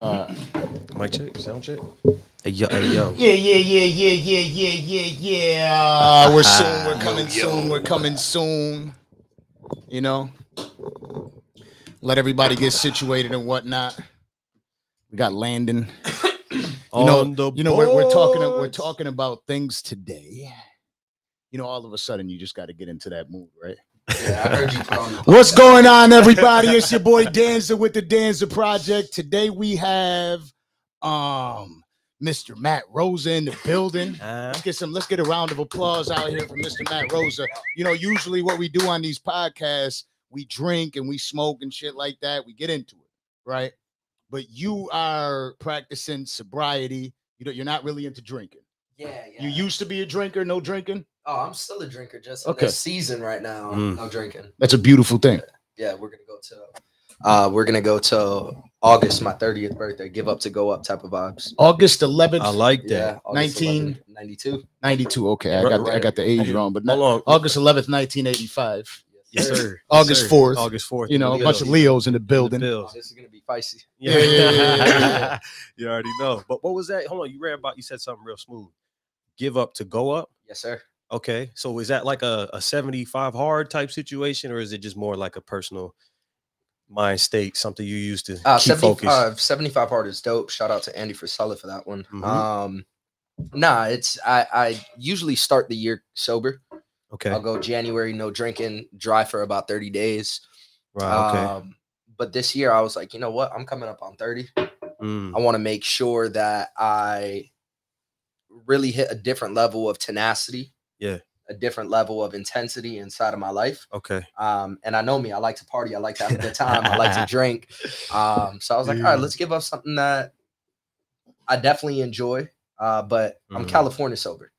Uh, Mic check, sound check. Hey yo, hey yo. yeah, yeah, yeah, yeah, yeah, yeah, yeah, yeah. We're soon. We're coming soon. We're coming soon. You know, let everybody get situated and whatnot. We got Landon. You know, On the you know, we're, we're talking. We're talking about things today. You know, all of a sudden, you just got to get into that mood, right? Yeah, I heard you put on the What's going on, everybody? It's your boy Danza with the Danza Project. Today we have um Mr. Matt Rosa in the building. Uh, Let's get some. Let's get a round of applause out here for Mr. Matt Rosa. You know, usually what we do on these podcasts, we drink and we smoke and shit like that. We get into it, right? But you are practicing sobriety. You know, you're not really into drinking. Yeah, yeah. You used to be a drinker, no drinking. Oh, I'm still a drinker. Just in Okay. this season right now. Mm. I'm drinking. That's a beautiful thing. Yeah, we're gonna go to. Uh, we're gonna go to August, my 30th birthday. Give up to go up type of vibes. August 11th, I like that. Yeah, August 19. 11th, 92. 92. Okay, I Right, got the, I got the age wrong, but Hold not, on. August 11th, 1985. Yes, sir. sir. Yes, August sir. 4th. August 4th. You know, a bunch of Leos in the building. Oh, Bills. this is gonna be feisty. Yeah, yeah, yeah, yeah, yeah. you already know. But what was that? Hold on. You ran about, you said something real smooth. Give up to go up. Yes, sir. Okay. So is that like a, a 75 hard type situation, or is it just more like a personal mind state, something you used to Uh, keep focused? 75, 75 hard is dope. Shout out to Andy Frisella for that one. Mhm. Um, nah, it's I I usually start the year sober. Okay. I'll go January, no drinking, dry for about 30 days. Right. Okay. Um, but this year I was like, you know what? I'm coming up on 30. Mm, I want to make sure that I really hit a different level of tenacity. Yeah. A different level of intensity inside of my life. okay. Um, and I know me, I like to party, I like to have a good time, I like to drink. Um, so I was like, all right, let's give up something that I definitely enjoy. Uh, but I'm Mhm. California sober.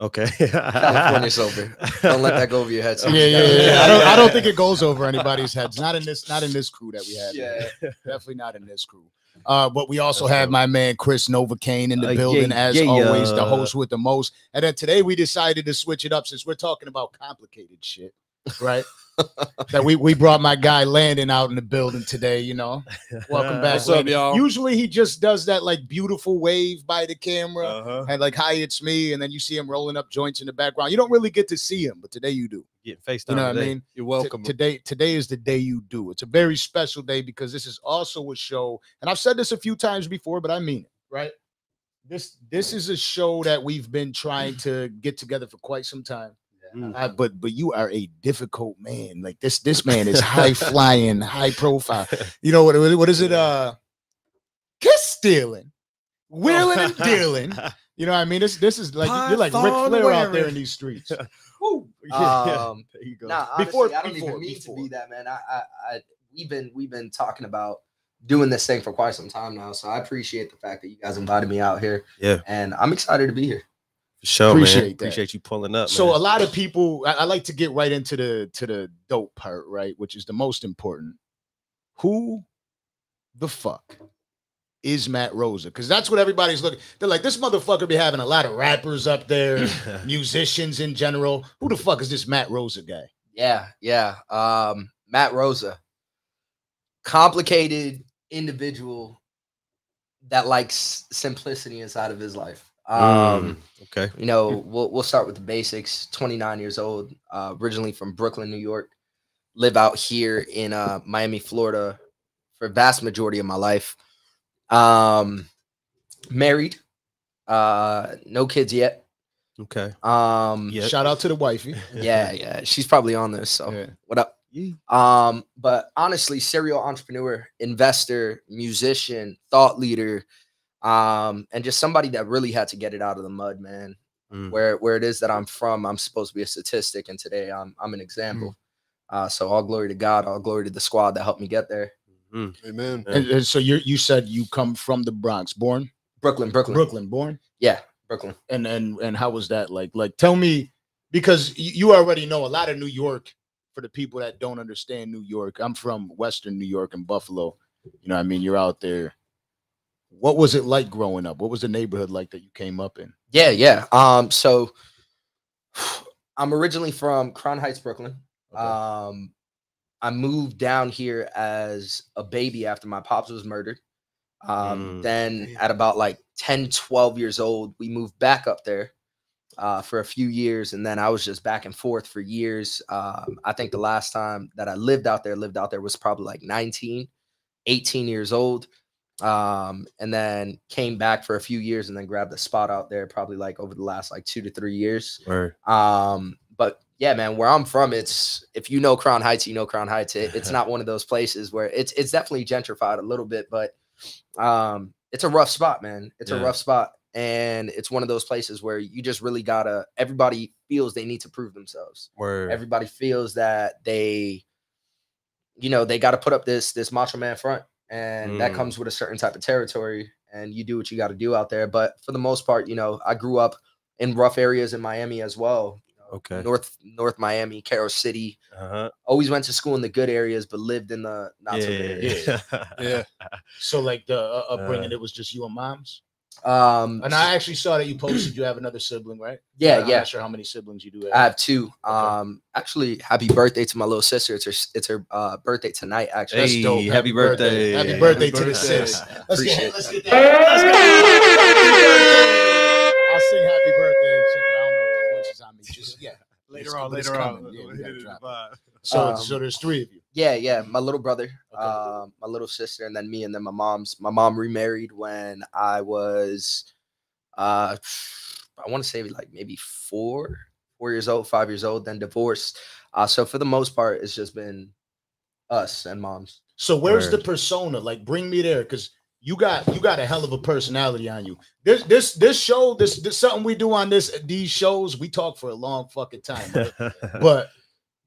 Okay. California sober. Don't let that go over your head. Yeah, yeah, yeah, yeah. I don't, I don't think it goes over anybody's heads. Not in this, not in this crew that we have. Yeah. Definitely not in this crew. Uh, but we also have my man Kris Novocaine in the Uh, yeah, building, as yeah, always, the host with the most. And then today we decided to switch it up since we're talking about complicated shit, right? that we we brought my guy Landon out in the building today. You know, welcome back. What's up, y'all? Usually he just does that like beautiful wave by the camera. Uh-huh. And like, hi, it's me. And then you see him rolling up joints in the background. You don't really get to see him, but today you do. Getting FaceTime. You know what I mean? You're T- welcome. today, today is the day you do. It's a very special day because this is also a show, and I've said this a few times before, but I mean it, right? This this is a show that we've been trying to get together for quite some time. Mm. Uh, but but you are a difficult man. Like this this man is high flying, high profile. You know what what is it? Uh, kiss stealing, wheeling and dealing. You know what I mean? This this is like you're like Ric Flair out there in these streets. Woo. Um, there you go. Nah, honestly, Before- I don't before- even mean before. to be that man. I, I, I, we've been, we've been talking about doing this thing for quite some time now. So I appreciate the fact that you guys invited me out here. Yeah. and I'm excited to be here. For sure, Appreciate man. that. Appreciate you pulling up. so man. a lot of people I, I like to get right into the to the dope part right which is the most important who the fuck is matt rosa because that's what everybody's looking they're like this motherfucker be having a lot of rappers up there musicians in general who the fuck is this matt rosa guy Yeah, yeah. Um, Matt Rosa, complicated individual that likes simplicity inside of his life. Um, Mm, okay. you know, we'll we'll start with the basics. 29 years old, uh, originally from Brooklyn, New York. Live out here in uh, Miami, Florida, for vast majority of my life. Um, married, uh, no kids yet. Okay. Um, Yep. shout out to the wifey yeah, yeah, she's probably on this. So Yeah. what up? Um, but honestly, serial entrepreneur, investor, musician, thought leader, um, and just somebody that really had to get it out of the mud, man. Mm. Where where it is that I'm from, I'm supposed to be a statistic, and today I'm I'm an example. Uh, so all glory to God, all glory to the squad that helped me get there. Mm. Amen. And, and so you you said you come from the bronx born Brooklyn, Brooklyn, brooklyn born yeah, Brooklyn. and and and how was that like like tell me because you already know a lot of new york for the people that don't understand new york i'm from western new york and buffalo you know what i mean you're out there what was it like growing up what was the neighborhood like that you came up in Yeah, yeah. Um, so I'm originally from Crown Heights, Brooklyn. Okay. Um, I moved down here as a baby after my pops was murdered. Um, Mm. Then at about like 10, 12 years old, we moved back up there uh, for a few years. And then I was just back and forth for years. Um, I think the last time that I lived out there, lived out there was probably like 19, 18 years old. Um, and then came back for a few years and then grabbed a spot out there probably like over the last like two to three years. Word. Um, but yeah, man, where I'm from, it's if you know Crown Heights, you know Crown Heights. It, it's not one of those places where it's it's definitely gentrified a little bit, but um, it's a rough spot, man. It's a rough spot, and it's one of those places where you just really gotta. Everybody feels they need to prove themselves. Word. Everybody feels that they, you know, they got to put up this this macho man front, and that Mm. comes with a certain type of territory, and you do what you got to do out there. But for the most part, you know, I grew up in rough areas in Miami as well. you know, Okay. North North Miami, Carol City. Uh-huh. Always went to school in the good areas, but lived in the not so Yeah. good areas. Yeah. So like the uh, upbringing, Uh. it was just you and mom's. Um, And I actually saw that you posted you have another sibling, right? yeah, I'm yeah. not sure how many siblings you do have. I have two. Um, actually, happy birthday to my little sister. It's her it's her uh, birthday tonight. Actually, That's dope. happy Happy birthday. birthday. Happy birthday to the Happy sis. birthday. Let's Appreciate get, it. let's get that. Let's get that. I'll sing happy birthday and shit, but I don't know if the voice is on me. Just yeah. It's- Later on, later on. coming. Yeah, we gotta hit it in drop. So Um, so there's three of you. Yeah, yeah. My little brother, Okay. um, my little sister, and then me, and then my mom's. My mom remarried when I was, uh, I want to say like maybe four, four years old, five years old, then divorced. Uh, so for the most part, it's just been us and moms. So where's the persona? Like bring me there because you got you got a hell of a personality on you. This this this show, this this something we do on this these shows, we talk for a long fucking time. right? but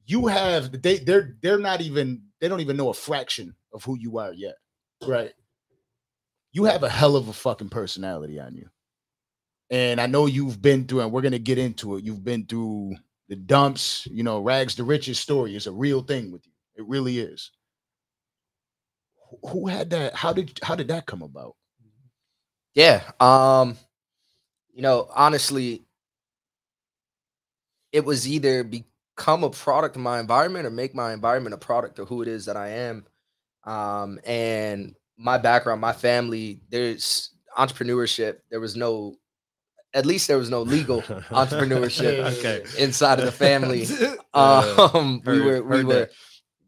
you have they they're they're not even they don't even know a fraction of who you are yet. Right. You have a hell of a fucking personality on you. And I know you've been through, and we're gonna get into it. You've been through the dumps, you know, rags to riches story is a real thing with you. It really is. Who- had that? How did how did that come about? Yeah. Um, you know, honestly, it was either become a product of my environment or make my environment a product of who it is that I am. Um, and my background, my family, there's entrepreneurship. There was no, at least there was no legal entrepreneurship okay. inside of the family. Um, we were, we were, that.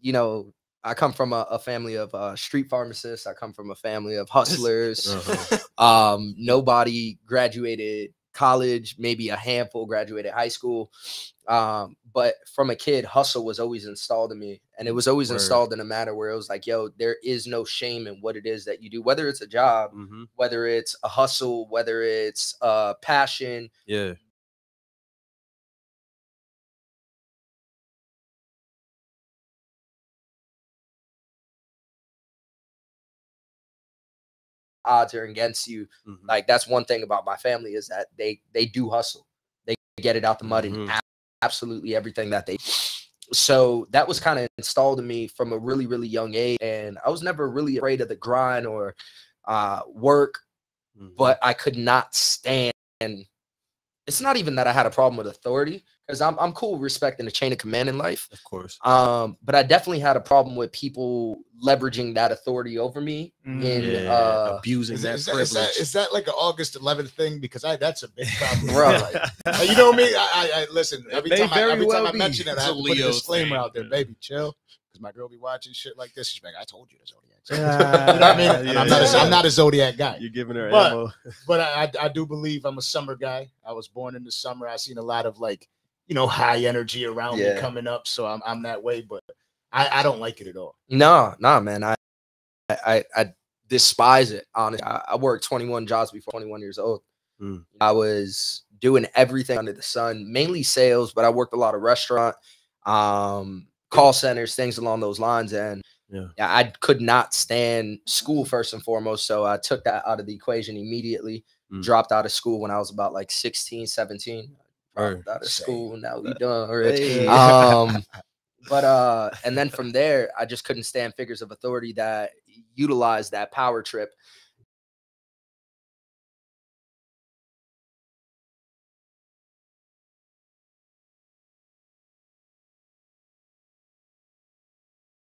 you know, I come from a, a family of uh, street pharmacists. I come from a family of hustlers. Uh-huh. Um, nobody graduated college, maybe a handful graduated high school. Um, but from a kid, hustle was always installed in me. And it was always Word. installed in a manner where it was like, yo, there is no shame in what it is that you do, whether it's a job, Mhm. whether it's a hustle, whether it's a passion. Yeah. Odds are against you Mhm. like that's one thing about my family is that they they do hustle they get it out the mud Mhm. in absolutely everything that they so that was kind of installed in me from a really really young age and i was never really afraid of the grind or uh work Mhm. but i could not stand it's not even that i had a problem with authority because I'm, I'm cool respecting the chain of command in life of course. um but i definitely had a problem with people leveraging that authority over me and Yeah. uh Abusing Is, that is that, privilege. is, that, is that like an August 11th thing? Because I that's a big problem, Bro. Like, you know me. I, I, I listen It every may time. I, very every well time I be. mention it, I It's have a to put a Leo disclaimer thing, out there, baby, chill. Because my girl be watching shit like this. She's like, I told you the zodiac. sign." You know what I mean? And I'm not. A, yeah. I'm not a zodiac guy. You're giving her But- ammo. but I, I I do believe I'm a summer guy. I was born in the summer. I've seen a lot of like, you know, high energy around me coming up. So I'm I'm that way, but I, I don't like it at all. No, no, man. I, I, I despise it. Honestly, I, I worked 21 jobs before 21 years old. Mm. I was doing everything under the sun, mainly sales, but I worked a lot of restaurant, um, call centers, things along those lines. And Yeah. I could not stand school first and foremost. So I took that out of the equation immediately. Mm. Dropped out of school when I was about like 16, 17. Out of Same. school. Now we done. right. Hey. um but uh and then from there i just couldn't stand figures of authority that utilize that power trip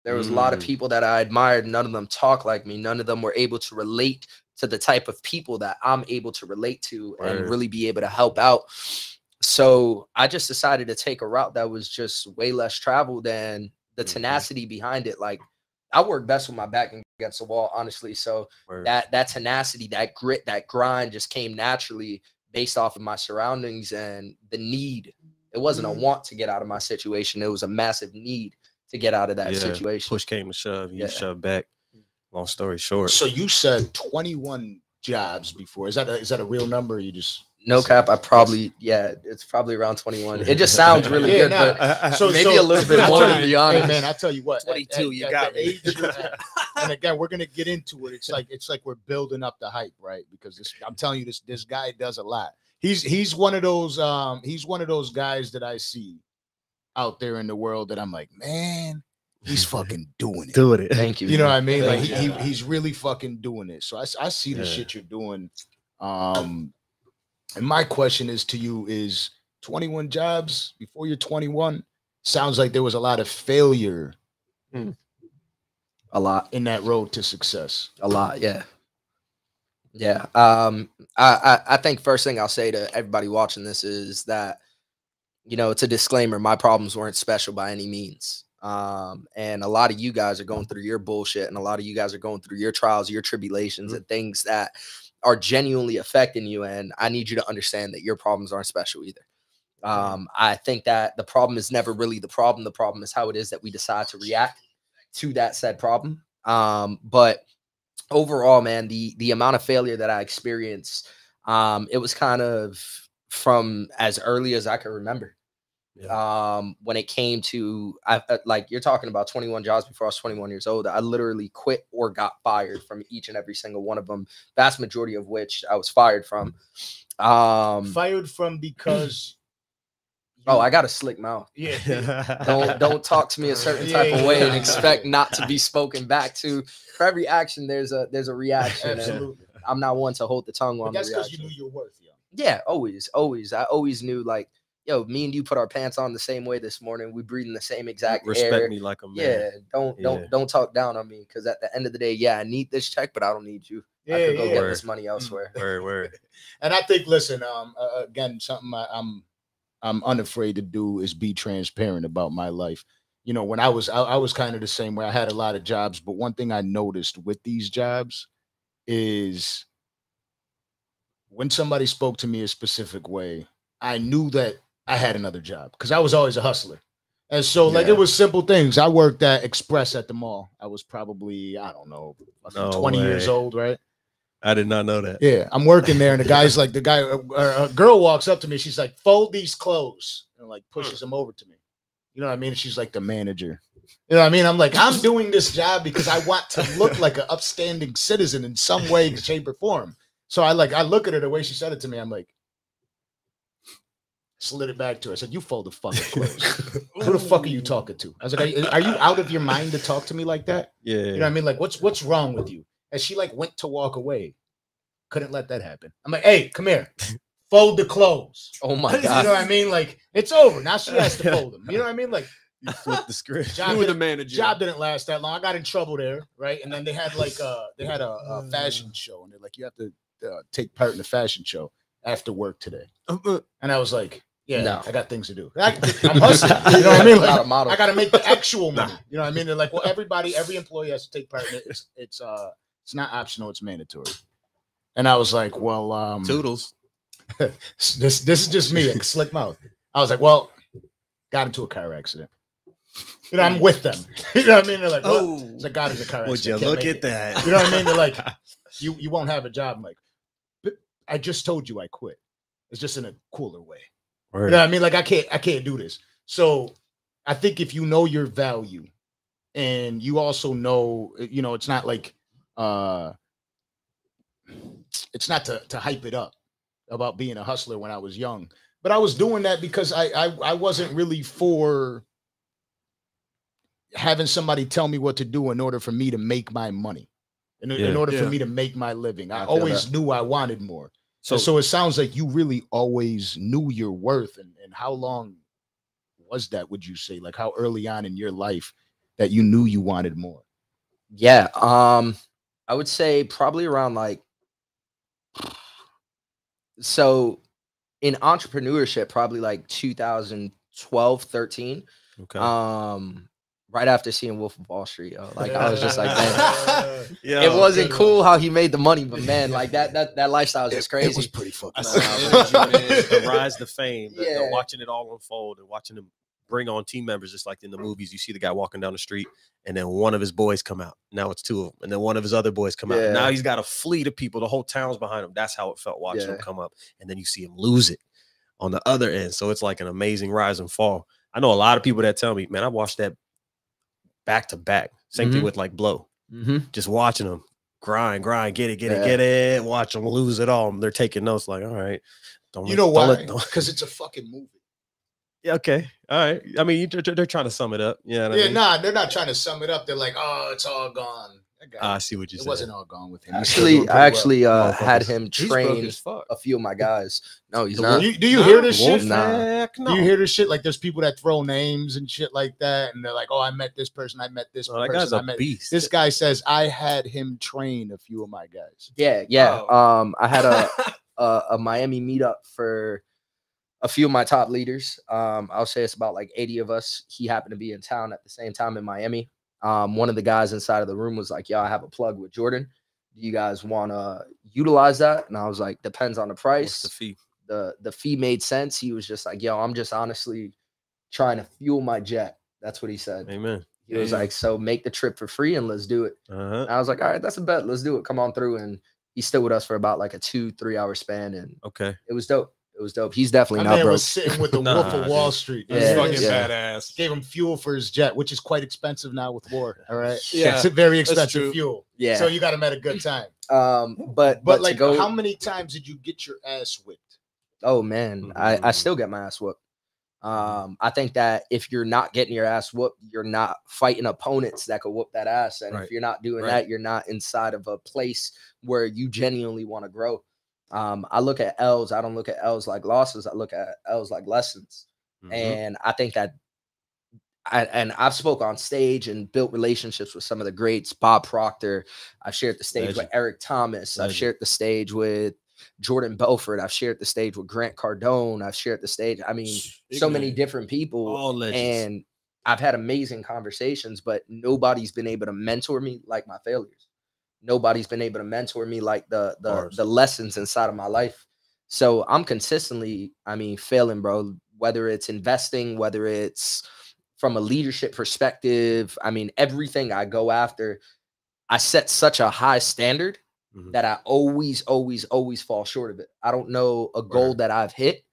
There was a lot of Mm. people that I admired. None of them talk like me. None of them were able to relate to the type of people that I'm able to relate to and really be able to help out. So I just decided to take a route that was just way less traveled than the Mhm. tenacity behind it. Like I work best with my back against the wall, honestly. So Word. that that tenacity, that grit, that grind just came naturally based off of my surroundings and the need. It wasn't a want to get out of my situation. It was a massive need to get out of that Yeah, situation. Push came to shove. You Yeah. shoved back. Long story short. So you said 21 jobs before. Is that a, is that a real number? Or you just No cap, I probably yeah, it's probably around 21. It just sounds really Yeah, good, nah, but so maybe a little bit I more, tell to you- be honest. Hey man, I tell you what, 22, at- you at got the me. age at- and again, we're gonna get into it. It's like it's like we're building up the hype, right? Because this, I'm telling you, this this guy does a lot. He's he's one of those um he's one of those guys that I see out there in the world that I'm like, man, he's fucking doing it. Doing it. Thank you. You know what. I mean? Like he, he he's really fucking doing it. So I, I see the Yeah. shit you're doing. Um, and my question is to you: Is 21 jobs before you're 21? Sounds like there was a lot of failure a lot. in that road to success. A lot, yeah. Yeah. Um, I, I I think first thing I'll say to everybody watching this is that, you know, it's a disclaimer. My problems weren't special by any means. Um, and a lot of you guys are going through your bullshit, and a lot of you guys are going through your trials, your tribulations, and things that are genuinely affecting you. And I need you to understand that your problems aren't special either. Um, I think that the problem is never really the problem. The problem is how it is that we decide to react to that said problem. Um, but overall, man, the the amount of failure that I experienced, um, it was kind of from as early as I can remember. Um, when it came to I uh, like you're talking about 21 jobs before I was 21 years old. I literally quit or got fired from each and every single one of them. Vast majority of which I was fired from. Um, Fired from because. oh, I got a slick mouth. yeah. don't don't talk to me a certain Yeah, type of yeah, way and expect not to be spoken back to. For every action, there's a there's a reaction. Absolutely. I'm not one to hold the tongue But on that's because you knew your worth, yo. Yeah, always, always. I always knew like, yo, me and you put our pants on the same way this morning. We breathe in the same exact air. Respect air. me like a man. Yeah, don't Yeah. don't don't talk down on me because at the end of the day, yeah, I need this check, but I don't need you. I could go yeah. get Word. this money elsewhere. Word, word. And I think, listen, um, uh, again, something I, I'm, I'm unafraid to do is be transparent about my life. You know, when I was, I, I was kind of the same way. I had a lot of jobs, but one thing I noticed with these jobs is when somebody spoke to me a specific way, I knew that I had another job because I was always a hustler. And so, like, it was simple things. I worked at Express at the mall. I was probably, I don't know, No 20 years old, right? I did not know that. Yeah, I'm working there, and the guy's like, the guy, a, a girl walks up to me. She's like, "Fold these clothes," and like hmm. pushes them over to me. You know what I mean? She's like the manager. You know what I mean? I'm like, I'm doing this job because I want to look like an upstanding citizen in some way, shape, or form. So I like, I look at her the way she said it to me. I'm like, slid it back to her. I said, "You fold the fucking clothes." Who the fuck are you talking to? I was like, are you, are you out of your mind to talk to me like that? Yeah. You know what I mean? Like, what's what's wrong with you? And she like went to walk away. Couldn't let that happen. I'm like, hey, come here. Fold the clothes. Oh my god! You know what I mean? Like, it's over. Now she has to fold them. You know what I mean? Like, you flipped the script. job You were the manager. job didn't last that long. I got in trouble there, right? And then they had like uh they had a, a fashion show, and they're like, you have to uh, take part in the fashion show after work today. And I was like, yeah, No. I got things to do. I, am hustling. You know what I mean? Like, model. I got to make the actual money. You know what I mean? They're like, well, everybody, every employee has to take part in it. It's it's uh it's not optional, it's mandatory. And I was like, well, um, Toodles. this this is just me, like, slick mouth. I was like, well, got into a car accident. You know, I'm with them. You know what I mean? They're like, what? Oh, It's like, God is a car accident. would you look at it." that? You know what I mean? They're like, you you won't have a job. I'm like, I just told you I quit. It's just in a cooler way. You know what I mean? Like I can't I can't do this. So I think if you know your value and you also know, you know, it's not like uh it's not to to hype it up about being a hustler when I was young. But I was doing that because I I, I wasn't really for having somebody tell me what to do in order for me to make my money. In, in Yeah. order for me to make my living. I, I feel always knew I wanted more. So, So, it sounds like you really always knew your worth. And, and how long was that, would you say? Like how early on in your life that you knew you wanted more? Yeah. Um, I would say probably around like so in entrepreneurship, probably like 2012, 13. Okay. Um, right after seeing Wolf of Wall Street, yo. Like I was just like, man, yeah, it wasn't cool how he made the money, but man, like that that that lifestyle is just crazy. It was pretty fucking. I Nah, the rise to fame, the, the watching it all unfold and watching him bring on team members, just like in the movies. You see the guy walking down the street, and then one of his boys come out. Now it's two of them, and then one of his other boys come out. Now he's got a fleet of people. The whole town's behind him. That's how it felt watching him come up, and then you see him lose it on the other end. So it's like an amazing rise and fall. I know a lot of people that tell me, man, I watched that back to back. Same thing Mhm. with like Blow hmm just watching them grind, grind, get it, get Yeah. it, get it, watch them lose it all. They're taking notes like, all right, don't You know don't why? Because it's a fucking movie. yeah, okay, all right. I mean, they're, they're trying to sum it up. Yeah, Yeah, nah, they're not trying to sum it up. They're like, oh, it's all gone. I got I see what you said. it said. wasn't all gone with him. He's still doing Actually, I well. actually uh, had him train a few of my guys. No, he's The not. Do you, do you Nah, hear this shit? Nah. Heck no. Do you hear this shit? Like, there's people that throw names and shit like that, and they're like, "Oh, I met this person. I met this Oh, that guy's person. I a met beast. this guy." Says I had him train a few of my guys. Yeah, yeah. Oh. Um, I had a, a a Miami meetup for a few of my top leaders. Um, I'll say it's about like 80 of us. He happened to be in town at the same time in Miami. Um, one of the guys inside of the room was like, "Yo, I have a plug with Jordan. Do you guys want to utilize that?" And I was like, "Depends on the price." What's the fee? the the fee made sense. He was just like, "Yo, I'm just honestly trying to fuel my jet." That's what he said. Amen. He was like, "So make the trip for free and let's do it." Uh-huh. And I was like, "All right, that's a bet. Let's do it. Come on through." And he stood with us for about like a two three hour span, and Okay. it was dope. It was dope. He's definitely My not man broke. was sitting with the Nah, Wolf of Wall dude. Street. That's Yeah, fucking yeah. badass. Gave him fuel for his jet, which is quite expensive now with war. All right, Yeah, it's a very expensive fuel. Yeah. So you got him at a good time. um, but but, But like, go, how many times did you get your ass whipped? Oh man, I, I Mhm. still get my ass whooped. Um, I think that if you're not getting your ass whooped, you're not fighting opponents that could whoop that ass. And Right. if you're not doing Right. that, you're not inside of a place where you genuinely want to grow. Um, I look at L's, I don't look at L's like losses, I look at L's like lessons. Mhm. And I think that I, and I've spoke on stage and built relationships with some of the greats, Bob Proctor. I've shared the stage with Eric Thomas. I've shared the stage with Jordan Belfort. I've shared the stage with Grant Cardone. I've shared the stage. I mean, Big so many different people. And I've had amazing conversations, but nobody's been able to mentor me like my failures. Nobody's been able to mentor me like the the Bars. the lessons inside of my life. So I'm consistently, I mean, failing, bro. Whether it's investing, whether it's from a leadership perspective, I mean, everything I go after, I set such a high standard Mhm. that I always, always, always fall short of it. I don't know a goal Word. that I've hit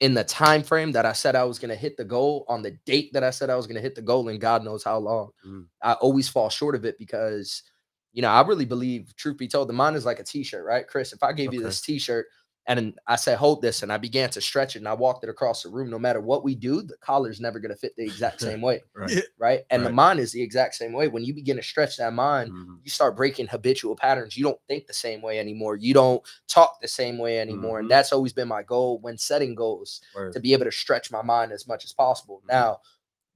in the time frame that I said I was going to hit the goal on the date that I said I was going to hit the goal, and God knows how long. Mhm. I always fall short of it because, you know, I really believe, truth be told, the mind is like a t-shirt, right, Kris? If I gave you this t-shirt and I said, hold this, and I began to stretch it and I walked it across the room, no matter what we do, the collar's never going to fit the exact same way, Right. Right? And the mind is the exact same way. When you begin to stretch that mind, Mhm. you start breaking habitual patterns. You don't think the same way anymore. You don't talk the same way anymore. Mhm. And that's always been my goal when setting goals Word. to be able to stretch my mind as much as possible. Mhm. Now,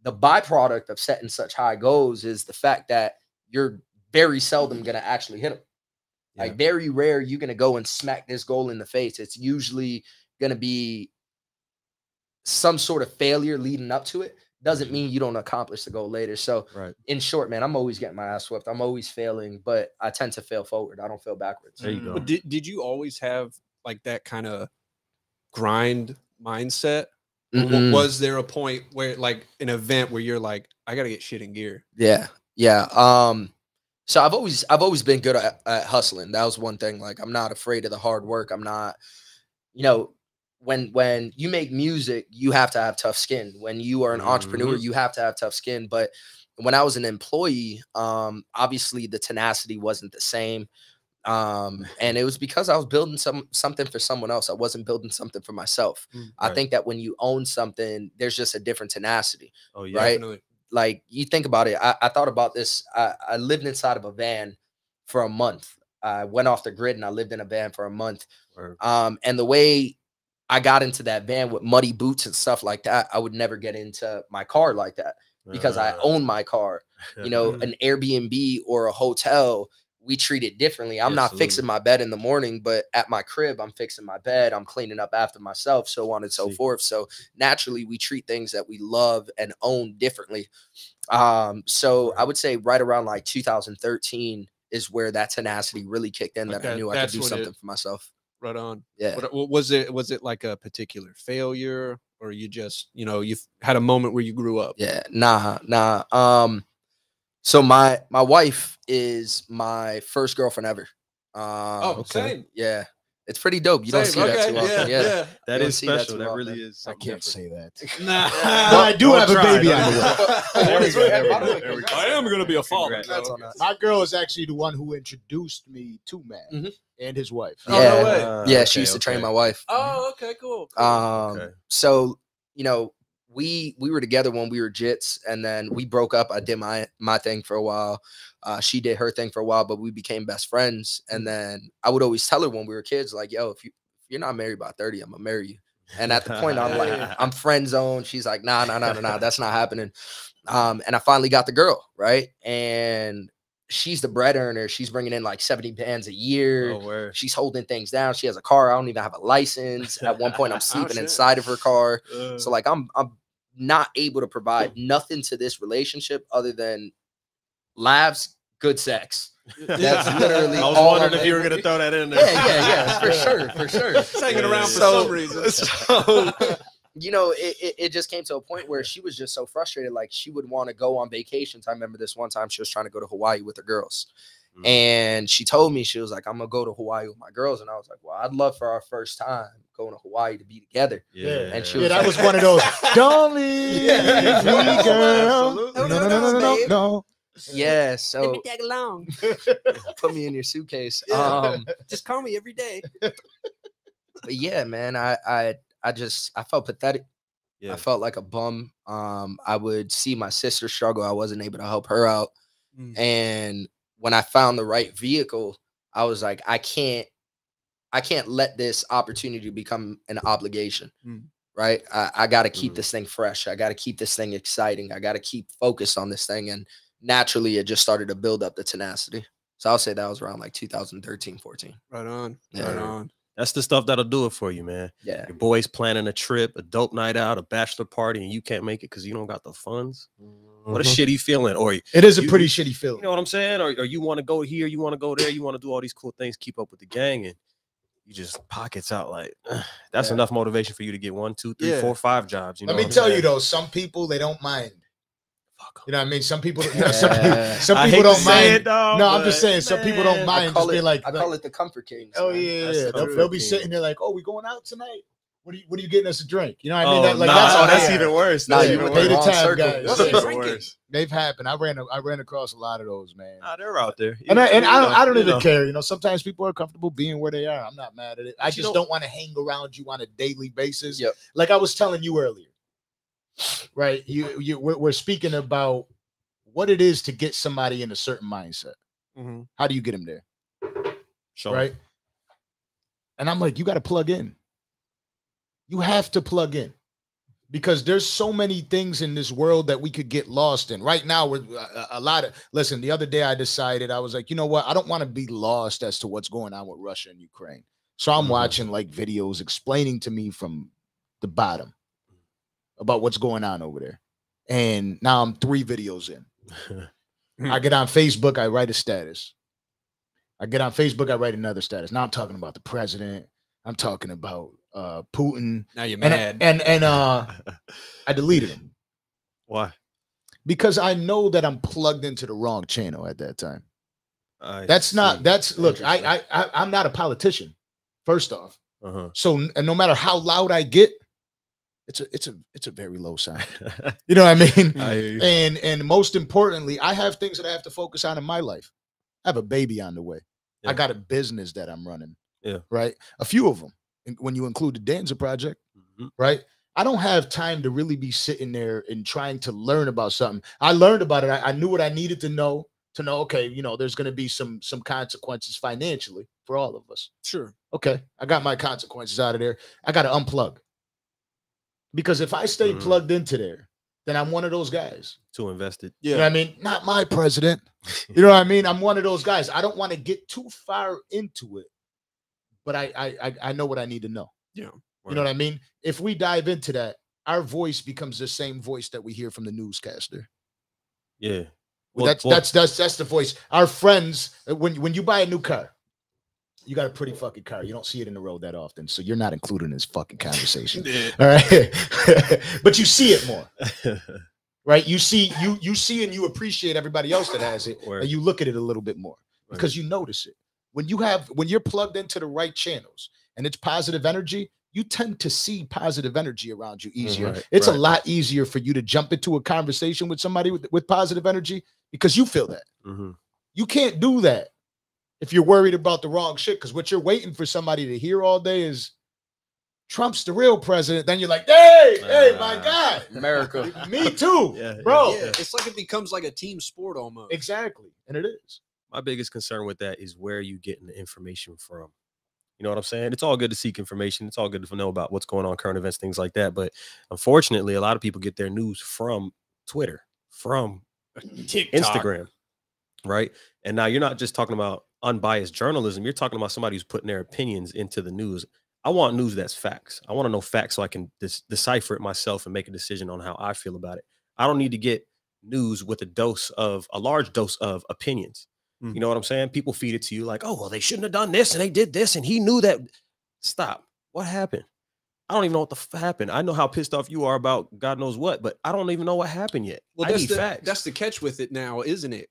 the byproduct of setting such high goals is the fact that you're very seldom going to actually hit them. Like very rare, you're going to go and smack this goal in the face. It's usually going to be some sort of failure leading up to it. Doesn't mean you don't accomplish the goal later. So, Right. in short, man, I'm always getting my ass whipped. I'm always failing, but I tend to fail forward. I don't fail backwards. There you go. But did, did you always have like that kind of grind mindset? Mm-mm. Was there a point where like an event where you're like, I gotta get shit in gear? Yeah, yeah. Um, so I've always I've always been good at, at hustling. That was one thing. Like I'm not afraid of the hard work. I'm not, you know, when when you make music, you have to have tough skin. When you are an entrepreneur, you have to have tough skin. But when I was an employee, um, obviously the tenacity wasn't the same. Um, and it was because I was building some something for someone else. I wasn't building something for myself. I Right. think that when you own something, there's just a different tenacity Oh yeah. right? Definitely. Like you think about it I, I thought about this I, I lived inside of a van for a month i went off the grid and i lived in a van for a month Word. um and the way i got into that van with muddy boots and stuff like that i would never get into my car like that because I Uh, own my car. You know, an Airbnb or a hotel, we treat it differently. I'm not fixing my bed in the morning, but at my crib, I'm fixing my bed. I'm cleaning up after myself, so on and so See. forth. So naturally, we treat things that we love and own differently. Um, so I would say right around like 2013 is where that tenacity really kicked in. That I knew I could do when it- something for myself. Right on. Yeah. What, what was it? Was it like a particular failure, or you just, you know, you had a moment where you grew up? Yeah, nah, nah. Um, so my my wife is my first girlfriend ever. Um, Oh, okay. same. yeah, it's pretty dope. You don't Same, see that too often. Yeah, yeah. that don't is see that special. That, really is. I can't different. say that. Nah. But I do Don't have a baby on the way. There we go, There we go, there we go. I am gonna be a father. Congrats. Congrats on. My girl is actually the one who introduced me to Matt Mhm. and his wife. Oh, no yeah, way. Ah, yeah. She used to train my wife. Oh, okay, cool. cool. Um, okay. so you know, we we were together when we were jits, and then we broke up. I did my my thing for a while. Uh, she did her thing for a while, but we became best friends. And then I would always tell her when we were kids, like, "Yo, if you if you're not married by 30, I'm gonna marry you." And at the point, I'm like, I'm friend zone. She's like, nah, nah, nah, nah, nah, that's not happening. Um, and I finally got the girl, right? And she's the bread earner. She's bringing in like 70 bands a year. Oh. She's holding things down. She has a car. I don't even have a license. At one point, I'm sleeping shit. inside of her car. Uh, So like, I'm I'm not able to provide nothing to this relationship other than laughs, good sex. That's literally I was all wondering if you were gonna throw that in there. Yeah, yeah, yeah, for sure, for sure. It's hanging around for So- some reason. so you know it, it, it just came to a point where she was just so frustrated like she would want to go on vacations i remember this one time she was trying to go to hawaii with her girls Mm. and she told me she was like i'm gonna go to hawaii with my girls and i was like well i'd love for our first time going to hawaii to be together Yeah, And she Yeah, was that like- was one of those. Don't leave Yeah. me, girl. Absolutely. No, no, no, no, no, no, no. yeah so tag along. put me in your suitcase Yeah. um Just call me every day. but yeah man i i i just i felt pathetic Yeah. I felt like a bum. Um, I would see my sister struggle. I wasn't able to help her out. Mm. And when I found the right vehicle, I was like, I can't, I can't let this opportunity become an obligation. Mm. Right. I, I got to keep Mhm. this thing fresh. I got to keep this thing exciting. I got to keep focused on this thing. And naturally, it just started to build up the tenacity. So I'll say that was around like 2013, 14. Right on. Yeah. Right on. That's the stuff that'll do it for you, man. Yeah. Your boy's planning a trip, a dope night out, a bachelor party, and you can't make it because you don't got the funds. What a Mhm. shitty feeling. Or you It is a pretty you- shitty feeling. You know what I'm saying? Or, or you want to go here, you want to go there, you want to do all these cool things, keep up with the gang, and you just pockets out like that's Yeah. enough motivation for you to get one, two, three, Yeah. four, five jobs. You know Let me what I'm tell you though, some people they don't mind. You know what I mean? Some people, you know, some, people, some people don't mind. it, dog, no, I'm just but, saying some people don't mind. I call Just it, like, I like, call it the comfort kings. oh man. yeah, yeah. the They'll, they'll be sitting there like, oh, we going out tonight? What are you, what are you getting us a drink? You know what I mean? Oh, That- like nah, that's oh, that's even worse. Nah, That's you even went They the the worse. wrong tab circle. guys. What's Yeah. he Even drinking? worse. They've happened. I ran, I ran across a lot of those, man. Nah, they're out there. And I, and I don't, I don't even know. care. You know, sometimes people are comfortable being where they are. I'm not mad at it. I But just don't- don't want to hang around you on a daily basis. Yep. Like I was telling you earlier, right? You, you, we're, we're speaking about what it is to get somebody in a certain mindset. Mhm. How do you get them there, Show 'em. right? And I'm like, you got to plug in. You have to plug in because there's so many things in this world that we could get lost in. Right now, we're a, a lot of listen. The other day, I decided I was like, you know what? I don't want to be lost as to what's going on with Russia and Ukraine. So I'm Mhm. watching like videos explaining to me from the bottom about what's going on over there. And now I'm three videos in. I get on Facebook, I write a status. I get on Facebook, I write another status. Now I'm talking about the president. I'm talking about uh Putin. Now you're And mad. and and uh I deleted him Why? because I know that I'm plugged into the wrong channel at that time. I That's not that's look, I I, I I'm not a politician, first off. Uh-huh. So and no matter how loud I get, it's a it's a it's a very low sign. You know what I mean? I and and most importantly, I have things that I have to focus on in my life. I have a baby on the way. I got a business that I'm running. Yeah. Right. A few of them. When you include the Danza project, Mhm. right? I don't have time to really be sitting there and trying to learn about something. I learned about it. I, I knew what I needed to know to know. Okay, you know, there's going to be some some consequences financially for all of us. Sure. Okay, I got my consequences out of there. I got to unplug because if I stay Mhm. plugged into there, then I'm one of those guys. Too invested. You know I mean? Not my president. You know what I mean? I'm one of those guys. I don't want to get too far into it, but I I I- I know what I need to know. Yeah, You know what I mean? If we dive into that, our voice becomes the same voice that we hear from the newscaster. Yeah. Well, that's well- that's that's that's the voice. Our friends, uh, when when you buy a new car, you got a pretty fucking car. You don't see it in the road that often, so you're not included in this fucking conversation. All right, but you see it more, right? You see you you see and you appreciate everybody else that has it, Word. and you look at it a little bit more Word. because you notice it when you have when you're plugged into the right channels and it's positive energy. You tend to see positive energy around you easier. Right, it's a lot easier for you to jump into a conversation with somebody with, with positive energy because you feel that. Mhm. You can't do that if you're worried about the wrong shit. Because what you're waiting for somebody to hear all day is Trump's the real president. Then you're like, hey, hey, my Ah. guy, America. me too, Yeah, yeah, bro. yeah, it's like it becomes like a team sport almost. Exactly, and it is. My biggest concern with that is where you getting the information from. You know what I'm saying? It's all good to seek information. It's all good to know about what's going on, current events, things like that. But unfortunately, a lot of people get their news from Twitter, from TikTok. Instagram, right? And now you're not just talking about unbiased journalism. You're talking about somebody who's putting their opinions into the news. I want news that's facts. I want to know facts so I can dis- decipher it myself and make a decision on how I feel about it. I don't need to get news with a dose of a large dose of opinions. Mhm. You know what I'm saying? People feed it to you like, oh, well, they shouldn't have done this and they did this and he knew that. Stop. What happened? I don't even know what the f- happened. I know how pissed off you are about God knows what, but I don't even know what happened yet. Well, I that's the facts. that's the catch with it now, isn't it?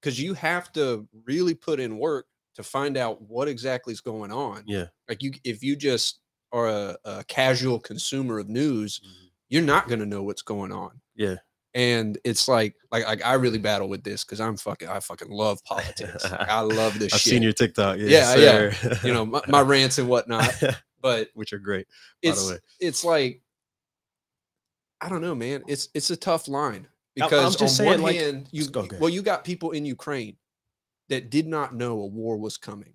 Because you have to really put in work to find out what exactly is going on. yeah. Like you, if you just are a, a casual consumer of news, you're not going to know what's going on. Yeah. And it's like, like, like I really battle with this because I'm fucking, I fucking love politics. Like, I love this I've shit. seen your TikTok. Yeah, Yeah, yeah. you know, my, my rants and whatnot. But which are great. it's the way. it's like I don't know, man. It's it's a tough line because just on saying, one like- hand, you go, well, you got people in Ukraine that did not know a war was coming.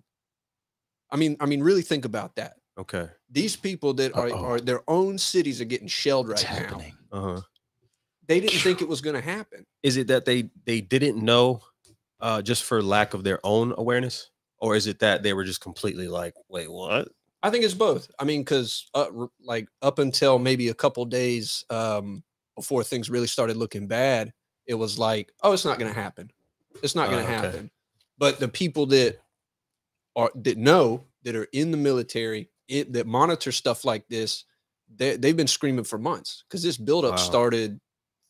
I mean, I mean, really think about that. Okay. These people that are, Uh-oh. are their own cities are getting shelled right It's now. happening. Uh huh. They didn't think it was going to happen. Is it that they they didn't know, uh, just for lack of their own awareness, or is it that they were just completely like, wait, what? I think it's both. I mean, because uh, r- like up until maybe a couple days um, before things really started looking bad, it was like, oh, it's not going to happen. It's not going Oh, to okay. happen. But the people that are that know that are in the military it, that monitor stuff like this, they they've been screaming for months because this buildup Wow. started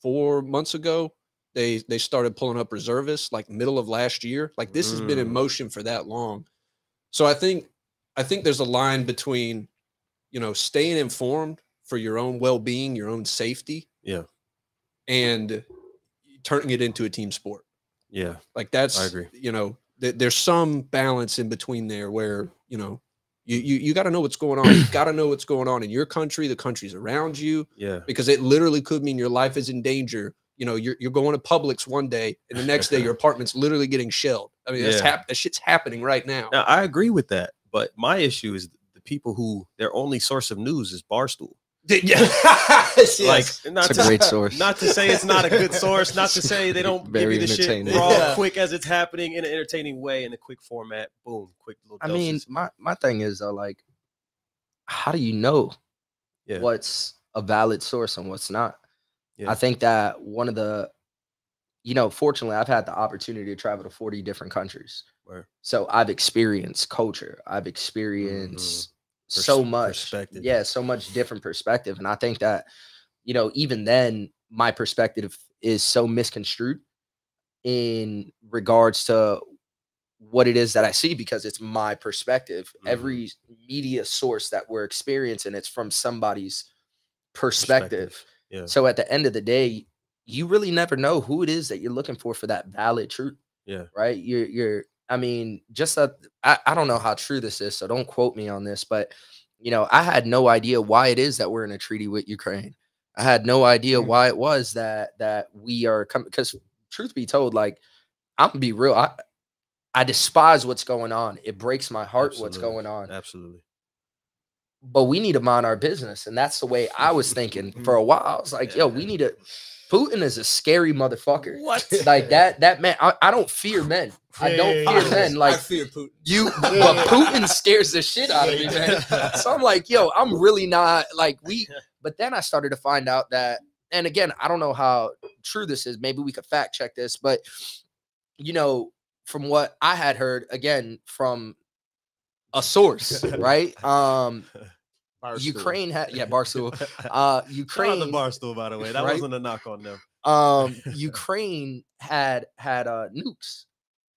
four months ago. They they started pulling up reservists like middle of last year. Like this has been in Mm. motion for that long. So I think I think there's a line between, you know, staying informed for your own well-being, your own safety, Yeah. and turning it into a team sport. Yeah. Like that's i agree. You know, th- there's some balance in between there where you know you you, you got to know what's going on. You got to know what's going on in your country, the countries around you, Yeah. because it literally could mean your life is in danger. You know, you're, you're going to Publix one day, and the next day your apartment's literally getting shelled. I mean, that's Yeah. hap- that shit's happening right now. Now I agree with that, but my issue is the people who their only source of news is Barstool. Yeah, Like, not It's a to, great source. not to say it's not a good source, not to say they don't Very give you the shit entertaining. raw, Yeah. quick as it's happening in an entertaining way in a quick format. Boom, quick little. I mean, my my thing is though, like, how do you know Yeah. what's a valid source and what's not? Yeah. I think that one of the, you know, fortunately, I've had the opportunity to travel to forty different countries, Word. so I've experienced culture. I've experienced so Pers- much, perspective. yeah, so much different perspective, and I think that, you know, even then, my perspective is so misconstrued in regards to what it is that I see because it's my perspective. Mhm. Every media source that we're experiencing, it's from somebody's perspective. Yeah. So at the end of the day, you really never know who it is that you're looking for for that valid truth. Yeah. Right. You're you're I mean, just a, I, I don't know how true this is, so don't quote me on this, but you know, I had no idea why it is that we're in a treaty with Ukraine. I had no idea Mm. why it was that that we are coming because truth be told, like I'm gonna be real. I I despise what's going on. It breaks my heart what's going on. Absolutely. But we need to mind our business. And that's the way I was thinking for a while. I was like, yo, we need to Putin is a scary motherfucker. What? Like that, that man, I, I don't fear men. I don't Yeah, fear yeah, men. I Like fear Putin. you, but Putin scares the shit out of me, man. So I'm like, yo, I'm really not like we. But then I started to find out that, and again, I don't know how true this is. Maybe we could fact check this, but you know, from what I had heard, again from a source, right? Um, Barstool. Ukraine had yeah, Barstool. Uh, Shout out to Ukraine, Barstool, by the way. That Right? wasn't a knock on them. um, Ukraine had had uh nukes,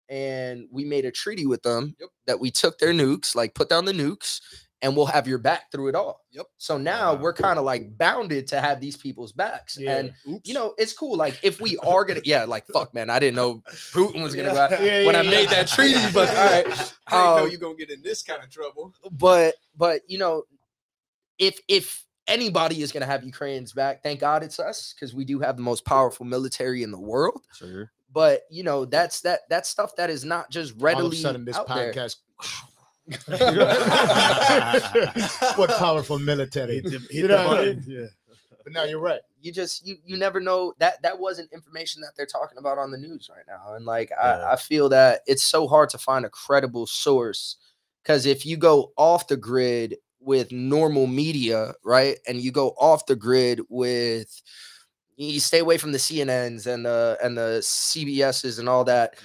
and we made a treaty with them Yep. that we took their nukes, like put down the nukes, and we'll have your back through it all. Yep. So now Wow. we're kind of like bounded to have these people's backs, Yeah. and Oops. you know it's cool. Like if we are gonna, yeah, like fuck, man, I didn't know Putin was gonna go. out Yeah, when yeah, I made that treaty, but all right. I didn't know Um, you're gonna get in this kind of trouble. but but you know if if anybody is going to have ukraine's back thank god it's us because we do have the most powerful military in the world Sure. but you know that's that that's stuff that is not just All readily of a sudden, this out there. podcast. what powerful military? Hit the- hit You the know I mean? Yeah. But now you're right. you just you you never know that that wasn't information that they're talking about on the news right now and like Yeah. I, I feel that it's so hard to find a credible source because if you go off the grid with normal media right and you go off the grid with you stay away from the cnn's and the and the cbs's and all that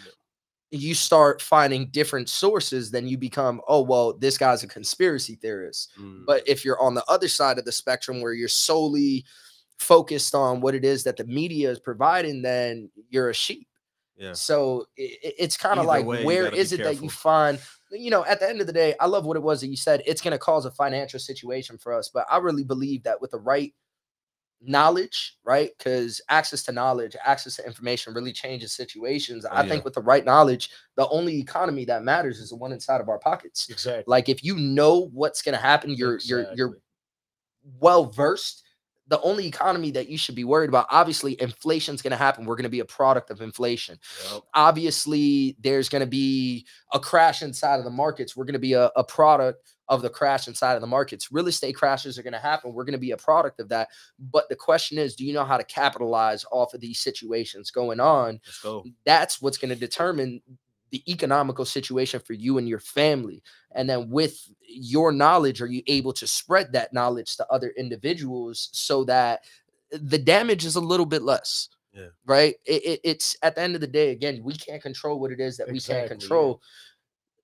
you start finding different sources then you become oh well this guy's a conspiracy theorist Mm. but if you're on the other side of the spectrum where you're solely focused on what it is that the media is providing, then you're a sheep. yeah. So i- i- it's kind of like, way, where is it that you find, you know, at the end of the day, I love what it was that you said. It's going to cause a financial situation for us. But I really believe that with the right knowledge, right? Because access to knowledge, access to information really changes situations. Oh, I yeah. think with the right knowledge, the only economy that matters is the one inside of our pockets. Exactly. Like if you know what's going to happen, you're you're you're well versed. The only economy that you should be worried about, obviously, inflation's going to happen. We're going to be a product of inflation. Yep. Obviously, there's going to be a crash inside of the markets. We're going to be a, a product of the crash inside of the markets. Real estate crashes are going to happen. We're going to be a product of that. But the question is, do you know how to capitalize off of these situations going on? Let's go. that's what's going to determine the economical situation for you and your family. And then with your knowledge, are you able to spread that knowledge to other individuals so that the damage is a little bit less? Yeah. Right. It, it- it's at the end of the day, again, we can't control what it is that we can't yeah. control.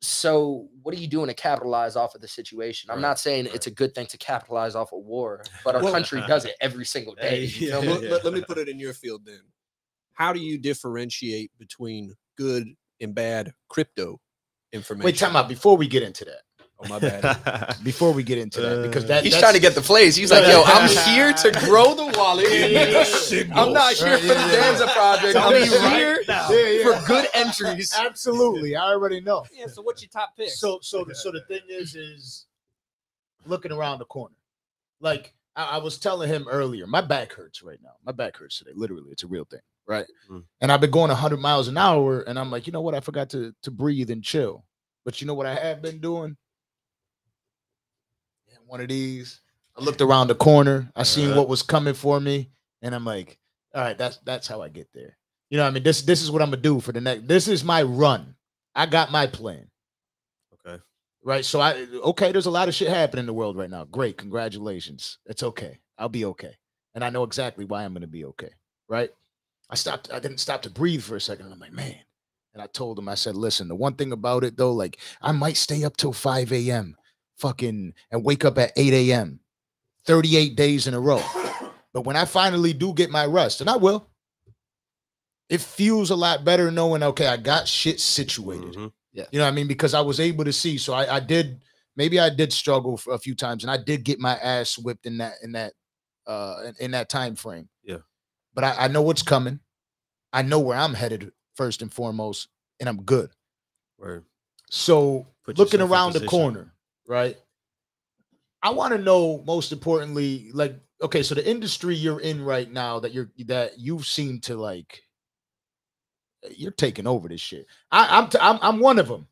So, what are you doing to capitalize off of the situation? I'm Right, not saying right. it's a good thing to capitalize off of war, but our Well- country does it every single day. Hey, you feel yeah, me? Well, let, let me put it in your field then. How do you differentiate between good and bad crypto information? Wait, time out. Before we get into that, Oh my bad. before we get into that, because Uh, that He's that's- trying to get the plays. He's like, yo, I'm here to grow the wallet. I'm not here for the yeah, yeah. Danza project. I'm me right here. Yeah, yeah. for good entries. Absolutely, I already know. yeah. So what's your top pick? So, so, the, so the thing is, is looking around the corner. Like I, I was telling him earlier, my back hurts right now. My back hurts today. Literally, it's a real thing, right? Mm. And I've been going 100 miles an hour, and I'm like, you know what? I forgot to to breathe and chill. But you know what I have been doing? Yeah, one of these. I looked around the corner. I seen what was coming for me, and I'm like, all right, that's that's how I get there. You know, what I mean, this this is what I'm gonna do for the next. This is my run. I got my plan okay. right? So I okay, there's a lot of shit happening in the world right now. Great, congratulations. It's okay. I'll be okay. And I know exactly why I'm gonna be okay, right? I stopped, I didn't stop to breathe for a second. And I'm like, man. And I told him, I said, listen, the one thing about it though, like I might stay up till 5 a.m. fucking and wake up at 8 a.m. 38 days in a row. But when I finally do get my rest, and I will, it feels a lot better knowing, okay, I got shit situated. Mhm. You know what I mean? Because I was able to see. So I, I did maybe I did struggle for a few times and I did get my ass whipped in that in that uh in, in that time frame. Yeah. But I, I know what's coming. I know where I'm headed first and foremost, and I'm good. Word. So Put looking around the corner, right? I want to know most importantly, like, okay, so the industry you're in right now that you're that you seem to like you're taking over this shit. I, I'm, t- I'm I'm one of them.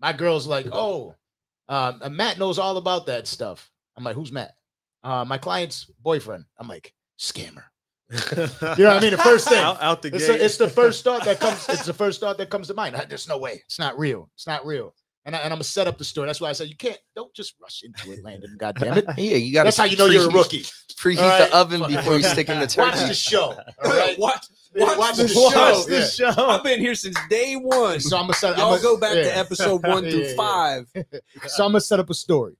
My girl's like, oh, and Matt knows all about that stuff. I'm like, who's Matt? Uh, my client's boyfriend. I'm like, scammer. You know what I mean? The first thing. out, out the It's, gate. the- it's the first thought that comes. It's the first thought that comes to mind. Ah, there's no way. It's not real. It's not real. And, I, and I'm gonna set up the story. That's why I said you can't. Don't just rush into it, Landon. God damn it. Yeah, you got. That's how you know you're a rookie. Preheat All right. the oven before you stick in the Watch turkey. the show. All right. Watch, watch watch the the show. show. the Yeah. show. I've been here since day one. So I'm gonna set. I'm Y'all gonna- go back yeah. to episode one Yeah, through yeah, yeah. five. So I'm gonna set up a story.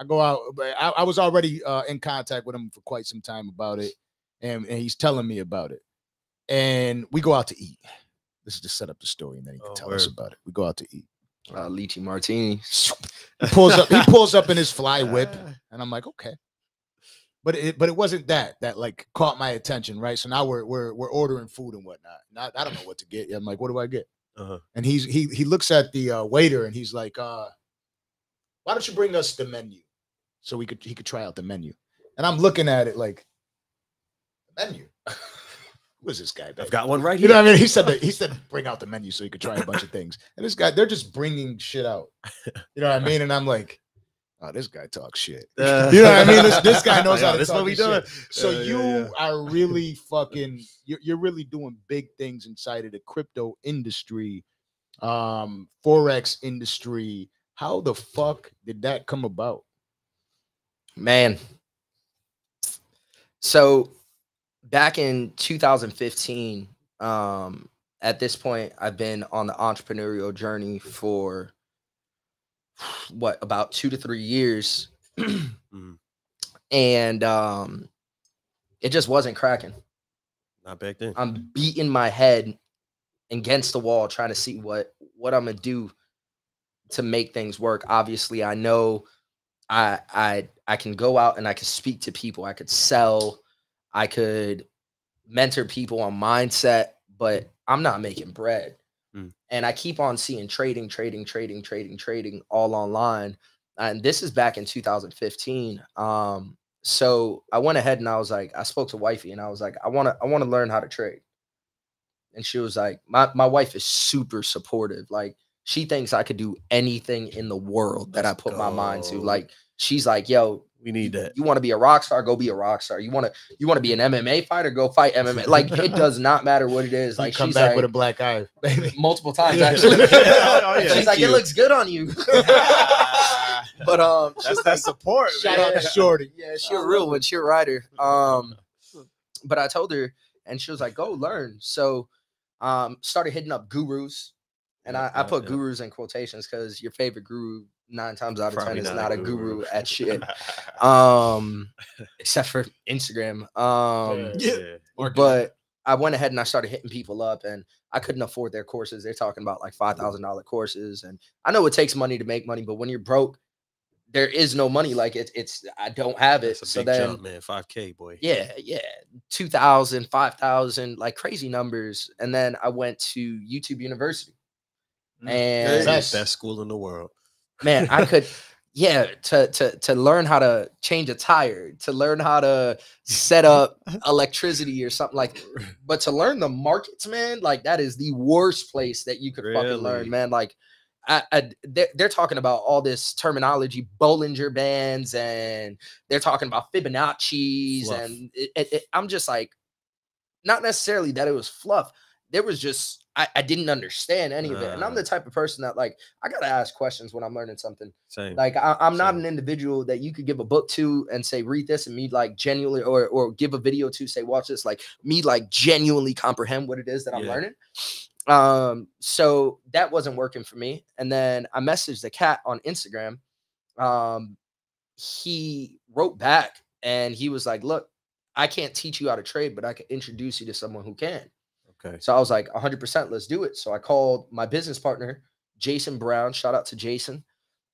I go out, but I, I was already uh, in contact with him for quite some time about it, and, and he's telling me about it. And we go out to eat. This is to set up the story, and then he can Oh, tell us about it. We go out to eat. Uh, lychee martini. He pulls up. He pulls up in his fly whip, and I'm like, okay. But it, but it wasn't that that like caught my attention, right? So now we're we're we're ordering food and whatnot. And I, I don't know what to get. I'm like, what do I get? Uh-huh. And he's he he looks at the uh, waiter and he's like, uh, why don't you bring us the menu so we could he could try out the menu? And I'm looking at it like, menu. Who is this guy? I've got one right here. You know what I mean? He said that he said bring out the menu so he could try a bunch of things. And this guy, they're just bringing shit out. You know what I mean? And I'm like, oh, this guy talks shit. Uh, You know what I mean? This, this guy knows yeah, how to This talk what we his shit. doing. So Yeah, yeah, you yeah. are really fucking you're, you're really doing big things inside of the crypto industry, um, forex industry. How the fuck did that come about? Man. So back in 2015, um, at this point, I've been on the entrepreneurial journey for what about two to three years. Mhm. And um it just wasn't cracking. Not back then. I'm beating my head against the wall trying to see what what I'm gonna do to make things work. Obviously, I know I I I can go out and I can speak to people. I could sell. I could mentor people on mindset, but I'm not making bread. Mm. And I keep on seeing trading, trading, trading, trading, trading all online. And this is back in 2015. Um, so I went ahead and I was like, I spoke to wifey and I was like, I want to, I want to learn how to trade. And she was like, my my wife is super supportive. Like she thinks I could do anything in the world that I put my mind to. Like she's like, yo, We need that. you want to be a rock star, go be a rock star. You want to you want to be an MMA fighter, go fight MMA. Like it does not matter what it is. Like Like come she's back like with a black eye, baby. multiple times actually. Oh, yeah, she's like, it looks good on you. but um, That's that support. Shout man. out to Shorty. yeah, she a real one. She a writer. Um, but I told her, and she was like, "Go learn." So, um, started hitting up gurus, and I, I put yeah. gurus in quotations because your favorite guru nine times out of Probably ten is not not a a guru guru. at shit. Um, except for Instagram. Um, yeah. but I went ahead and I started hitting people up, and I couldn't afford their courses. They're talking about like five thousand dollar courses, and I know it takes money to make money, but when you're broke, there is no money. Like it's it's I don't have it. That's a So big then, jump, man. 5K, boy. yeah, yeah, 2,000, 5,000, like crazy numbers. And then I went to YouTube University, Mm. and It's the Best. best school in the world. man, I could. Yeah, to to to learn how to change a tire, to learn how to set up electricity or something like but to learn the markets, man, like that is the worst place that you could fucking learn, man. Like, I, I they're, they're talking about all this terminology, Bollinger bands, and they're talking about Fibonacci's, Fluff. and it, it- it- I'm just like, not necessarily that it was fluff. There was just I, I didn't understand any of it, and I'm the type of person that like I gotta ask questions when I'm learning something. Same. Like I, I'm not an individual that you could give a book to and say read this and me like genuinely or or give a video to say watch this like me like genuinely comprehend what it is that I'm Yeah. learning. Um, so that wasn't working for me. And then I messaged the cat on Instagram. Um, he wrote back and he was like, "Look, I can't teach you how to trade, but I can introduce you to someone who can." Okay. So I was like, 100%, let's do it. So I called my business partner, Jason Brown. Shout out to Jason.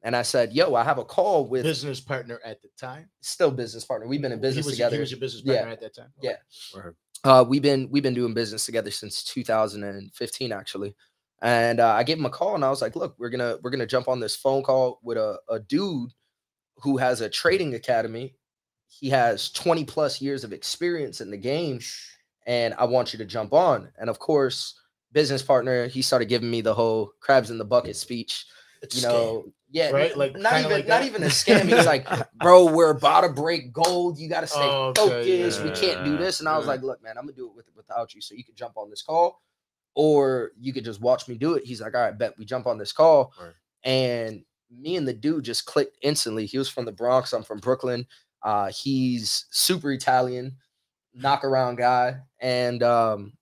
And I said, yo, I have a call with Business partner at the time. still business partner. We've been in business he was, together. He was your business Yeah. partner at that time. Yeah. Uh, we've been we've been doing business together since 2015 actually. And uh, I gave him a call and I was like, look, we're gonna we're gonna jump on this phone call with a, a dude who has a trading academy. He has 20 plus years of experience in the game, and I want you to jump on. And of course, business partner, he started giving me the whole crabs in the bucket speech. It's you a scam, know, yeah, right? Like, not even like not even a scam. He's like, bro, we're about to break gold. You got to stay Oh, okay, focused. We can't do this. And I was yeah. like, look, man, I'm gonna do it with without you. So you can jump on this call, or you could just watch me do it. He's like, all right, bet we jump on this call, Word. and me and the dude just clicked instantly. He was from the Bronx. I'm from Brooklyn. Uh, he's super Italian, knock around guy, and um,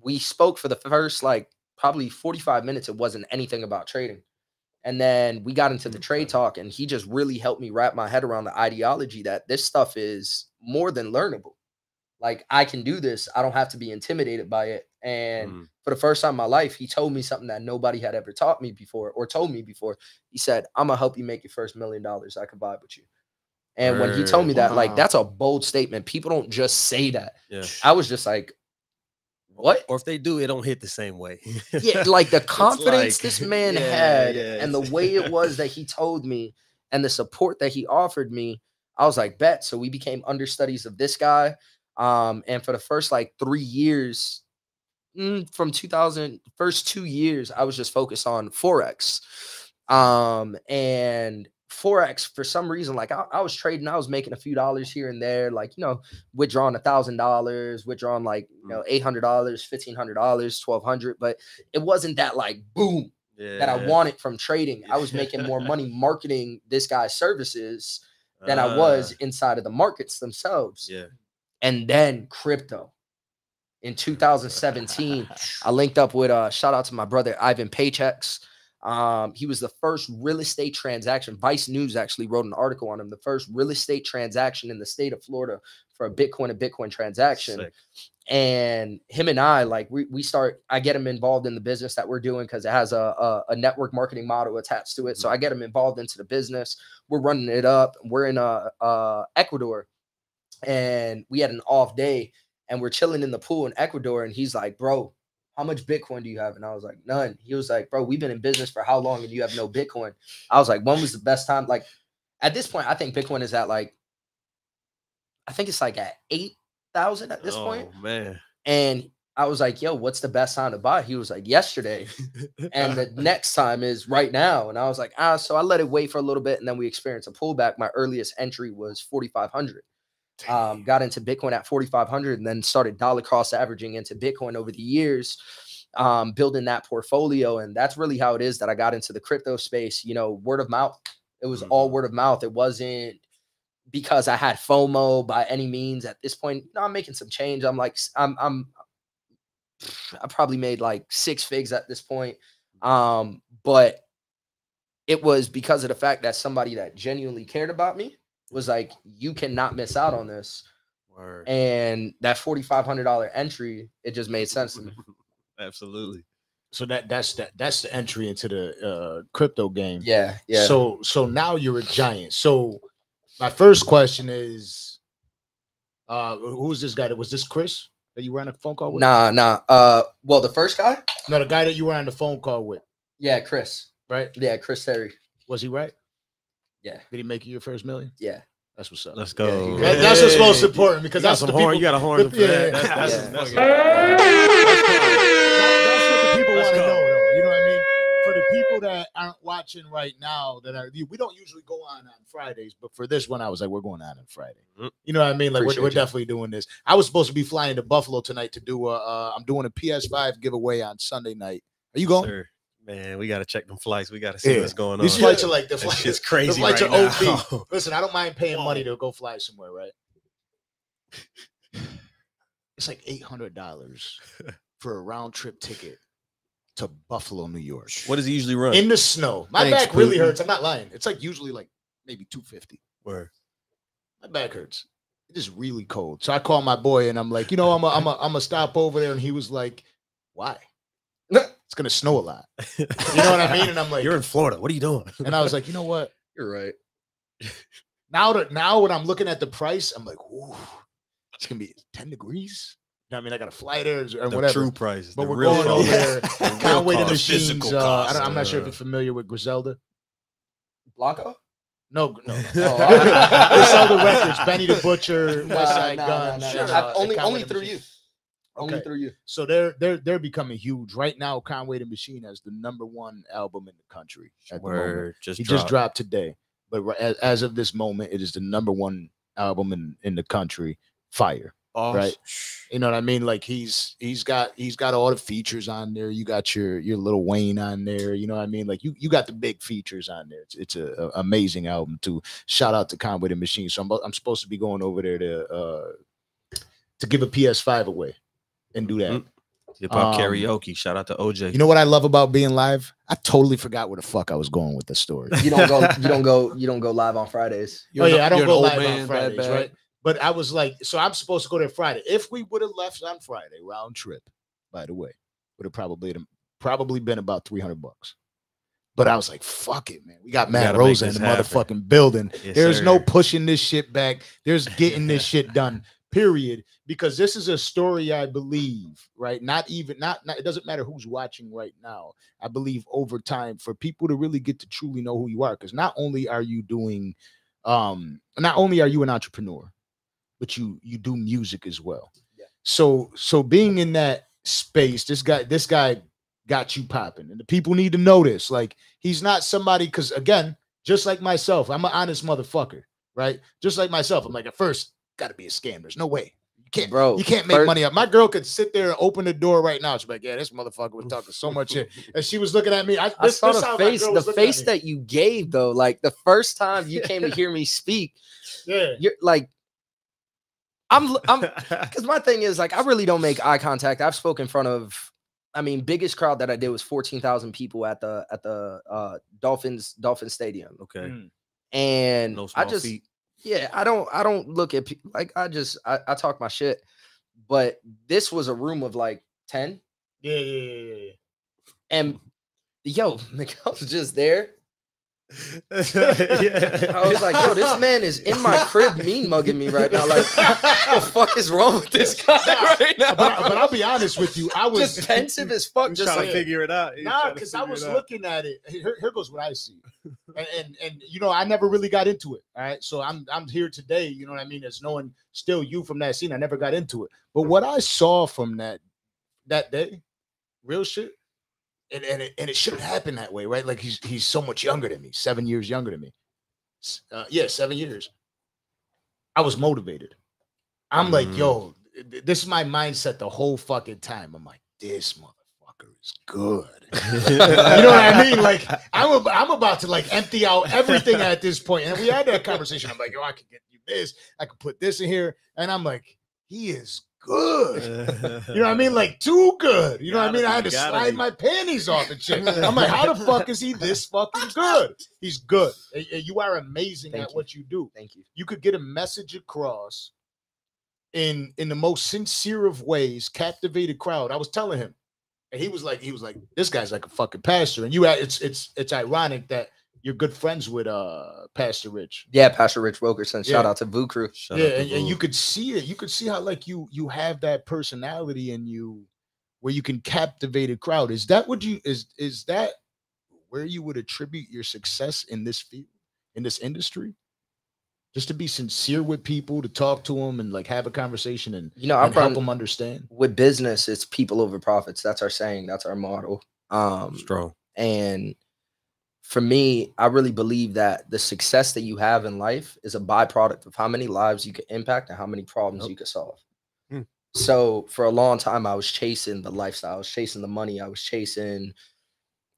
we spoke for the first like probably 45 minutes. It wasn't anything about trading. And then we got into the trade talk, and he just really helped me wrap my head around the ideology that this stuff is more than learnable. Like, I can do this, I don't have to be intimidated by it. And Mm. for the first time in my life, he told me something that nobody had ever taught me before or told me before. He said, I'm gonna help you make your first million dollars. I could vibe with you. And when he told me that, like, that's a bold statement. People don't just say that. Yeah. I was just like, what? Or if they do, it don't hit the same way. yeah, like the confidence like- this man yeah, had yeah, and the way it was that he told me and the support that he offered me, I was like, bet. So we became understudies of this guy. Um, and for the first like three years, mm, from 2000, first two years, I was just focused on Forex. Um, and Forex, for some reason, like I, I was trading, I was making a few dollars here and there, like, you know, withdrawing a thousand dollars, withdrawing like, you know, eight hundred dollars, fifteen hundred dollars, twelve hundred, but it wasn't that like boom yeah. that I wanted from trading. I was making more money marketing this guy's services than I was inside of the markets themselves. Yeah. And then crypto. In 2017, I linked up with uh shout out to my brother Ivan Paychecks. Um, he was the first real estate transaction. Vice News actually wrote an article on him. The first real estate transaction in the state of Florida for a Bitcoin to Bitcoin transaction Sick. and him and I like we we start I get him involved in the business that we're doing because it has a, a a network marketing model attached to it. So I get him involved into the business. We're running it up. We're in uh, uh Ecuador, and we had an off day, and we're chilling in the pool in Ecuador. And he's like, "Bro, how much Bitcoin do you have?" And I was like, "None." He was like, "Bro, we've been in business for how long, and you have no Bitcoin?" I was like, "When was the best time?" Like at this point, I think Bitcoin is at like, I think it's like at eight thousand at this point. Oh, man. And I was like, yo, what's the best time to buy? He was like, yesterday. And the next time is right now. And I was like, ah, so I let it wait for a little bit. And then we experienced a pullback. My earliest entry was 4,500. Um, got into Bitcoin at 4,500 and then started dollar cost averaging into Bitcoin over the years, um, building that portfolio. And that's really how it is that I got into the crypto space, you know, word of mouth. It was all word of mouth. It wasn't because I had FOMO by any means at this point. No, I'm making some change. I'm like, I'm, I'm, I probably made like six figs at this point. Um, but it was because of the fact that somebody that genuinely cared about me was like, you cannot miss out on this. Word. And that $4,500 entry, it just made sense to me. Absolutely. So that that's that that's the entry into the uh crypto game. Yeah. Yeah. So so now you're a giant. So my first question is uh who's this guy that was this Chris that you were on a phone call with? nah, nah. Uh, well, the first guy, No, the guy that you were on the phone call with, yeah, Chris. right? Yeah, Chris Terry. Was he right? Yeah. Did he make you your first million? Yeah. That's what's up. Let's go. he- That- that's what's most important because that's some the horn. people- You got a horn the- for yeah, that. yeah, That's, yeah. that's, Yeah. fucking- That- that's what the people want to know, though. You know what I mean? For the people that aren't watching right now, that are we don't usually go on on Fridays, but for this one, I was like, we're going on on Friday. Mhm. You know what I mean? Like we're, we're definitely doing this. I was supposed to be flying to Buffalo tonight to do a. Uh, I'm doing a PS5 giveaway on Sunday night. Are you going? Sir, man, we got to check them flights. We got to see Yeah. what's going on. These flights are like the That flights. shit's The crazy flights right are now. OP. Listen, I don't mind paying oh. money to go fly somewhere, right? It's like eight hundred dollars for a round trip ticket to Buffalo, New York, what does he usually run? in the snow. My Thanks, back really Putin. hurts. I'm not lying. It's like usually like maybe two fifty. Where? My back hurts. It is really cold. So I call my boy and I'm like, you know, I'm a, I'm a, I'm a stop over there, and he was like, why? It's gonna snow a lot. You know what I mean? And I'm like, You're in Florida. What are you doing? and I was like, you know what? You're right. now that now when I'm looking at the price, I'm like, ooh, it's gonna be 10 degrees. You know what I mean? I gotta fly there or the whatever. true prices. but the we're real going over cost. there. The real Conway the cost. Machines. Uh, I cost, don't, I'm not sure if uh, you're familiar with Griselda. Blanco? No, no. no. Oh, Griselda Records, Benny the Butcher, Nah, West Side nah, Gunn. nah, nah, shit, nah. uh, only only the through you. Machines. Only Okay. through you. So they're they're they're becoming huge right now. Conway the Machine has the number one album in the country at the just He dropped. just dropped today, but as, as of this moment, it is the number one album in in the country. Fire, right? You know what I mean? Like he's he's got he's got all the features on there. You got your your Lil Wayne on there. You know what I mean? Like you you got the big features on there. It's it's a, a amazing album too. Shout out to Conway the Machine. So I'm I'm supposed to be going over there to uh to give a PS5 away and do that. Mm. Hip hop Um, karaoke. Shout out to OJ. You know what I love about being live? I totally forgot where the fuck I was going with the story. You don't go. You don't go. You don't go live on Fridays. oh yeah, I don't go old live on man, bad Fridays, right? But I was like, so I'm supposed to go there Friday. If we would have left on Friday, round trip, by the way, would have probably probably been about 300 bucks. But I was like, fuck it, man. We got We Matt Rosa in the happen. motherfucking building. Yes, There's no pushing this shit back. There's getting this shit done. Period. Because this is a story I believe, right? Not even not, not it doesn't matter who's watching right now. I believe over time for people to really get to truly know who you are. Because not only are you doing, um, not only are you an entrepreneur, but you you do music as well. Yeah. So so being in that space, this guy this guy got you popping, and the people need to know this. Like he's not somebody because again, just like myself, I'm an honest motherfucker, right? Just like myself, I'm like at first got to be a scam. There's no way you can't. Bro, You can't make fir- money up. My girl could sit there and open the door right now. She's like, "Yeah, this motherfucker was talking so much shit," and she was looking at me. I, I saw this the face. The was looking at face that you gave though. Like the first time you came to hear me speak, yeah, you're like, I'm. I'm. Because my thing is like, I really don't make eye contact. I've spoken in front of. I mean, biggest crowd that I did was fourteen thousand people at the at the uh Dolphins Dolphin Stadium, okay. Mm. and No I just feet. Yeah, I don't I don't look at people like I just I, I talk my shit, but this was a room of like ten, yeah, yeah, yeah, yeah, and yo, Miguel was just there. Yeah. I was like, yo, this man is in my crib mean mugging me right now. Like, what the fuck is wrong with this guy right now? but, I- but I'll be honest with you. I was just pensive as fuck. Just trying like, to figure it out. He's Nah, because I was looking at it. Here, here goes what I see, and, and and you know I never really got into it. All right, so I'm I'm here today. You know what I mean? As knowing still you from that scene, I never got into it. But what I saw from that that day, real shit, and and it, and it shouldn't happen that way, right? Like he's he's so much younger than me, seven years younger than me. Uh, yeah, seven years. I was motivated. I'm like, Mhm. yo, this is my mindset the whole fucking time. I'm like, this motherfucker is good. you know what I mean? Like, I'm I'm about to like empty out everything at this point. And we had that conversation. I'm like, yo, I could get you this. I could put this in here. And I'm like, he is good. You know what I mean? Like too good. You know what I Gotta mean? I had to slide be. my panties off and shit. I'm like, how the fuck is he this fucking good? He's good. And- and You are amazing Thank at you. what you do. thank you. You could get a message across in in the most sincere of ways, captivate a crowd. I was telling him, and he was like, he was like, this guy's like a fucking pastor. And you, it's it's it's ironic that you're good friends with uh Pastor Rich. Yeah, Pastor Rich Wilkerson. Shout Yeah. out to Vu Crew. Shout yeah, out to and, and you Boo. could see it. You could see how like you you have that personality in you where you can captivate a crowd. Is that what you is is that where you would attribute your success in this field, in this industry? Just to be sincere with people, to talk to them and like have a conversation and, You know, I'm and help them understand. with business. It's people over profits. That's our saying. That's our model. Um, strong. And for me, I really believe that the success that you have in life is a byproduct of how many lives you can impact and how many problems you can solve. Hmm. So for a long time, I was chasing the lifestyle, I was chasing the money, I was chasing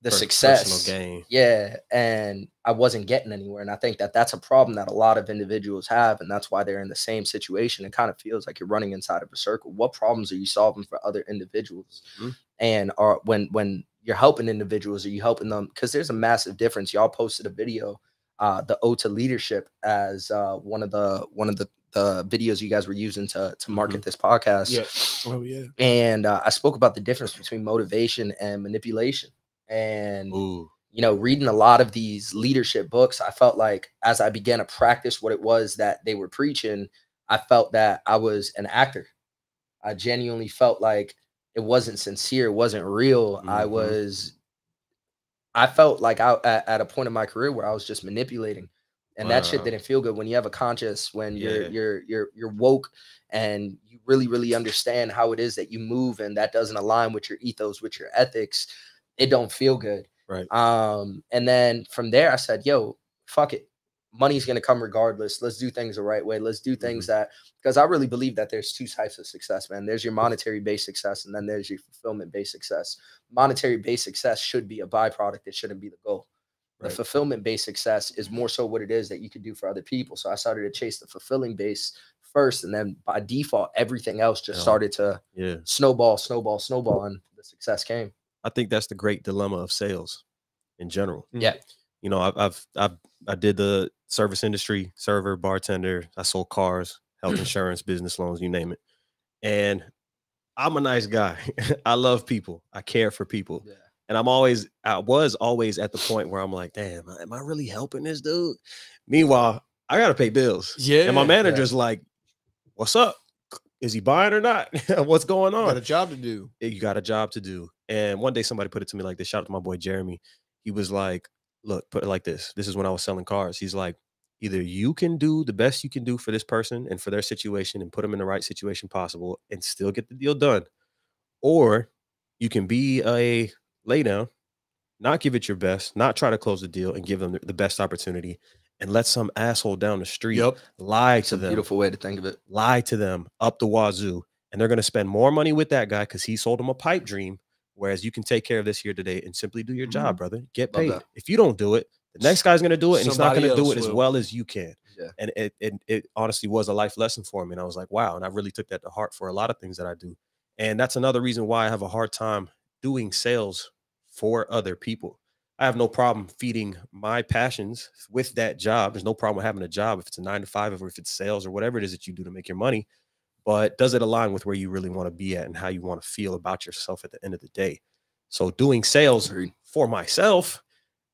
the Per- success. Yeah, and I wasn't getting anywhere, and I think that that's a problem that a lot of individuals have, and that's why they're in the same situation. It kind of feels like you're running inside of a circle. What problems are you solving for other individuals? Mhm. And are when when you're helping individuals, are you helping them? Because there's a massive difference. Y'all posted a video, uh, the O to Leadership, as uh, one of the one of the the videos you guys were using to to market this podcast Yeah. Oh yeah. and uh, I spoke about the difference between motivation and manipulation. And Ooh. you know, reading a lot of these leadership books, I felt like as I began to practice what it was that they were preaching, I felt that I was an actor. I genuinely felt like it wasn't sincere, it wasn't real. I Mhm. was, I felt like I at, at a point in my career where I was just manipulating. and that shit didn't feel good when you have a conscience when you're you're you're you're woke and you really really understand how it is that you move and that doesn't align with your ethos with your ethics it don't feel good Right. um and then from there i said yo fuck it money's going to come regardless let's do things the right way let's do things mm-hmm. that because i really believe that there's two types of success man there's your monetary based success and then there's your fulfillment based success monetary based success should be a byproduct it shouldn't be the goal the fulfillment based success is more so what it is that you can do for other people. So I started to chase the fulfilling base first, and then by default, everything else just Yeah. started to Yeah. snowball, snowball, snowball, and the success came. I think that's the great dilemma of sales in general. Yeah. You know, I've, I've, I've, I did the service industry, server, bartender. I sold cars, health insurance, business loans, you name it. And I'm a nice guy. I love people. I care for people. Yeah. And I'm always, I was always at the point where I'm like, damn, am I really helping this dude? Meanwhile, I got to pay bills. Yeah. And my yeah. manager's like, what's up? Is he buying or not? What's going on? got a job to do. eh, you got a job to do. And one day somebody put it to me like this. Shout out to my boy Jeremy. He was like, look, put it like this. This is when I was selling cars. He's like, either you can do the best you can do for this person and for their situation and put them in the right situation possible and still get the deal done. Or you can be a lay down, not give it your best, not try to close the deal and give them the- best opportunity and let some asshole down the street Yep. lie It's to a them beautiful way to think of it. lie to them up the wazoo, and they're going to spend more money with that guy because he sold them a pipe dream. Whereas you can take care of this here today and simply do your job, brother. Get paid. If you don't do it, the next guy's going to do it, and he's not going to do it as well as you can. Yeah. And it, it it honestly was a life lesson for me, and I was like, wow. And I really took that to heart for a lot of things that I do. And that's another reason why I have a hard time doing sales for other people. I have no problem feeding my passions with that job. There's no problem with having a job if it's a nine to five, or if it's sales or whatever it is that you do to make your money. But does it align with where you really want to be at and how you want to feel about yourself at the end of the day? So doing sales for myself,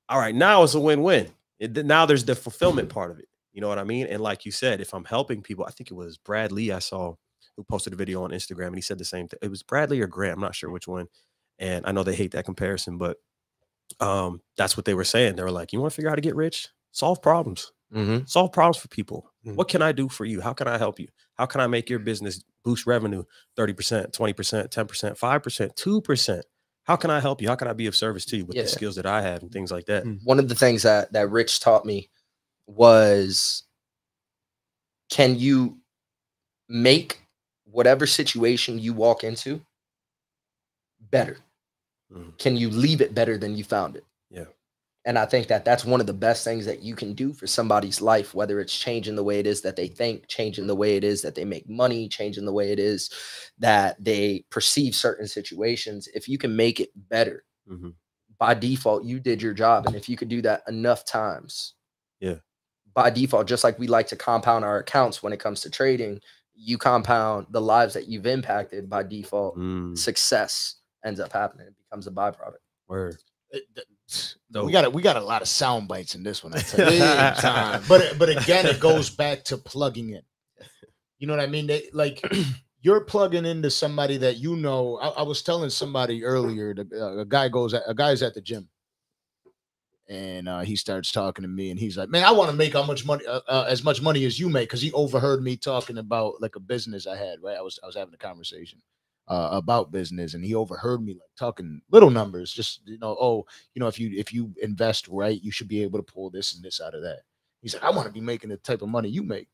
all right, now it's a win-win. It, now there's the fulfillment part of it. You know what I mean? And like you said, if I'm helping people, I think it was Brad Lea I saw who posted a video on Instagram and he said the same thing. It was Brad Lea or Grant, I'm not sure which one. And I know they hate that comparison, but um, that's what they were saying. They were like, you want to figure out how to get rich? Solve problems. Mm-hmm. Solve problems for people. Mhm. What can I do for you? How can I help you? How can I make your business boost revenue 30%, 20%, 10%, 5%, 2%? How can I help you? How can I be of service to you with Yeah. the skills that I have and things like that? One of the things that that Rich taught me was can you make whatever situation you walk into better? Mhm. Can you leave it better than you found it? Yeah. And I think that that's one of the best things that you can do for somebody's life, whether it's changing the way it is that they think, changing the way it is that they make money, changing the way it is that they perceive certain situations. If you can make it better, Mhm. by default, you did your job. And if you could do that enough times, Yeah. by default, just like we like to compound our accounts when it comes to trading, you compound the lives that you've impacted by default. Mm, Success ends up happening. It becomes a byproduct. word. It- th- Dope. we got a, we got a lot of sound bites in this one. I tell you. But but again, it goes back to plugging in. You know what I mean? They, like you're plugging into somebody that you know. I, I was telling somebody earlier. The, uh, a guy goes. At, a guy's at the gym, and uh, he starts talking to me, and he's like, "Man, I want to make how much money, uh, uh, as much money as you make," because he overheard me talking about like a business I had. Right? I was I was having a conversation. Uh, about business and he overheard me like talking little numbers just you know oh you know, if you if you invest right, you should be able to pull this and this out of that. He's like, I want to be making the type of money you make.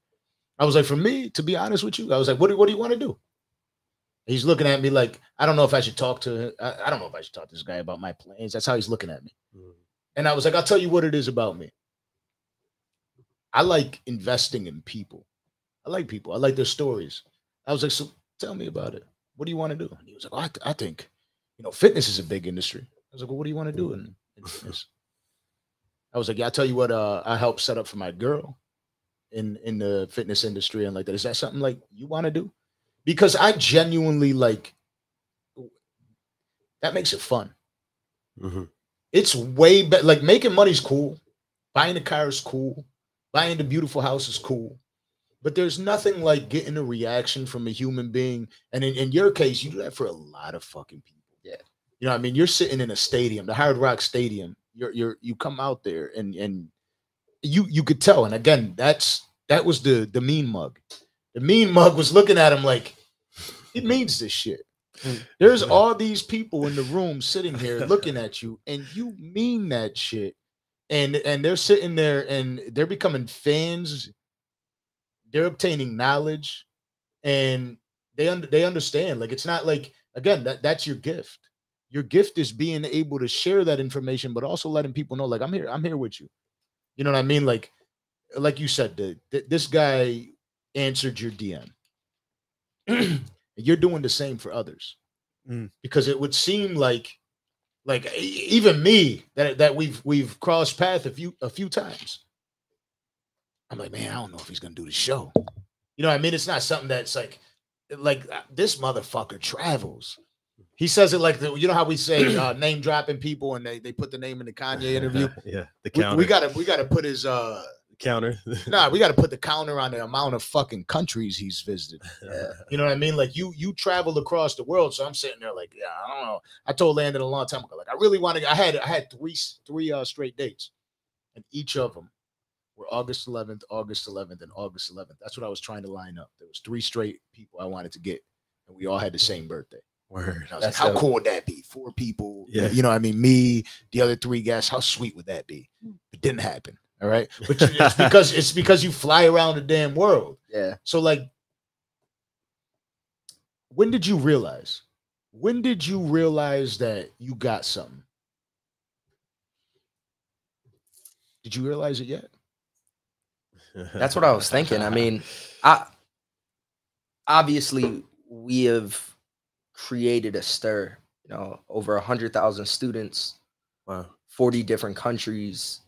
I was like, for me, to be honest with you, I was like, what do what do you want to do? He's looking at me like, I don't know if I should talk to I, I don't know if I should talk to this guy about my plans. That's how he's looking at me. Mm. And I was like, I'll tell you what it is about me. I like investing in people. I like people. I like their stories. I was like, so tell me about it. What do you want to do? And he was like, oh, I, th- I think, you know, fitness is a big industry. I was like, well, what do you want to do in, in fitness? I was like, yeah, I'll tell you what, uh, I helped set up for my girl in in the fitness industry and like that. Is that something like you want to do? Because I genuinely like that makes it fun. Mhm. It's way better. Like making money's cool, buying a car is cool, buying the beautiful house is cool. But there's nothing like getting a reaction from a human being. And in, in your case, you do that for a lot of fucking people. Yeah. You know what I mean? You're sitting in a stadium, the Hard Rock Stadium. You're you're you come out there and and you you could tell. And again, that's that was the the mean mug. The mean mug was looking at him like it means this shit. Mm. There's all these people in the room sitting here looking at you, and you mean that shit. And and they're sitting there and they're becoming fans. They're obtaining knowledge, and they under they understand. Like it's not like again that that's your gift. Your gift is being able to share that information, but also letting people know, like I'm here, I'm here with you. You know what I mean? Like, like you said, the, th- this guy answered your DM. You're doing the same for others Mm. because it would seem like, like even me that that we've we've crossed path a few a few times. I'm like, man, I don't know if he's gonna do the show. You know what I mean? It's not something that's like, like uh, this motherfucker travels. He says it like the, you know how we say uh, name dropping people and they, they put the name in the Kanye interview. yeah, the counter. we gotta we gotta put his uh counter. nah we gotta put the counter on the amount of fucking countries he's visited. You know what I mean? Like you you traveled across the world, so I'm sitting there like, yeah, I don't know. I told Landon a long time ago, like I really want to. I had I had three three uh straight dates, and each of them were August 11th, August 11th, and August 11th. That's what I was trying to line up. There was three straight people I wanted to get, and we all had the same birthday. Word. And I was That's like, how dope. cool would that be? Four people. Yeah. You know, what I mean, me, the other three guests. How sweet would that be? Hmm. It didn't happen. All right. But you- it's because it's because you fly around the damn world. Yeah. So like when did you realize? When did you realize that you got something? Did you realize it yet? That's what I was thinking. I mean, I obviously we have created a stir. You know, over a hundred thousand students, wow. forty different countries.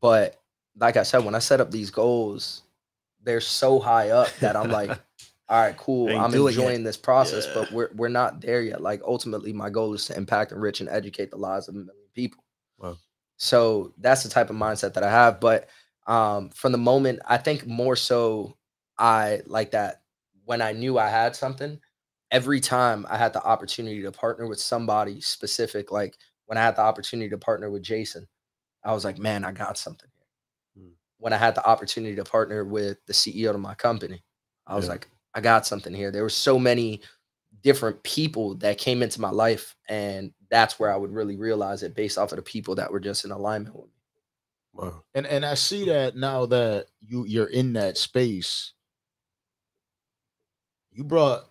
But like I said, when I set up these goals, they're so high up that I'm like, all right, cool. I'm it enjoying this process, Yeah. but we're we're not there yet. Like ultimately, my goal is to impact, enrich, and educate the lives of a million people. Wow. So that's the type of mindset that I have. But um, from the moment, I think more so, I like that when I knew I had something. Every time I had the opportunity to partner with somebody specific, like when I had the opportunity to partner with Jason, I was like, man, I got something here. Mm. When I had the opportunity to partner with the CEO of my company, I was Yeah. like, I got something here. There were so many different people that came into my life, and that's where I would really realize it based off of the people that were just in alignment with me. Wow. And and I see that now that you you're in that space. You brought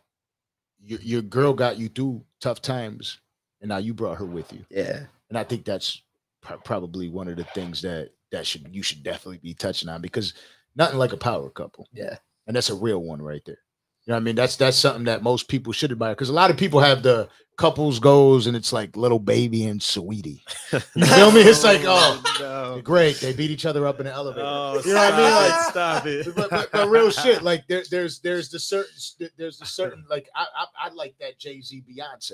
your your girl got you through tough times, and now you brought her with you. Yeah. and I think that's pro- probably one of the things that that should you should definitely be touching on because nothing like a power couple, Yeah. and that's a real one right there. You know, what I mean, that's that's something that most people should admire because a lot of people have the couples goes and it's like little baby and sweetie. You feel me? It's like, oh, no. great, they beat each other up in the elevator. Oh, You know what I mean? stop Like, it, stop it. but, but, but real shit, like there, there's there's the certain there's the certain like I I, I like that Jay Z Beyonce.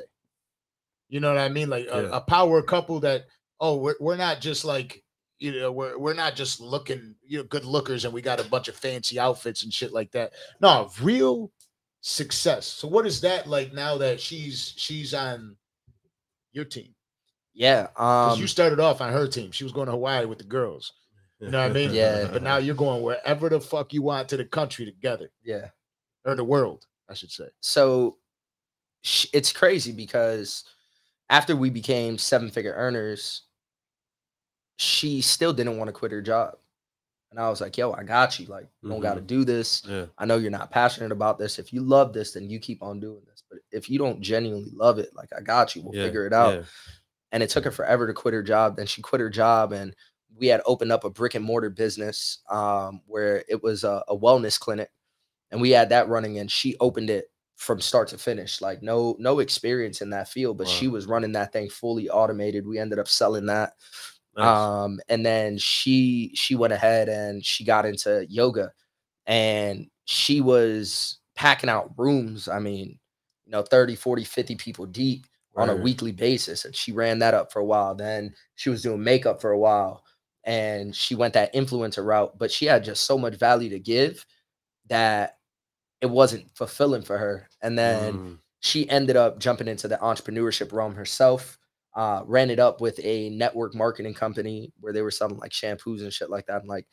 You know what I mean? Like a, Yeah. a power couple that oh we're we're not just like you know we're we're not just looking you know good lookers and we got a bunch of fancy outfits and shit like that. No, real success. So what is that like now that she's she's on your team? Yeah. Um, you started off on her team. She was going to Hawaii with the girls. You know what I mean? Yeah. But now you're going wherever the fuck you want to the country together yeah. or the world, I should say. so it's crazy because after we became seven figure earners, she still didn't want to quit her job. And I was like, yo, I got you. Like, you don't got to do this. Yeah. I know you're not passionate about this. If you love this, then you keep on doing this. But if you don't genuinely love it, like, I got you. We'll yeah, figure it out. yeah. and it took her forever to quit her job. Then she quit her job, and we had opened up a brick and mortar business um, where it was a, a wellness clinic, and we had that running. And she opened it from start to finish, like no no experience in that field, but she was running that thing fully automated. We ended up selling that, Nice. um, and then she she went ahead and she got into yoga, and she was packing out rooms. I mean, you know, 30, 40, 50 people deep on a weekly basis and she ran that up for a while then she was doing makeup for a while and she went that influencer route but she had just so much value to give that it wasn't fulfilling for her and then Mm, she ended up jumping into the entrepreneurship realm herself uh, ran it up with a network marketing company where they were selling like shampoos and shit like that. And like,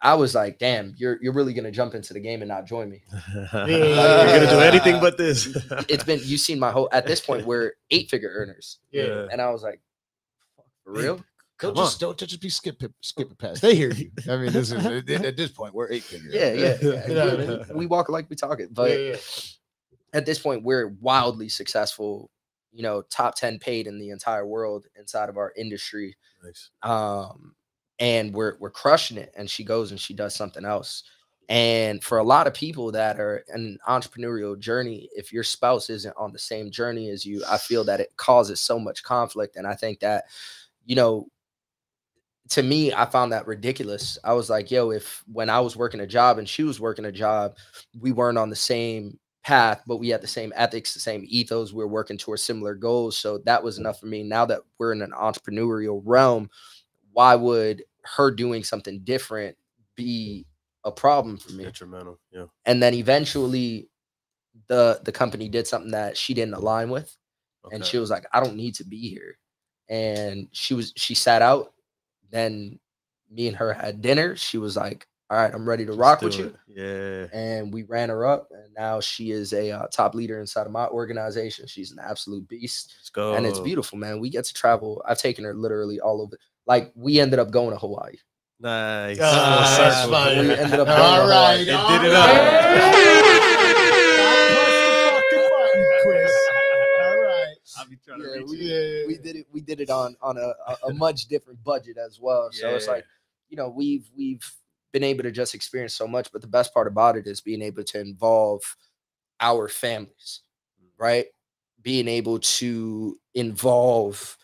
I was like, damn, you're you're really gonna jump into the game and not join me. You're gonna do anything but this. It's been you've seen my whole at this point we're eight figure earners, Yeah. and I was like, "Fuck, for real? Don't Come just don't just be skip it, skip it past. They hear you. I mean, this is at at this point we're eight figures. Yeah, yeah. yeah. You know I mean? we walk like we talk it, but Yeah, yeah. at this point we're wildly successful. You know, top ten paid in the entire world inside of our industry. Nice. um and we're we're crushing it and she goes and she does something else and for a lot of people that are in an entrepreneurial journey if your spouse isn't on the same journey as you i feel that it causes so much conflict and i think that you know to me i found that ridiculous i was like yo if when i was working a job and she was working a job we weren't on the same path but we had the same ethics the same ethos We are working towards similar goals so that was mm. enough for me now that we're in an entrepreneurial realm why would her doing something different be a problem for me Detrimental. Yeah. and then eventually the the company did something that she didn't align with and she was like i don't need to be here and she was she sat out then me and her had dinner she was like all right i'm ready to rock with Do you. Yeah. and we ran her up and now she is a uh, top leader inside of my organization she's an absolute beast Let's go. and it's beautiful man we get to travel i've taken her literally all over like we ended up going to hawaii Nice. Ah, Full that's fine. We ended up All going to right, Hawaii. It all did it right. up. I pressed the fucking button, Kris. All right. I'll be trying Yeah, we, it. we did it we did it on on a, a, a much different budget as well so it's like you know we've we've been able to just experience so much but the best part about it is being able to involve our families right? Being able to involve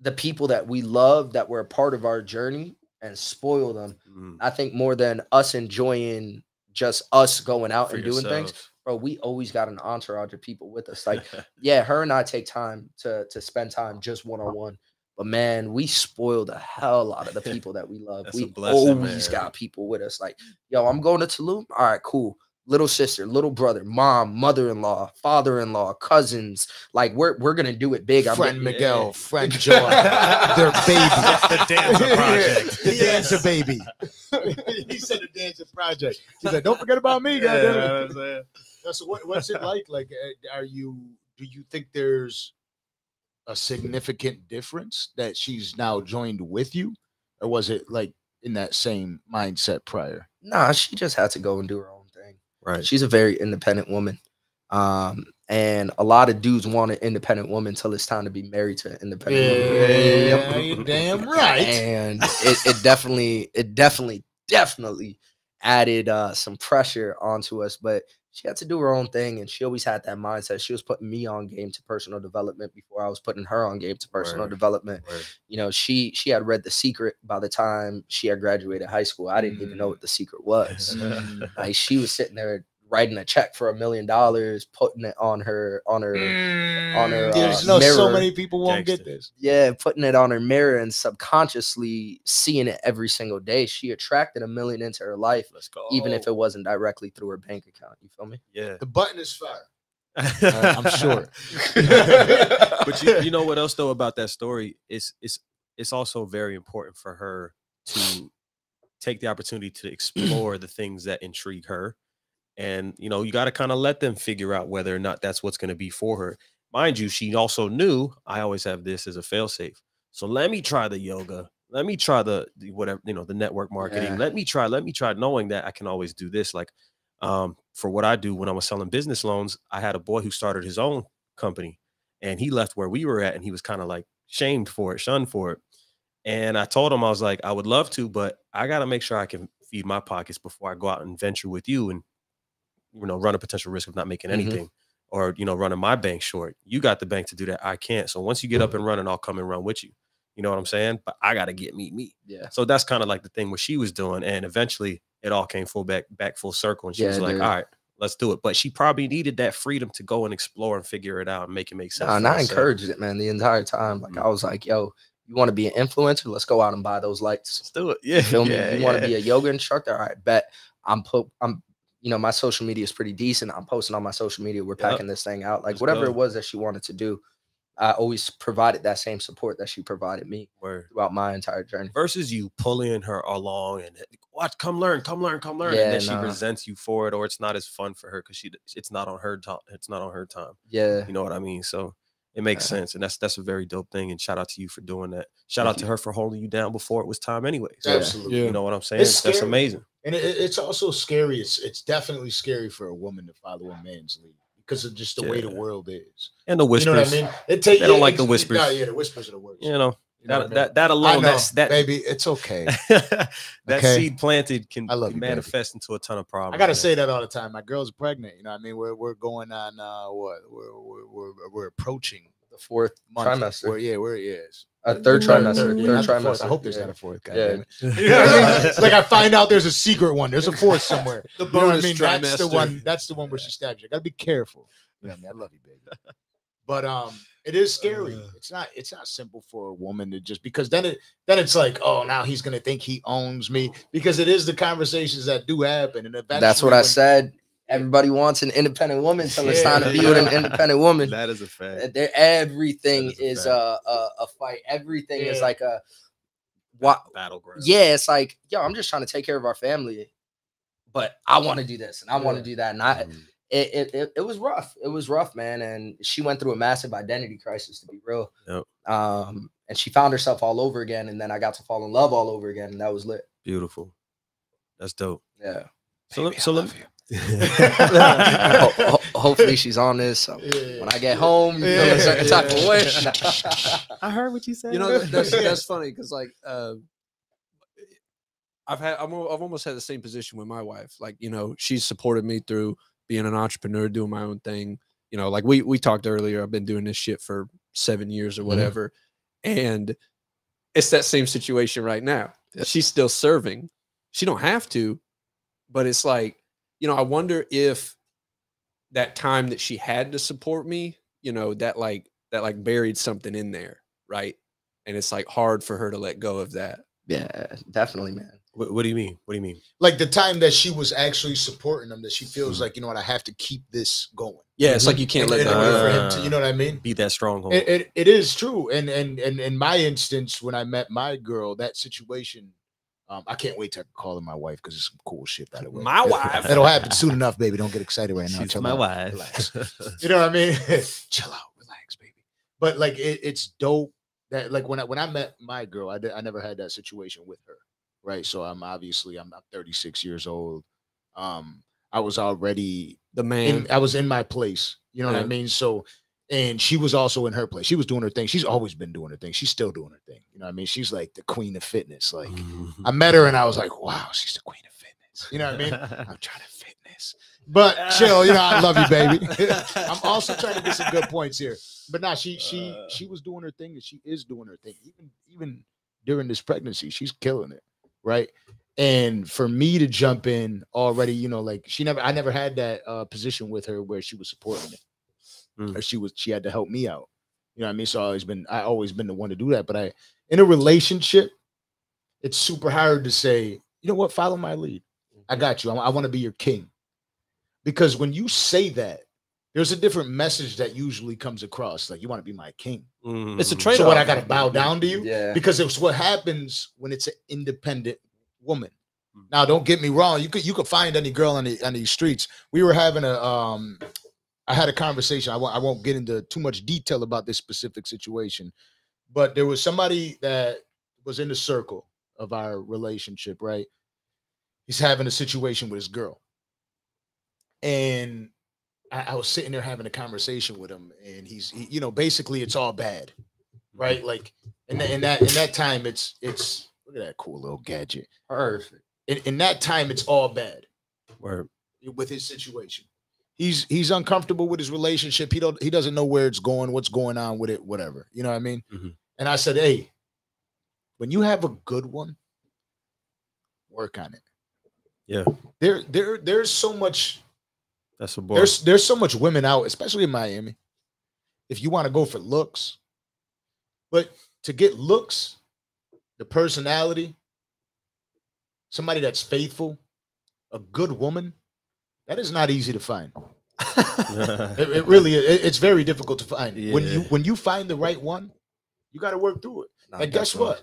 the people that we love that were a part of our journey and spoil them Mm, i think more than us enjoying just us going out for and doing things. bro we always got an entourage of people with us. Like yeah, her and I take time to to spend time just one on one. But man, we spoil the hell out of the people that we love. We blessing, always man. got people with us. Like, yo, I'm going to Tulum. All right, cool. Little sister, little brother, mom, mother-in-law, father-in-law, cousins. Like, we're we're gonna do it big. I'm Friend getting- Miguel, friend Joy, their baby. That's the dancer project. the dancer baby. he said the dancer project. He said, "Don't forget about me, goddamn it." No, So what, what's it like? Like, uh, are you? Do you think there's a significant difference that she's now joined with you, or was it like in that same mindset prior? Nah, she just had to go and do her own thing. Right. She's a very independent woman. Um, and a lot of dudes want an independent woman until it's time to be married to an independent woman. Yeah, you're damn right. and it, it definitely it definitely definitely added uh some pressure onto us but she had to do her own thing and she always had that mindset she was putting me on game to personal development before i was putting her on game to personal Word. development Word. you know she she had read the secret by the time she had graduated high school i didn't even know Mm. what the secret was Mm. like she was sitting there writing a check for a million dollars putting it on her on her on her, There's uh, no so many people won't get this. yeah, putting it on her mirror and subconsciously seeing it every single day. She attracted a million into her life, Let's go. even if it wasn't directly through her bank account. You feel me? yeah. The button is fire. I'm sure. but you, you know what else though about that story? It's it's it's also very important for her to take the opportunity to explore the things that intrigue her. And you know, you got to kind of let them figure out whether or not that's what's going to be for her. Mind you, she also knew I always have this as a failsafe. So let me try the yoga. Let me try the, the whatever, you know, the network marketing. Yeah. Let me try, let me try knowing that I can always do this. Like um, for what I do when I was selling business loans, I had a boy who started his own company and he left where we were at and he was kind of like shamed for it, shunned for it. And I told him, I was like, I would love to, but I got to make sure I can feed my pockets before I go out and venture with you and, you know, run a potential risk of not making Mhm. anything or, you know, running my bank short. You got the bank to do that. I can't. So once you get up and running, I'll come and run with you. You know what I'm saying? But I got to get me, me. Yeah. So that's kind of like the thing what she was doing. And eventually it all came full back, back full circle. And she Yeah, was like, did. all right, let's do it. But she probably needed that freedom to go and explore and figure it out and make it make sense. Nah, and I encouraged it, man, the entire time. Like Mhm. I was like, yo, you want to be an influencer? Let's go out and buy those lights. Let's do it. Yeah. You feel me? yeah, you want to be a yoga instructor? All right, bet. I'm put I'm you know, my social media is pretty decent. I'm posting on my social media. We're Yep. packing this thing out. Like Let's whatever go. it was that she wanted to do. I always provided that same support that she provided me Word. throughout my entire journey. Versus you pulling her along and watch, come learn, come learn, come learn, Yeah, and then she nah. resents you for it, or it's not as fun for her because she it's not on her time. It's not on her time. Yeah. You know what I mean? So it makes Yeah. sense, and that's that's a very dope thing. And shout out to you for doing that. Shout Thank out to her for holding you down before it was time, anyways. Yeah. Absolutely. Yeah. You know what I'm saying? That's amazing. And it, it's also scary. It's it's definitely scary for a woman to follow a man's lead because of just the way the world is. And the whispers. You know what I mean? It take, They don't yeah, like the whispers. No, yeah, the whispers are the worst. You know, You know what I that, mean? that that alone, know, that's that baby. It's okay. that Okay. seed planted can, I love can you, baby. manifest into a ton of problems. I gotta man. say that all the time. My girl's pregnant. You know what I mean? We're we're going on uh what? We're we're we're, we're approaching The fourth month. Trimester. We're, yeah, we're yes. A third Third, trimester. third, Third, not the fourth. trimester. I hope there's yeah. not a fourth. God Yeah. damn it. You know what I mean? It's like I find out there's a secret one. There's a fourth somewhere. The You know I bonus mean? That's the one. That's the one where she stabs you. I gotta be careful. You know I mean? I love you, baby. But um, it is scary. Uh. it's not. It's not simple for a woman to just because then it then it's like, oh, now he's gonna think he owns me because it is the conversations that do happen, and eventually That's what I said. Everybody wants an independent woman so it's time to be with an independent woman. that is a fact. There, everything That is is a a, a a fight. Everything is like a what? battleground. Yeah, it's like yo, I'm just trying to take care of our family, but I want to do this and I want to do that, and I Mm. it, it it it was rough. It was rough, man. And she went through a massive identity crisis, to be real. Yep. Um, and she found herself all over again, and then I got to fall in love all over again, and that was lit. Beautiful. That's dope. Yeah. So, Baby, let- so I let love you. Ho- ho- hopefully she's on this. So Yeah. when I get home, you feel Yeah, a certain type of yeah. way. I heard what you said. You know, that's that's funny because like uh, I've had I'm, I've almost had the same position with my wife. Like you know, she's supported me through being an entrepreneur, doing my own thing. You know, like we we talked earlier. I've been doing this shit for seven years or Mhm. whatever, and it's that same situation right now. She's still serving. She don't have to, but it's like you know. I wonder if that time that she had to support me, you know, that like that like buried something in there, right? And it's like hard for her to let go of that. yeah, definitely, man. what, what do you mean? What do you mean? like the time that she was actually supporting him, that she feels Mhm. like you know what, I have to keep this going. Yeah, it's like you can't In- let in that a way go. for him to- you know what I mean? Be that stronghold. It, it, it is true, and and and in my instance, when I met my girl, that situation, um, I can't wait to call her my wife because it's some cool shit by the way. My wife. It'll happen soon enough, baby. Don't get excited right now. She's Chill my out. wife. Relax. You know what I mean? Chill out, relax, baby. But like, it, it's dope that like when I when I met my girl, I did, I never had that situation with her, right? So I'm obviously I'm, I'm 36 years old. Um, I was already The man. in, I was in my place. You know what I mean? So, and she was also in her place. She was doing her thing. She's always been doing her thing. She's still doing her thing. You know what I mean? She's like the queen of fitness. Like I met her and I was like, wow, she's the queen of fitness. You know what I mean? I'm trying to fitness. But chill, you know, I love you, baby. I'm also trying to get some good points here. But now she she Uh. she was doing her thing and she is doing her thing. Even even during this pregnancy, she's killing it. Right. And for me to jump in already, you know, like she never I never had that uh position with her where she was supporting it. Mm. Or she was she had to help me out. You know what I mean? So I always been I always been the one to do that. But I in a relationship, it's super hard to say, you know what, follow my lead. I got you. I, I want to be your king. Because when you say that, there's a different message that usually comes across. Like you want to be my king. It's a trade So what I gotta bow down to you? Yeah. Because it's what happens when it's an independent woman. Mm. Now, don't get me wrong. You could you could find any girl on the on these streets. We were having a um I had a conversation. I won't get into too much detail about this specific situation, but there was somebody that was in the circle of our relationship, right? He's having a situation with his girl. And I, I was sitting there having a conversation with him, and he's he, you know, basically it's all bad, right? Like in, that in that in that time, it's it's look at that cool little gadget. Perfect. In, in that time, it's all bad Word. with his situation. He's he's uncomfortable with his relationship. He don't he doesn't know where it's going, what's going on with it, whatever. You know what I mean? Mhm. And I said, hey, when you have a good one, work on it. Yeah. There there there's so much That's a boy. there's there's so much women out, especially in Miami. If you want to go for looks, but to get looks, the personality, somebody that's faithful, a good woman, that is not easy to find. It, it really it, it's very difficult to find. When you when you find the right one, you got to work through it. No, and guess what?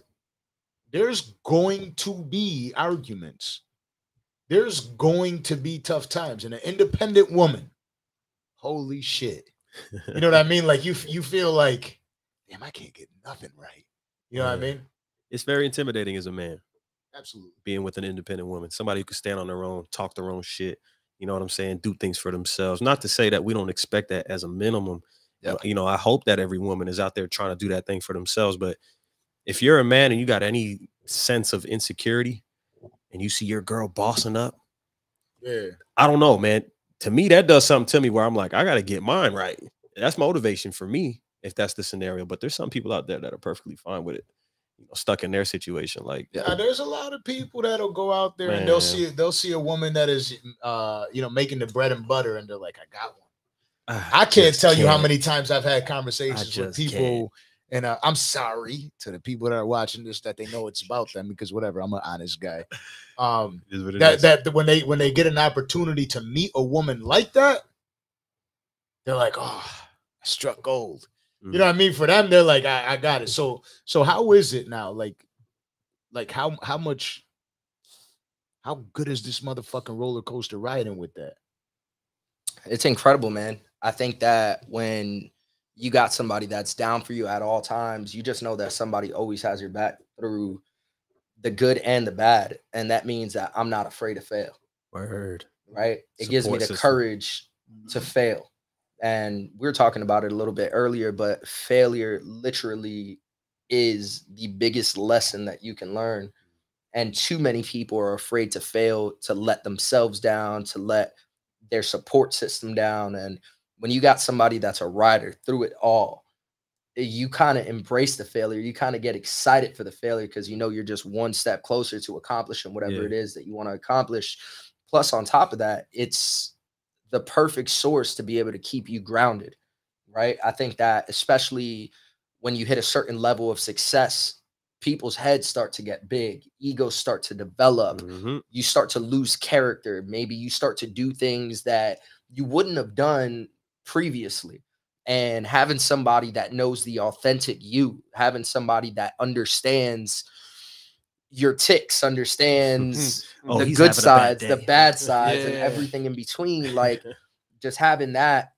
There's going to be arguments. There's going to be tough times. And an independent woman, holy shit. You know what I mean? Like you you feel like, damn, I can't get nothing right. You know what I mean? it's very intimidating as a man Absolutely. being with an independent woman, somebody who can stand on their own, talk their own shit. You know what I'm saying? Do things for themselves. Not to say that we don't expect that as a minimum. Yep. You know, I hope that every woman is out there trying to do that thing for themselves. But if you're a man and you got any sense of insecurity and you see your girl bossing up, Yeah. I don't know, man. To me, that does something to me where I'm like, I got to get mine right. That's motivation for me if that's the scenario. But there's some people out there that are perfectly fine with it, you know, stuck in their situation. Like, Yeah, there's a lot of people that'll go out there and they'll see they'll see a woman that is uh you know making the bread and butter and they're like, I got one. "Ah, I can't just tell you how many times I've had conversations with people, can't. and uh, I'm sorry to the people that are watching this that they know it's about them because whatever, I'm an honest guy. Um, It is what it that is. that when they when they get an opportunity to meet a woman like that, they're like, oh, I struck gold. You know what I mean? For them, they're like, I, I got it. So so how is it now? Like, like how how much how good is this motherfucking roller coaster riding with that? It's incredible, man. I think that when you got somebody that's down for you at all times, you just know that somebody always has your back through the good and the bad. And that means that I'm not afraid to fail, Word. right? It gives me the system. courage to mm-hmm. fail. And we were talking about it a little bit earlier, but failure literally is the biggest lesson that you can learn. And too many people are afraid to fail, to let themselves down, to let their support system down. And when you got somebody that's a rider through it all, eh, you kind of embrace the failure. You kind of get excited for the failure because you know you're just one step closer to accomplishing whatever Yeah. it is that you want to accomplish. Plus, on top of that, it's the perfect source to be able to keep you grounded, right? I think that especially when you hit a certain level of success, people's heads start to get big, egos start to develop, Mhm. you start to lose character. Maybe you start to do things that you wouldn't have done previously. And having somebody that knows the authentic you, having somebody that understands your ticks, understands mm-hmm. Oh, the good having bad sides, the bad sides, and everything in between. Like just having that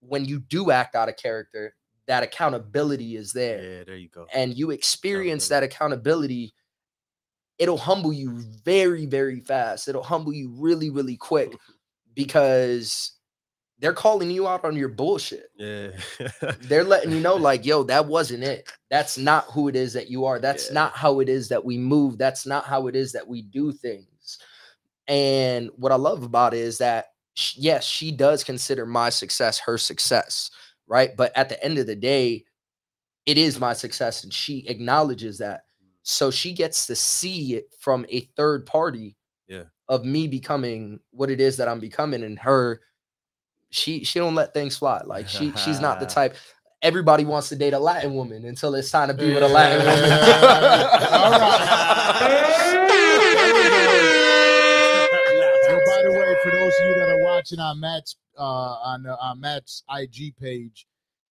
when you do act out of character, that accountability is there Yeah, there you go. and you experience that accountability, it'll humble you very, very fast. It'll humble you really, really quick because they're calling you out on your bullshit. Yeah. They're letting you know, like, yo, that wasn't it. That's not who it is that you are. That's Yeah. not how it is that we move. That's not how it is that we do things. And what I love about it is that, yes, she does consider my success her success, right? But at the end of the day, it is my success and she acknowledges that. Mm. So she gets to see it from a third party Yeah. of me becoming what it is that I'm becoming and her she she don't let things fly. Like she she's not the type everybody wants to date a Latin woman until it's time to be with a Latin woman. All So by the way, for those of you that are watching on Matt's uh on uh, on Matt's IG page,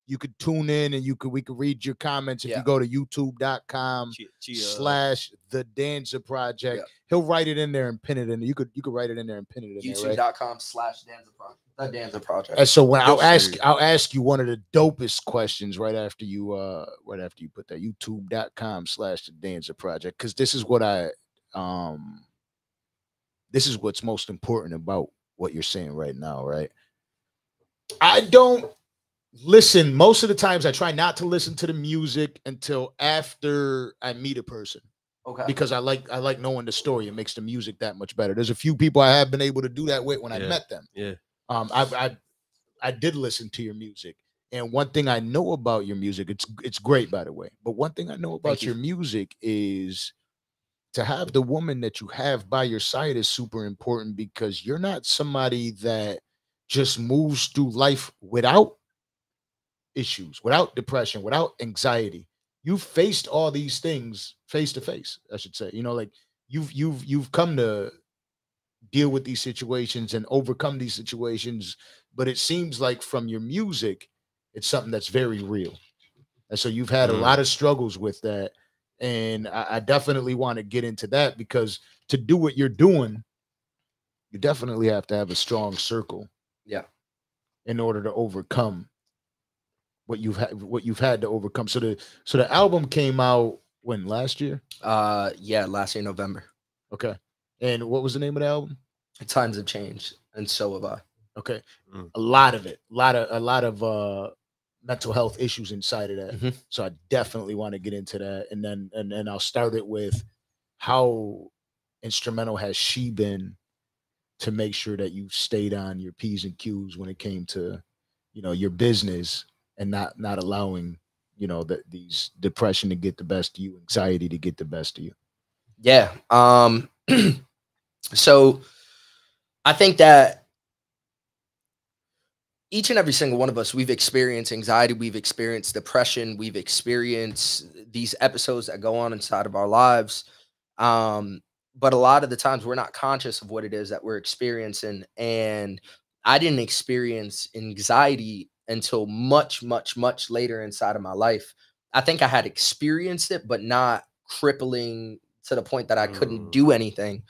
you could tune in and you could we could read your comments if Yeah. you go to youtube.com Chia- Chia- slash the Danza Project. Yeah. He'll write it in there and pin it in. You could you could write it in there and pin it in there, right? YouTube.com slash Danza Project. The Danza Project. And so when I'll ask shit. I'll ask you one of the dopest questions right after you uh right after you put that youtube.com slash the Danza Project because this is what I um this is what's most important about what you're saying right now, right? I don't listen most of the times I try not to listen to the music until after I meet a person Okay. because I like I like knowing the story. It makes the music that much better. There's a few people I have been able to do that with when I met them. Yeah. Um, I I I did listen to your music, and one thing I know about your music, it's it's great by the way. But one thing I know about you. your music is to have the woman that you have by your side is super important because you're not somebody that just moves through life without issues, without depression, without anxiety. You've faced all these things face to face, I should say. You know, like you've you've you've come to deal with these situations and overcome these situations but it seems like from your music, it's something that's very real. And so you've had a Mm. lot of struggles with that. And I, I definitely want to get into that because to do what you're doing, you definitely have to have a strong circle. Yeah. In order to overcome what you've had what you've had to overcome. So the so the album came out when last year? Uh, yeah, last year November. Okay. And what was the name of the album? Times have changed, and so have I. Okay. Mm. A lot of it. A lot of a lot of uh mental health issues inside of that. Mhm. So I definitely want to get into that. And then and then I'll start it with how instrumental has she been to make sure that you stayed on your P's and Q's when it came to, you know, your business and not not allowing, you know, that these depression to get the best of you, anxiety to get the best of you. Yeah. Um so I think that each and every single one of us we've experienced anxiety, we've experienced depression, we've experienced these episodes that go on inside of our lives. Um but a lot of the times we're not conscious of what it is that we're experiencing and I didn't experience anxiety until much much much later inside of my life. I think I had experienced it but not crippling to the point that I couldn't Mm. do anything.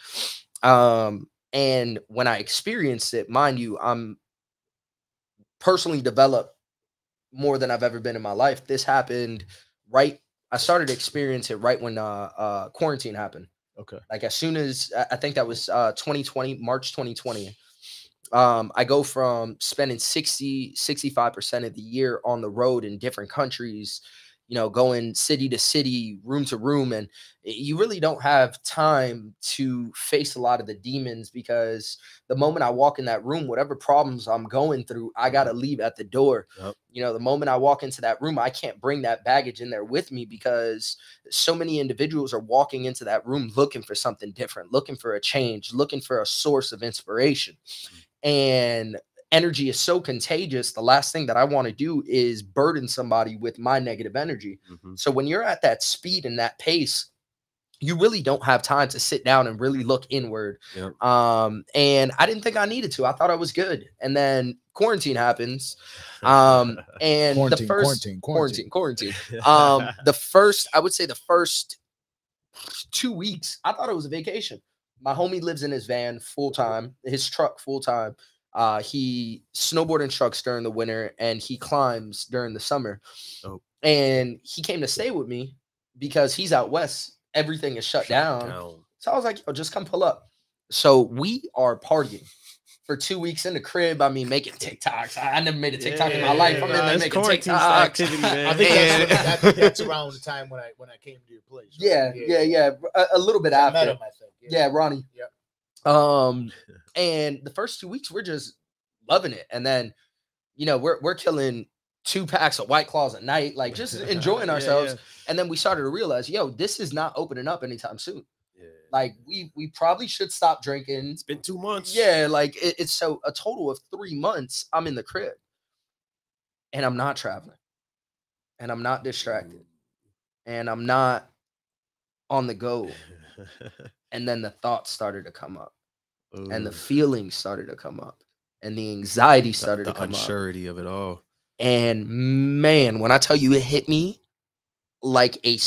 Um, and when I experienced it, mind you, I'm personally developed more than I've ever been in my life. This happened right. I started to experience it right when uh, uh, quarantine happened. Okay. Like as soon as I I think that was uh, 2020, March 2020. Um, I go from spending 60, 65% of the year on the road in different countries, you know, going city to city, room to room, and you really don't have time to face a lot of the demons because the moment I walk in that room, whatever problems I'm going through, I got to leave at the door. Yep. You know, the moment I walk into that room, I can't bring that baggage in there with me because so many individuals are walking into that room looking for something different, looking for a change, looking for a source of inspiration. Mm. And energy is so contagious. The last thing that I want to do is burden somebody with my negative energy. Mhm. So when you're at that speed and that pace, you really don't have time to sit down and really look inward. Yep. Um, and I didn't think I needed to. I thought I was good. And then quarantine happens. Um, and Quarantine, the first quarantine, quarantine. quarantine, quarantine. Um, the first, I would say the first two weeks, I thought it was a vacation. My homie lives in his van full time, his truck full time. Uh, he snowboard and trucks during the winter and he climbs during the summer. Dope. And he came to stay with me because he's out west. Everything is shut, down. So I was like, Yo, just come pull up. So we are partying for two weeks in the crib. I mean, making TikToks. I, I never made a TikTok in my life. I'm in there making TikToks. activity. I think, And- that's, I think that's around the time when I when I came to your place. right? Yeah, yeah, yeah. A, a little bit I met after. him, think. Yeah, Ronnie. Yep. Um, and the first two weeks we're just loving it, and then you know we're we're killing two packs of White Claws a night, like just enjoying Yeah, ourselves. And then we started to realize, yo, this is not opening up anytime soon. yeah. Like we we probably should stop drinking. It's been two months. Yeah, like it- it's so a total of three months. I'm in the crib, and I'm not traveling, and I'm not distracted, mm. and I'm not on the go. And then the thoughts started to come up. And the feelings started to come up and the anxiety started the to come up. unsurety of it all. and man when i tell you it hit me like a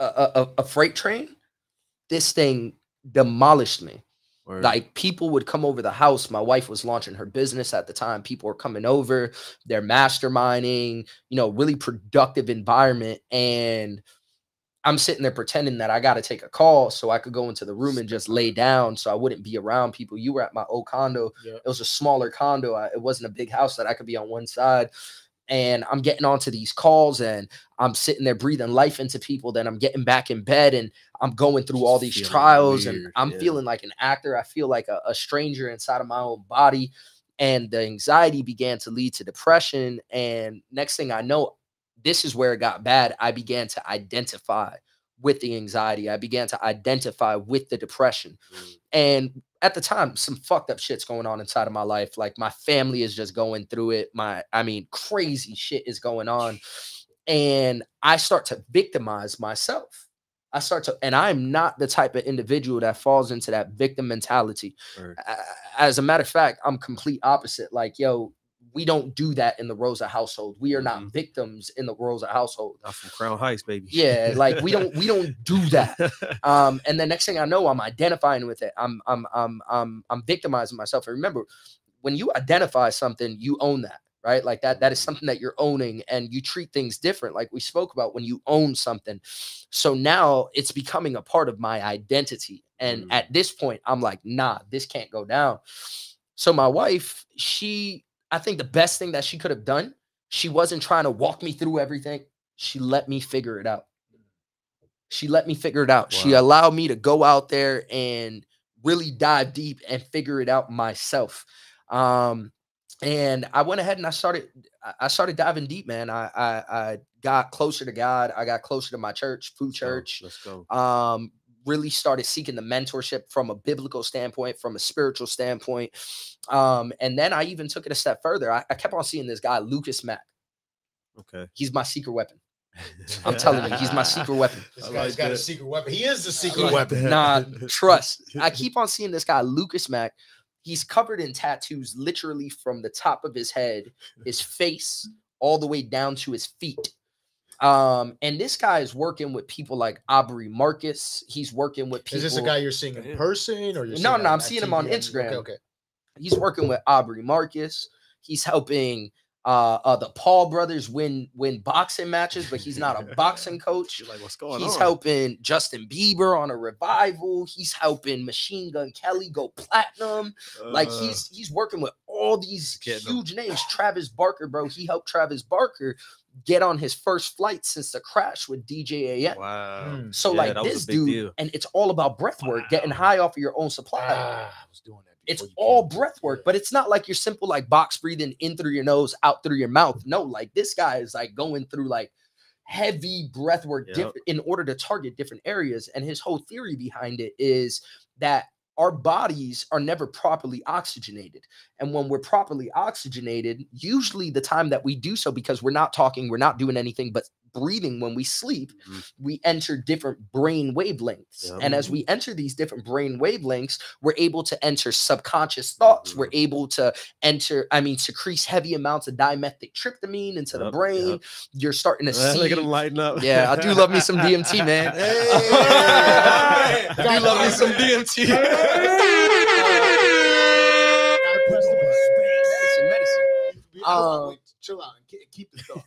a freight train this thing demolished me. Word. like people would come over the house. My wife was launching her business at the time. People were coming over. They're masterminding you know really productive environment. And i'm sitting there pretending that i got to take a call so i could go into the room and just lay down so i wouldn't be around people. You were at my old condo. Yeah. it was a smaller condo. I, it wasn't a big house that i could be on one side. And i'm getting onto these calls and i'm sitting there breathing life into people. Then i'm getting back in bed and i'm going through all these Feeling trials and i'm yeah. feeling like an actor. I feel like a, a stranger inside of my own body. And the anxiety began to lead to depression. And next thing i know this is where it got bad i began to identify with the anxiety i began to identify with the depression Mm. and at the time some fucked up shit's going on inside of my life like my family is just going through it my i mean crazy shit is going on and i start to victimize myself I start to, and I'm not the type of individual that falls into that victim mentality. A- As a matter of fact, I'm complete opposite. Like, yo, we don't do that in the Rosa household. We are not Mhm. victims in the Rosa household. Not from Crown Heights, baby. Yeah, like we don't we don't do that. Um, and the next thing I know, I'm identifying with it. I'm I'm I'm I'm I'm victimizing myself. And remember, when you identify something, you own that, right? Like that that is something that you're owning, and you treat things different. Like we spoke about when you own something. So now it's becoming a part of my identity. And Mm. at this point, I'm like, nah, this can't go down. So my wife, she, I think the best thing that she could have done, she wasn't trying to walk me through everything. She let me figure it out. She let me figure it out. She allowed me to go out there and really dive deep and figure it out myself. Um, and I went ahead and I started I- started diving deep, man. I I, I got closer to God. I got closer to my church, Food go, Church Let's go. um really started seeking the mentorship from a biblical standpoint from a spiritual standpoint um and then i even took it a step further i, I kept on seeing this guy lucas mack Okay. he's my secret weapon i'm telling you he's my secret weapon This I guy's like got a secret weapon. He is the secret like weapon. that. nah trust i keep on seeing this guy lucas mack he's covered in tattoos literally from the top of his head his face all the way down to his feet um and this guy is working with people like aubrey marcus he's working with people Is this a guy you're seeing in person or you're No, no, I'm on seeing him on Instagram. okay. he's working with Aubrey Marcus. He's helping uh, uh the Paul brothers win win boxing matches, but he's not a boxing coach. You're like, what's going He's on? He's helping Justin Bieber on a revival. He's helping Machine Gun Kelly go platinum. Like Uh, he's he's working with all these Getting 'em. huge names. Travis Barker, bro. He helped Travis Barker get on his first flight since the crash with DJ AM. wow. Mm. So Yeah, like that was a this dude, deal. and it's all about breath work, getting high off of your own supply Ah, I was doing that. it's all came. breath work, but it's not like you're simple like box breathing in through your nose, out through your mouth. No, like this guy is like going through like heavy breath work Yep. diff- in order to target different areas. And his whole theory behind it is that our bodies are never properly oxygenated. And when we're properly oxygenated, usually the time that we do so, because we're not talking, we're not doing anything but breathing when we sleep, Mhm. we enter different brain wavelengths. Yep. And as we enter these different brain wavelengths, we're able to enter subconscious thoughts. We're able to enter, I mean, secrete heavy amounts of dimethyl tryptamine into the brain. yep. You're starting to see. Look at him lighting up. Yeah, I do love me some DMT, man. Hey! I do love me some DMT. Gotta press the button. Medicine, medicine. Be- hold on, Um, wait, chill out and keep the thought.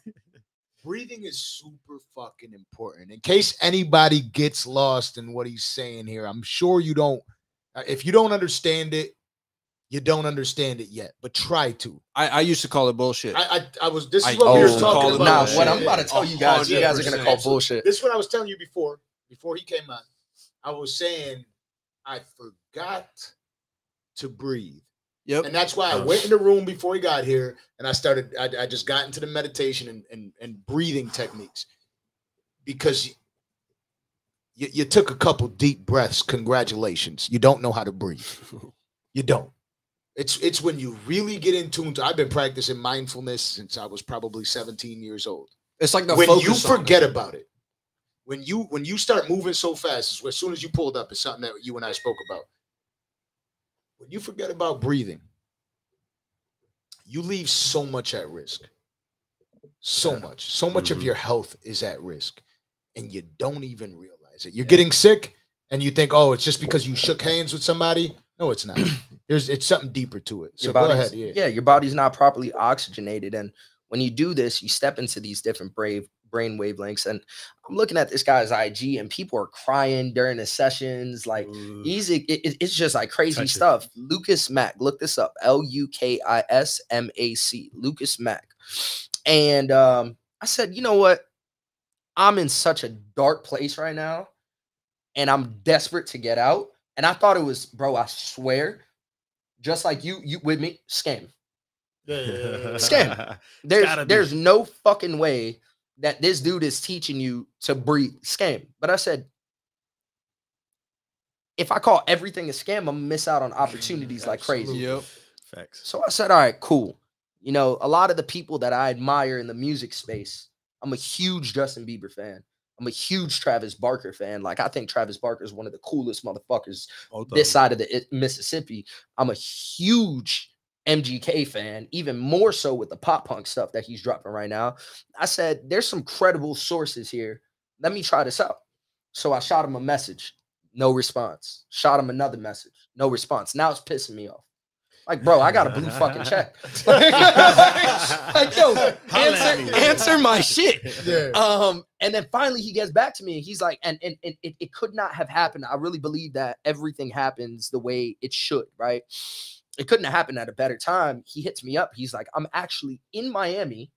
Breathing is super fucking important. In case anybody gets lost in what he's saying here, I'm sure you don't. uh, If you don't understand it, you don't understand it yet. But try to. I, I used to call it bullshit. I, I, I was. This is I what we were talking about. Nah, bullshit. what I'm about to tell you guys, you guys are gonna call bullshit. This is what I was telling you before. Before he came on, I was saying I forgot to breathe. Yep. And that's why I went in the room before he got here and I started, I, I just got into the meditation and, and, and breathing techniques because you, you took a couple deep breaths. Congratulations. You don't know how to breathe. You don't. It's it's when you really get in tune to I've been practicing mindfulness since I was probably 17 years old. It's like the when you focus on it. forget about it, when you when you start moving so fast, as soon as you pulled up, it's something that you and I spoke about. When you forget about breathing, you leave so much at risk. So Yeah. much. So much Mhm. of your health is at risk, and you don't even realize it. You're getting sick, and you think, "Oh, it's just because you shook hands with somebody." No, it's not. There's it's something deeper to it. So your go ahead. Yeah. your body's not properly oxygenated. And when you do this, you step into these different brave brain wavelengths. And I'm looking at this guy's IG, and people are crying during the sessions. Like Ooh. he's it, it- it's just like crazy Touch it. stuff. Lukis Mac, look this up. L U K I S M A C. Lukis Mac. And um, I said, you know what? I'm in such a dark place right now, and I'm desperate to get out. And I thought it was, bro. I swear, just like you, you with me, scam. Yeah, yeah, yeah. Scam. There's there's no fucking way that this dude is teaching you to breed Scam. But I said, if I call everything a scam, I'm gonna miss out on opportunities like crazy. Yep. Facts. So I said, all right, cool. You know, a lot of the people that I admire in the music space, I'm a huge Justin Bieber fan. I'm a huge Travis Barker fan. Like I think Travis Barker is one of the coolest motherfuckers Both this side of the eh, Mississippi. I'm a huge MGK fan, even more so with the pop punk stuff that he's dropping right now. I said, there's some credible sources here. Let me try this out. So I shot him a message, no response. Shot him another message, no response. Now it's pissing me off. Like, bro, I got a blue fucking check. like, yo, answer, answer my shit. Yeah. Um, and then finally he gets back to me and he's like, and, and, and it, it could not have happened. I really believe that everything happens the way it should, right? It couldn't have happened at a better time. He hits me up. He's like, I'm actually in Miami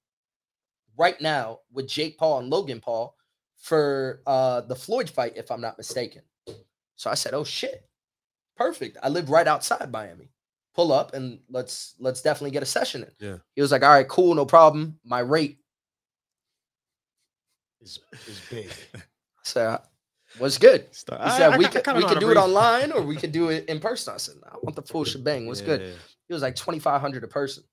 right now with Jake Paul and Logan Paul for uh the Floyd fight, if I'm not mistaken. So I said, Oh shit. Perfect. I live right outside Miami. Pull up and let's let's definitely get a session in. Yeah. He was like, All right, cool, no problem. My rate Is is big. So was good. Start- He I- said I- we I could kinda we could to do it online or we could do it in person. I said, I want the full shebang. What's good? It was like 2,500 a person.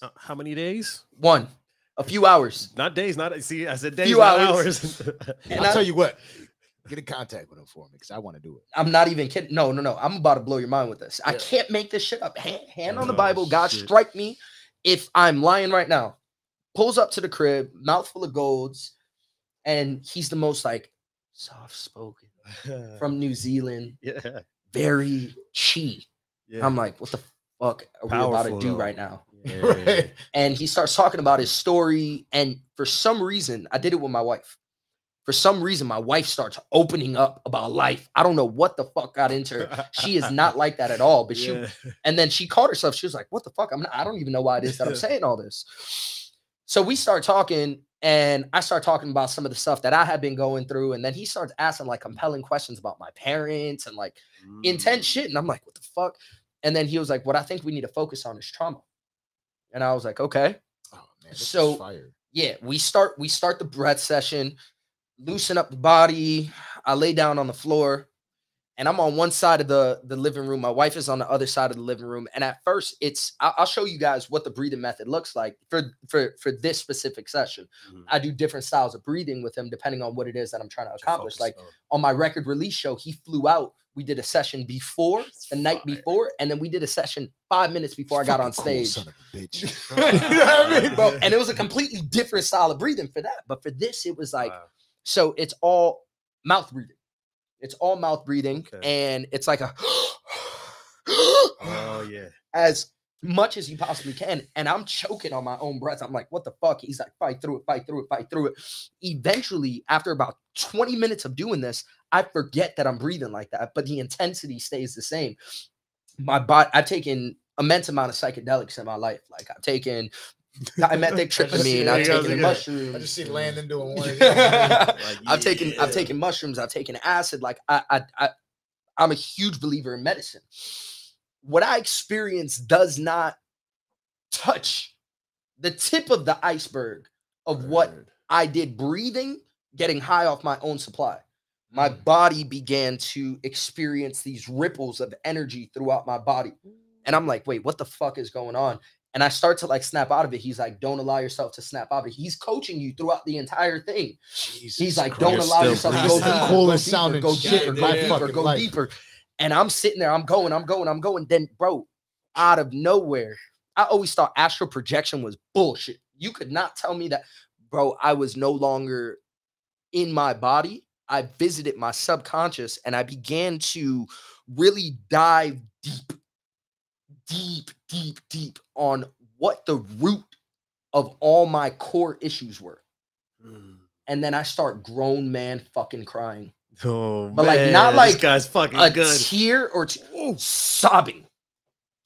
Uh, How many days? One, a few hours. Not days. Not see. I said days. Few not hours. hours. And I'll I, tell you what. Get in contact with him for me because I want to do it. I'm not even kidding. No, no, no. I'm about to blow your mind with this. I can't make this shit up. Hand, hand on the Oh, Bible. God shit. strike me if I'm lying right now. Pulls up to the crib, mouthful of golds, and he's the most like soft spoken from New Zealand, yeah. very chi. yeah. I'm like, what the fuck are we about to do though. right now? Yeah. Right. and he starts talking about his story. And for some reason, I did it with my wife. For some reason, my wife starts opening up about life. I don't know what the fuck got into her. She is not like that at all. But she, and then she caught herself. She was like, "What the fuck? I'm not. I don't even know why it is that I'm saying all this." So we start talking, and I start talking about some of the stuff that I had been going through, and then he starts asking like compelling questions about my parents and like intense Mm. shit. And I'm like, what the fuck? And then he was like, what I think we need to focus on is trauma. And I was like, okay. Oh man, So-. Yeah, we start we start the breath session, loosen up the body. I lay down on the floor and I'm on one side of the the living room. My wife is on the other side of the living room. And at first, it's I'll, I'll show you guys what the breathing method looks like for for for this specific session. Mhm. I do different styles of breathing with him depending on what it is that I'm trying to accomplish. Like on. on my record release show, he flew out. We did a session before the night fire. before, and then we did a session five minutes before I got on cool stage. son of a bitch. you know what I mean, bro? And it was a completely different style of breathing for that. But for this, it was like Wow. so. It's all mouth breathing. It's all mouth breathing, Okay. and it's like a Oh yeah. as much as you possibly can. And I'm choking on my own breath. I'm like, what the fuck? He's like, fight through it, fight through it, fight through it. Eventually, after about 20 minutes of doing this, I forget that I'm breathing like that, but the intensity stays the same. My body, I've taken immense amount of psychedelics in my life. Like I've taken dimethyltryptamine, There I've you go, taken there you go. mushrooms. I just see Landon doing one. these. I've taken. I've taken mushrooms, I've taken acid. Like I, I I I'm a huge believer in medicine. What I experience does not touch the tip of the iceberg of what I did breathing, getting high off my own supply. My mm. body began to experience these ripples of energy throughout my body. And I'm like, wait, what the fuck is going on? And I start to like snap out of it. He's like, don't allow yourself to snap out of it. He's coaching you throughout the entire thing. Jesus He's like, don't allow yourself to go That's the deeper, coolest go deeper, go shit deeper, go deeper, go life. deeper. And I'm sitting there, I'm going, I'm going, I'm going. Then, bro, out of nowhere, I always thought astral projection was bullshit. You could not tell me that, bro. I was no longer in my body. I visited my subconscious and I began to really dive deep, deep, deep, deep on what the root of all my core issues were. Mm. And then I start grown man fucking crying. Oh, But, like, not like this guy's fucking a good. tear or two, sobbing,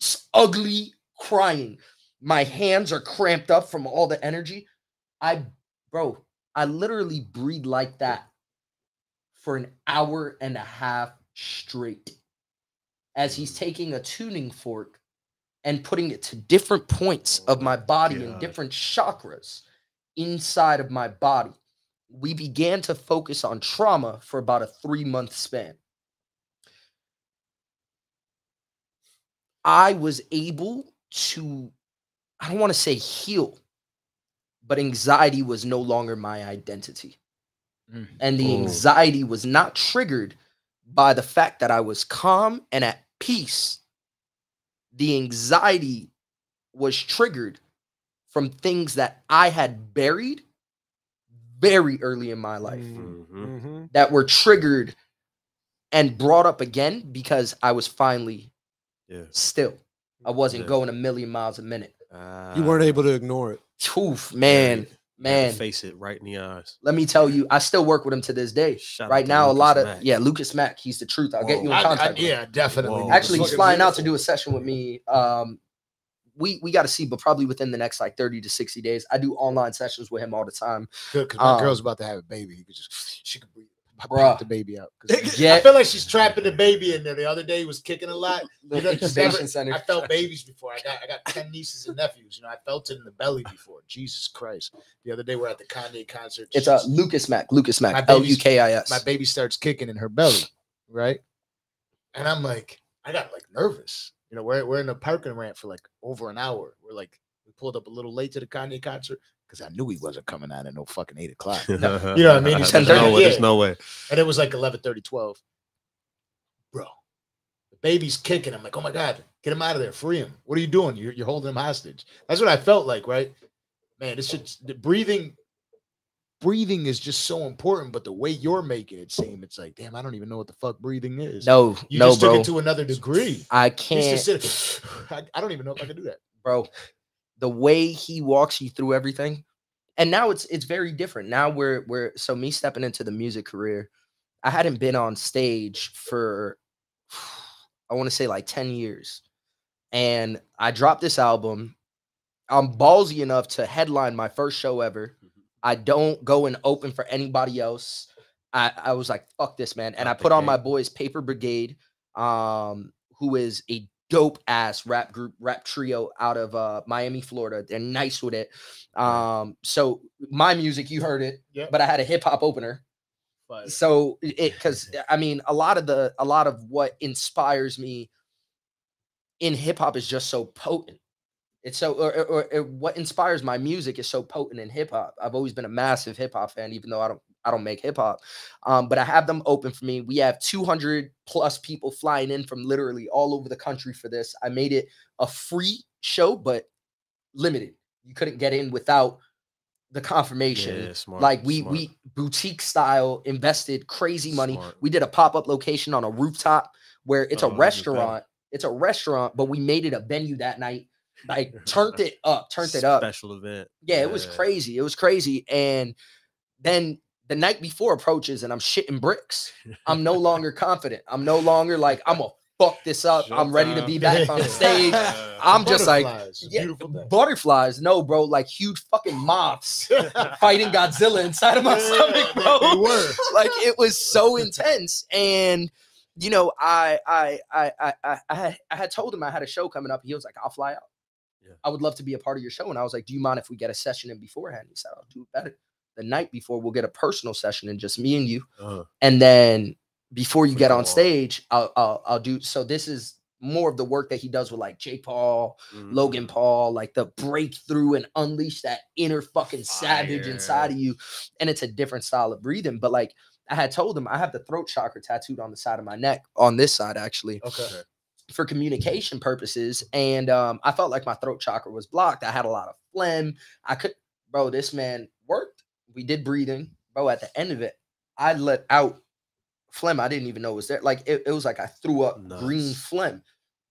s- ugly crying. My hands are cramped up from all the energy. I, bro, I literally breathe like that for an hour and a half straight as he's taking a tuning fork and putting it to different points of my my body and different chakras inside of my body. We began to focus on trauma for about a three month span. I was able to, I don't want to say heal, but anxiety was no longer my identity. Mm. And the Ooh. anxiety was not triggered by the fact that I was calm and at peace. The anxiety was triggered from things that I had buried very early in my life Mhm. Mhm. that were triggered and brought up again because I was finally Yeah. still. I wasn't Yeah. going a million miles a minute. You weren't able to ignore it. Oof, man, you gotta man. face it right in the eyes. Let me tell you, I still work with him to this day. Shout right to now, a lot of Mac. yeah, Lukis Mac. He's the truth. I'll get you in I- I- contact. yeah, definitely. Whoa. Actually, he's Fucking flying out to do a session with me. Um, we we got to see, but probably within the next like thirty to sixty days. I do online sessions with him all the time. Good, because my Um, girl's about to have a baby. You could just she could breathe. Bruh. the baby out. Yeah. I feel like she's trapping the baby in there. The other day he was kicking a lot. The You know, never- center. I felt babies before. I got I got 10 nieces and nephews. You know, I felt it in the belly before. Jesus Christ. The other day we're at the Kanye concert. It's uh, she's- Lukis Mac. Lukis baby's- L U K I S. my baby starts kicking in her belly, right? And I'm like, I got like nervous. You know, we're we're in a parking ramp for like over an hour. We're like, we pulled up a little late to the Kanye concert because I knew he wasn't coming out at no fucking eight o'clock. you know what I mean? He's There's 10:30, no way. There's no way. and it was like 11 30, 12 bro the baby's kicking i'm like oh my god get him out of there free him what are you doing you're, you're holding him hostage that's what i felt like right man this shit the breathing breathing is just so important but the way you're making it seem it's like damn i don't even know what the fuck breathing is no, you no, just took it to another degree I can't, just sit, I, I don't even know if i can do that bro. The way he walks you through everything, and now it's it's very different. Now we're we're so me stepping into the music career. I hadn't been on stage for I want to say like 10 years. And I dropped this album. I'm ballsy enough to headline my first show ever. I don't go and open for anybody else. I, I was like, fuck this, man. And I put on my boys Paper Brigade, um, who is a dope ass rap group, rap trio out of uh Miami, Florida. They're nice with it. Um, so my music, you heard it, Yeah. but I had a hip hop opener but so it because i mean a lot of the a lot of what inspires me in hip hop is just so potent it's so or, or, or what inspires my music is so potent in hip hop i've always been a massive hip hop fan even though i don't i don't make hip hop um, but i have them open for me we have 200 plus people flying in from literally all over the country for this i made it a free show but limited you couldn't get in without the confirmation Yeah, smart. like we smart, we boutique style invested crazy money. smart. We did a pop-up location on a rooftop where it's Oh, a restaurant. It's a restaurant, but we made it a venue that night. Like turned it up, turned it up. Special event. Yeah, it was crazy. It was crazy. And then the night before approaches and I'm shitting bricks. I'm no longer confident. I'm no longer like I'm gonna fuck this up. I'm ready to be back on the stage. I'm just like, butterflies, Yeah, butterflies. No, bro, like huge fucking moths fighting Godzilla inside of my stomach, bro. they were. like it was so intense and you know I, I i i i i had, I had told him i had a show coming up he was like i'll fly out Yeah. i would love to be a part of your show and i was like do you mind if we get a session in beforehand he said i'll do it better the night before we'll get a personal session and just me and you Uh, and then before you We get on on. stage I'll, I'll i'll do so this is more of the work that he does with like Jake Paul, Logan mhm. Paul, like the breakthrough and unleash that inner fucking savage inside of you. And it's a different style of breathing. But like I had told him, I have the throat chakra tattooed on the side of my neck, on this side actually, Okay. for communication purposes. And um, I felt like my throat chakra was blocked. I had a lot of phlegm. I could, bro, this man worked. We did breathing. Bro, at the end of it, I let out phlegm. I didn't even know it was there. Like it, it was like I threw up green Nice. phlegm.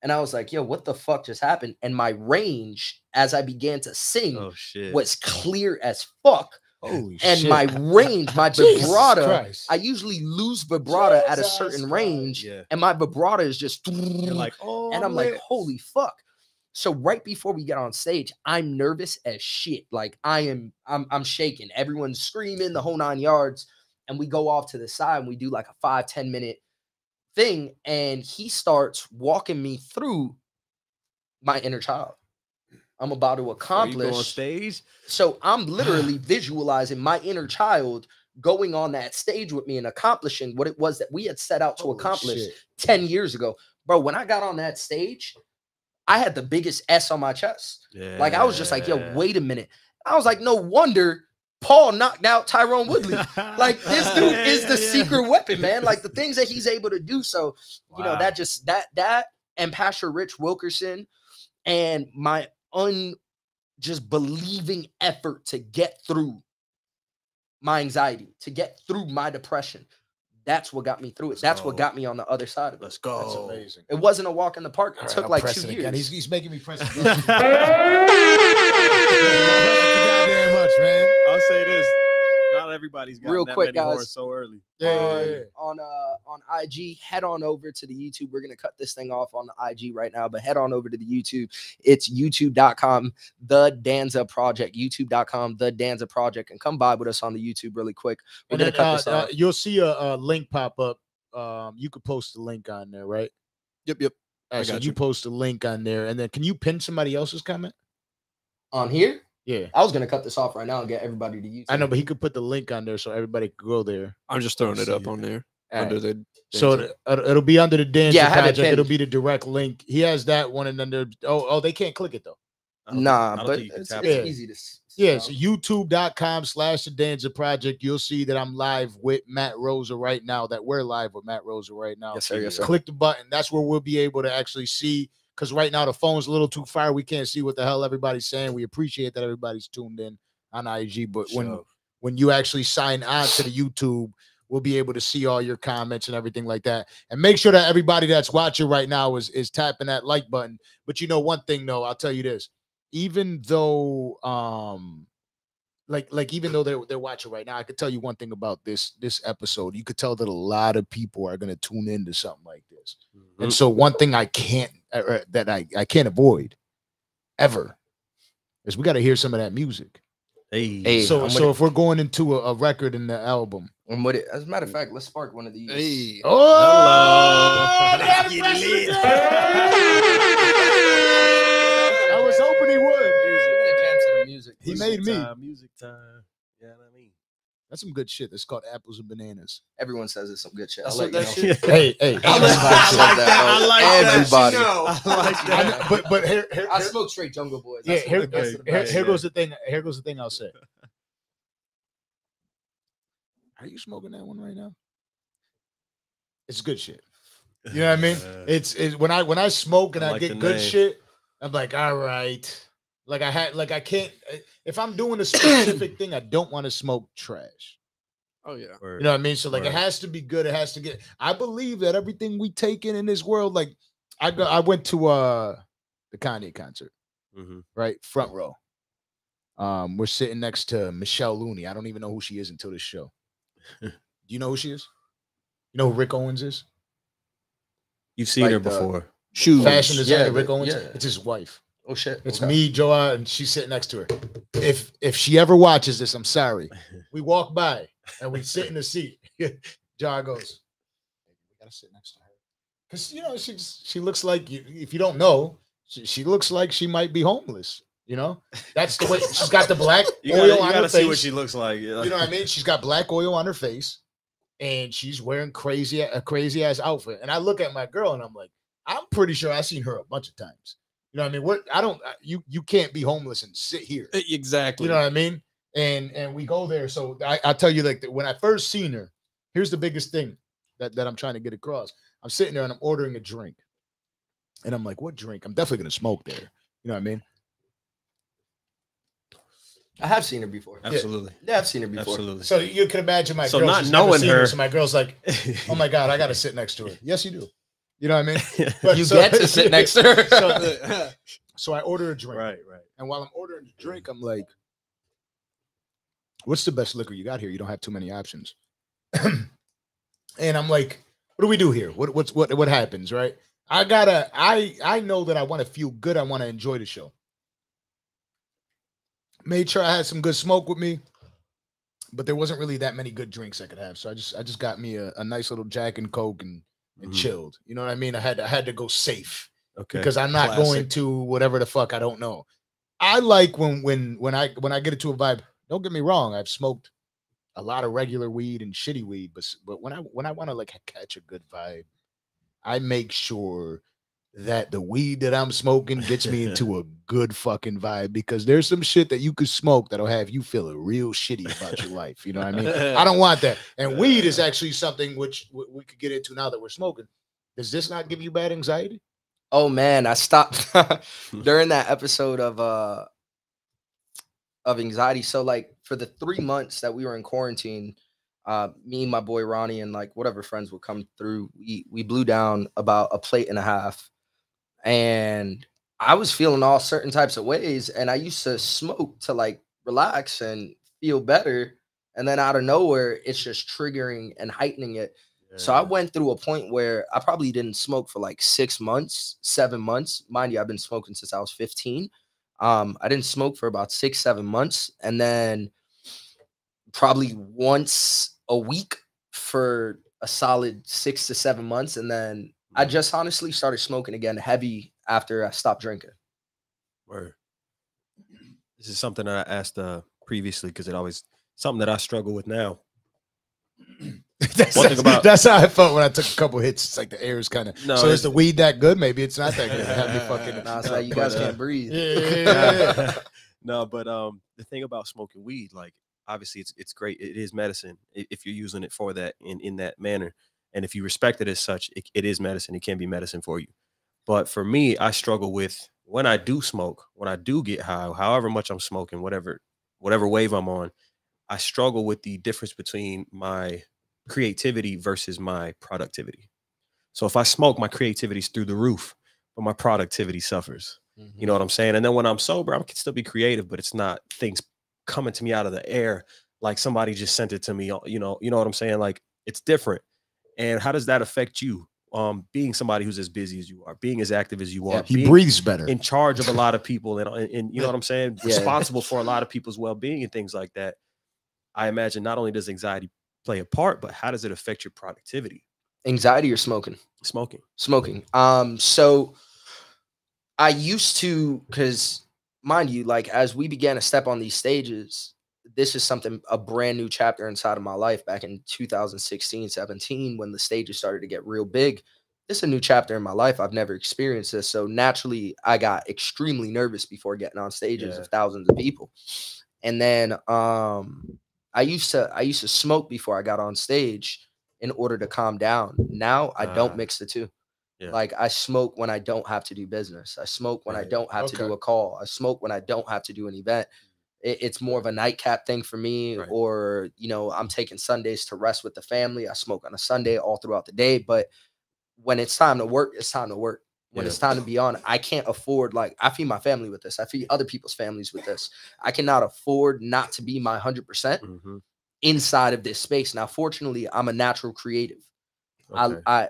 And I was like, yo, what the fuck just happened? And my range as I began to sing Oh was clear as fuck. Holy And shit. my range, my vibrato, I usually lose vibrato at a certain range. Yeah. And my vibrato is just like, oh, and I'm like, holy fuck. So right before we get on stage, I'm nervous as shit. Like I am, I'm I'm shaking. Everyone's screaming the whole nine yards. And we go off to the side and we do like a five, 10 minute thing. And he starts walking me through my inner child. I'm about to Before you go on accomplish. stage. So I'm literally visualizing my inner child going on that stage with me and accomplishing what it was that we had set out to Holy accomplish shit. 10 years ago. Bro, when I got on that stage, I had the biggest S on my chest. Like I was just like, yo, Yeah. wait a minute. I was like, no wonder Paul knocked out Tyron Woodley. Like this dude Yeah, is the yeah. secret weapon, man. Like the things that he's able to do. So you know that just that that and Pastor Rich Wilkerson and my un just believing effort to get through my anxiety, to get through my depression. That's what got me through it. Let's That's what got me on the other side of it. Let's go. That's amazing. It wasn't a walk in the park. It All right, took I'll like two years. again. He's, he's making me press it. again. Thank you goddamn much, man. I'll say this. Not everybody's got Real that quick, guys. so early. Yeah, yeah, on, yeah. on uh on IG. Head on over to the YouTube. We're gonna cut this thing off on the IG right now, but head on over to the YouTube. It's youtube.com, the Danza Project, youtube.com, the Danza Project, and come by with us on the YouTube really quick. We're And gonna then, cut uh, this uh, you'll see a, a link pop up. Um, you could post the link on there, right? Yep, yep. All right, so you you. post a link on there, and then can you pin somebody else's comment? on here. Yeah, I was gonna cut this off right now and get everybody to YouTube. I know, but he could put the link on there so everybody could go there. I'm just throwing it up on there All under right. the. So Danza. it- it'll it'll be under the dance Yeah, I have it project. It'll be the direct link. He has that one, and then there. Oh, oh, they can't click it though. I think- nah, but think you can it's, it's it. it. easy to. s- Yeah, so youtube.com slash the Danza Project. You'll see that I'm live with Matt Rosa right now, that we're live with Matt Rosa right now. Yes, sir. Yes, sir. Click the button. That's where we'll be able to actually see. Because right now the phone's a little too far. We can't see what the hell everybody's saying. We appreciate that everybody's tuned in on IG. But when Sure. when you actually sign on to the YouTube, we'll be able to see all your comments and everything like that. And make sure that everybody that's watching right now is is tapping that like button. But you know one thing though, I'll tell you this. Even though um like like even though they're they're watching right now, I could tell you one thing about this this episode. You could tell that a lot of people are gonna tune into something like this. And Mhm. so one thing I can't uh, uh, that I I can't avoid ever is we got to hear some of that music. Hey, Hey, so I'm so it. if we're going into a, a record in the album, I'm with it. As a matter of fact, let's spark one of these. Hey. oh, they had a Get pressure lit. again. I was hoping he would. We're gonna jam to the music. He music made me. Time, music time. Yeah, what I mean. That's some good shit. It's called apples and bananas. Everyone says it's some good shit. That's I'll what let you that shit- Hey, hey. I everybody like says that. that. I like that. Everybody. I like I that. but but here, here, I smoke straight Jungle Boys. yeah, here, the- that's here, here, here goes the thing. Here goes the thing I'll say. Are you smoking that one right now? It's good shit. You know what I mean? It's it's when I when I smoke and I I, like get good name. shit, I'm like, all right. Like I had like I can't if I'm doing a specific thing, I don't want to smoke trash. Oh yeah. You know what I mean? So like it has to be good. It has to get. I believe that everything we take in in this world, like I go, I went to uh the Kanye concert, Mhm. right, front row. Um, we're sitting next to Michelle Looney. I don't even know who she is until this show. Do you know who she is? You know who Rick Owens is? You've seen Like her before. Shoes. Fashion designer Yeah, Rick Owens. yeah. It's his wife. Oh shit. It's okay. me, Joa, and she's sitting next to her. If if she ever watches this, I'm sorry. We walk by and we sit in the seat. Joa goes, we gotta sit next to her. Because you know, she's she looks like you if you don't know, she, she looks like she might be homeless. You know, that's the way she's got the black You oil gotta, you on her gotta see face. what she looks like. you know what I mean? She's got black oil on her face, and she's wearing crazy a crazy ass outfit. And I look at my girl and I'm like, I'm pretty sure I've seen her a bunch of times. You know what I mean? What I don't you you can't be homeless and sit here. Exactly. You know what I mean? And and we go there. So I, I tell you, like that when I first seen her, here's the biggest thing that, that I'm trying to get across. I'm sitting there and I'm ordering a drink. And I'm like, what drink? I'm definitely gonna smoke there. You know what I mean? I have seen her before. Absolutely. Yeah, I've seen her before. Absolutely. So you can imagine my So girl. not she's never knowing seen her- So my girl's like, oh my god, I gotta sit next to her. Yes, you do. You know what I mean? But You so- get to sit next to her. So, so I order a drink. right, right. And while I'm ordering the drink, I'm like, what's the best liquor you got here? You don't have too many options. and I'm like, what do we do here? What what's what what happens, right? I gotta I I know that I want to feel good. I want to enjoy the show. Made sure I had some good smoke with me, but there wasn't really that many good drinks I could have. So I just I just got me a, a nice little Jack and Coke and, and Mhm. chilled. You know what I mean? I had I had to go safe Okay. because I'm not going to whatever the fuck I don't know. I like when when when I when I get into a vibe. Don't get me wrong, I've smoked a lot of regular weed and shitty weed, but but when I when I want to like catch a good vibe, I make sure that the weed that I'm smoking gets me into a good fucking vibe because there's some shit that you could smoke that'll have you feeling real shitty about your life. You know what I mean? I don't want that. And weed is actually something which we could get into now that we're smoking. Does this not give you bad anxiety? Oh man, I stopped during that episode of uh of anxiety. So like for the three months that we were in quarantine, uh me and my boy Ronnie and like whatever friends would come through, we we blew down about a plate and a half. And I was feeling all certain types of ways. And I used to smoke to like relax and feel better. And then out of nowhere, it's just triggering and heightening it. So I went through a point where I probably didn't smoke for like six months, seven months. Mind you, I've been smoking since I was 15. Um, I didn't smoke for about six, seven months, and then probably once a week for a solid six to seven months. And then I just honestly started smoking again heavy after I stopped drinking. Word. This is something that I asked uh previously because it always something that I struggle with now. that's, One thing that's- about- that's how I felt when I took a couple hits. It's like the air is kind of. No, so is the weed that good? Maybe it's not that good. Have me fucking. Nah, it's like you guys can't breathe. Yeah, yeah, yeah. no, but um, the thing about smoking weed, like obviously it's it's great. It is medicine if you're using it for that in in that manner, and if you respect it as such, it, it is medicine. It can be medicine for you. But for me, I struggle with when I do smoke, when I do get high, however much I'm smoking, whatever whatever wave I'm on, I struggle with the difference between my creativity versus my productivity. So if I smoke, my creativity's through the roof, but my productivity suffers. You mm-hmm. know what I'm saying? And then when I'm sober, I can still be creative, but it's not things coming to me out of the air like somebody just sent it to me. You know, you know what I'm saying? Like it's different. And how does that affect you? Um, being somebody who's as busy as you are, being as active as you are, He being breathes better. in charge of a lot of people, and, and, and you know what I'm saying, Yeah. responsible for a lot of people's well-being and things like that. I imagine not only does anxiety play a part, but how does it affect your productivity? Anxiety or smoking? Smoking. smoking. Um, so I used to, because mind you, like as we began to step on these stages, this is something a brand new chapter inside of my life back in 2016, 17, when the stages started to get real big. This is a new chapter in my life. I've never experienced this. So naturally, I got extremely nervous before getting on stages Yeah. of thousands of people. And then um I used to I used to smoke before I got on stage in order to calm down. Now I don't Ah. mix the two. Yeah. Like I smoke when I don't have to do business. I smoke when I don't have to do a call. I smoke when I don't have to do an event. It, it's more of a nightcap thing for me, Right. or you know, I'm taking Sundays to rest with the family. I smoke on a Sunday all throughout the day, but when it's time to work, it's time to work. When Yeah. it's time to be on, I can't afford like I feed my family with this. I feed other people's families with this. I cannot afford not to be my hundred percent Mhm. inside of this space. Now, fortunately, I'm a natural creative. Okay. I, I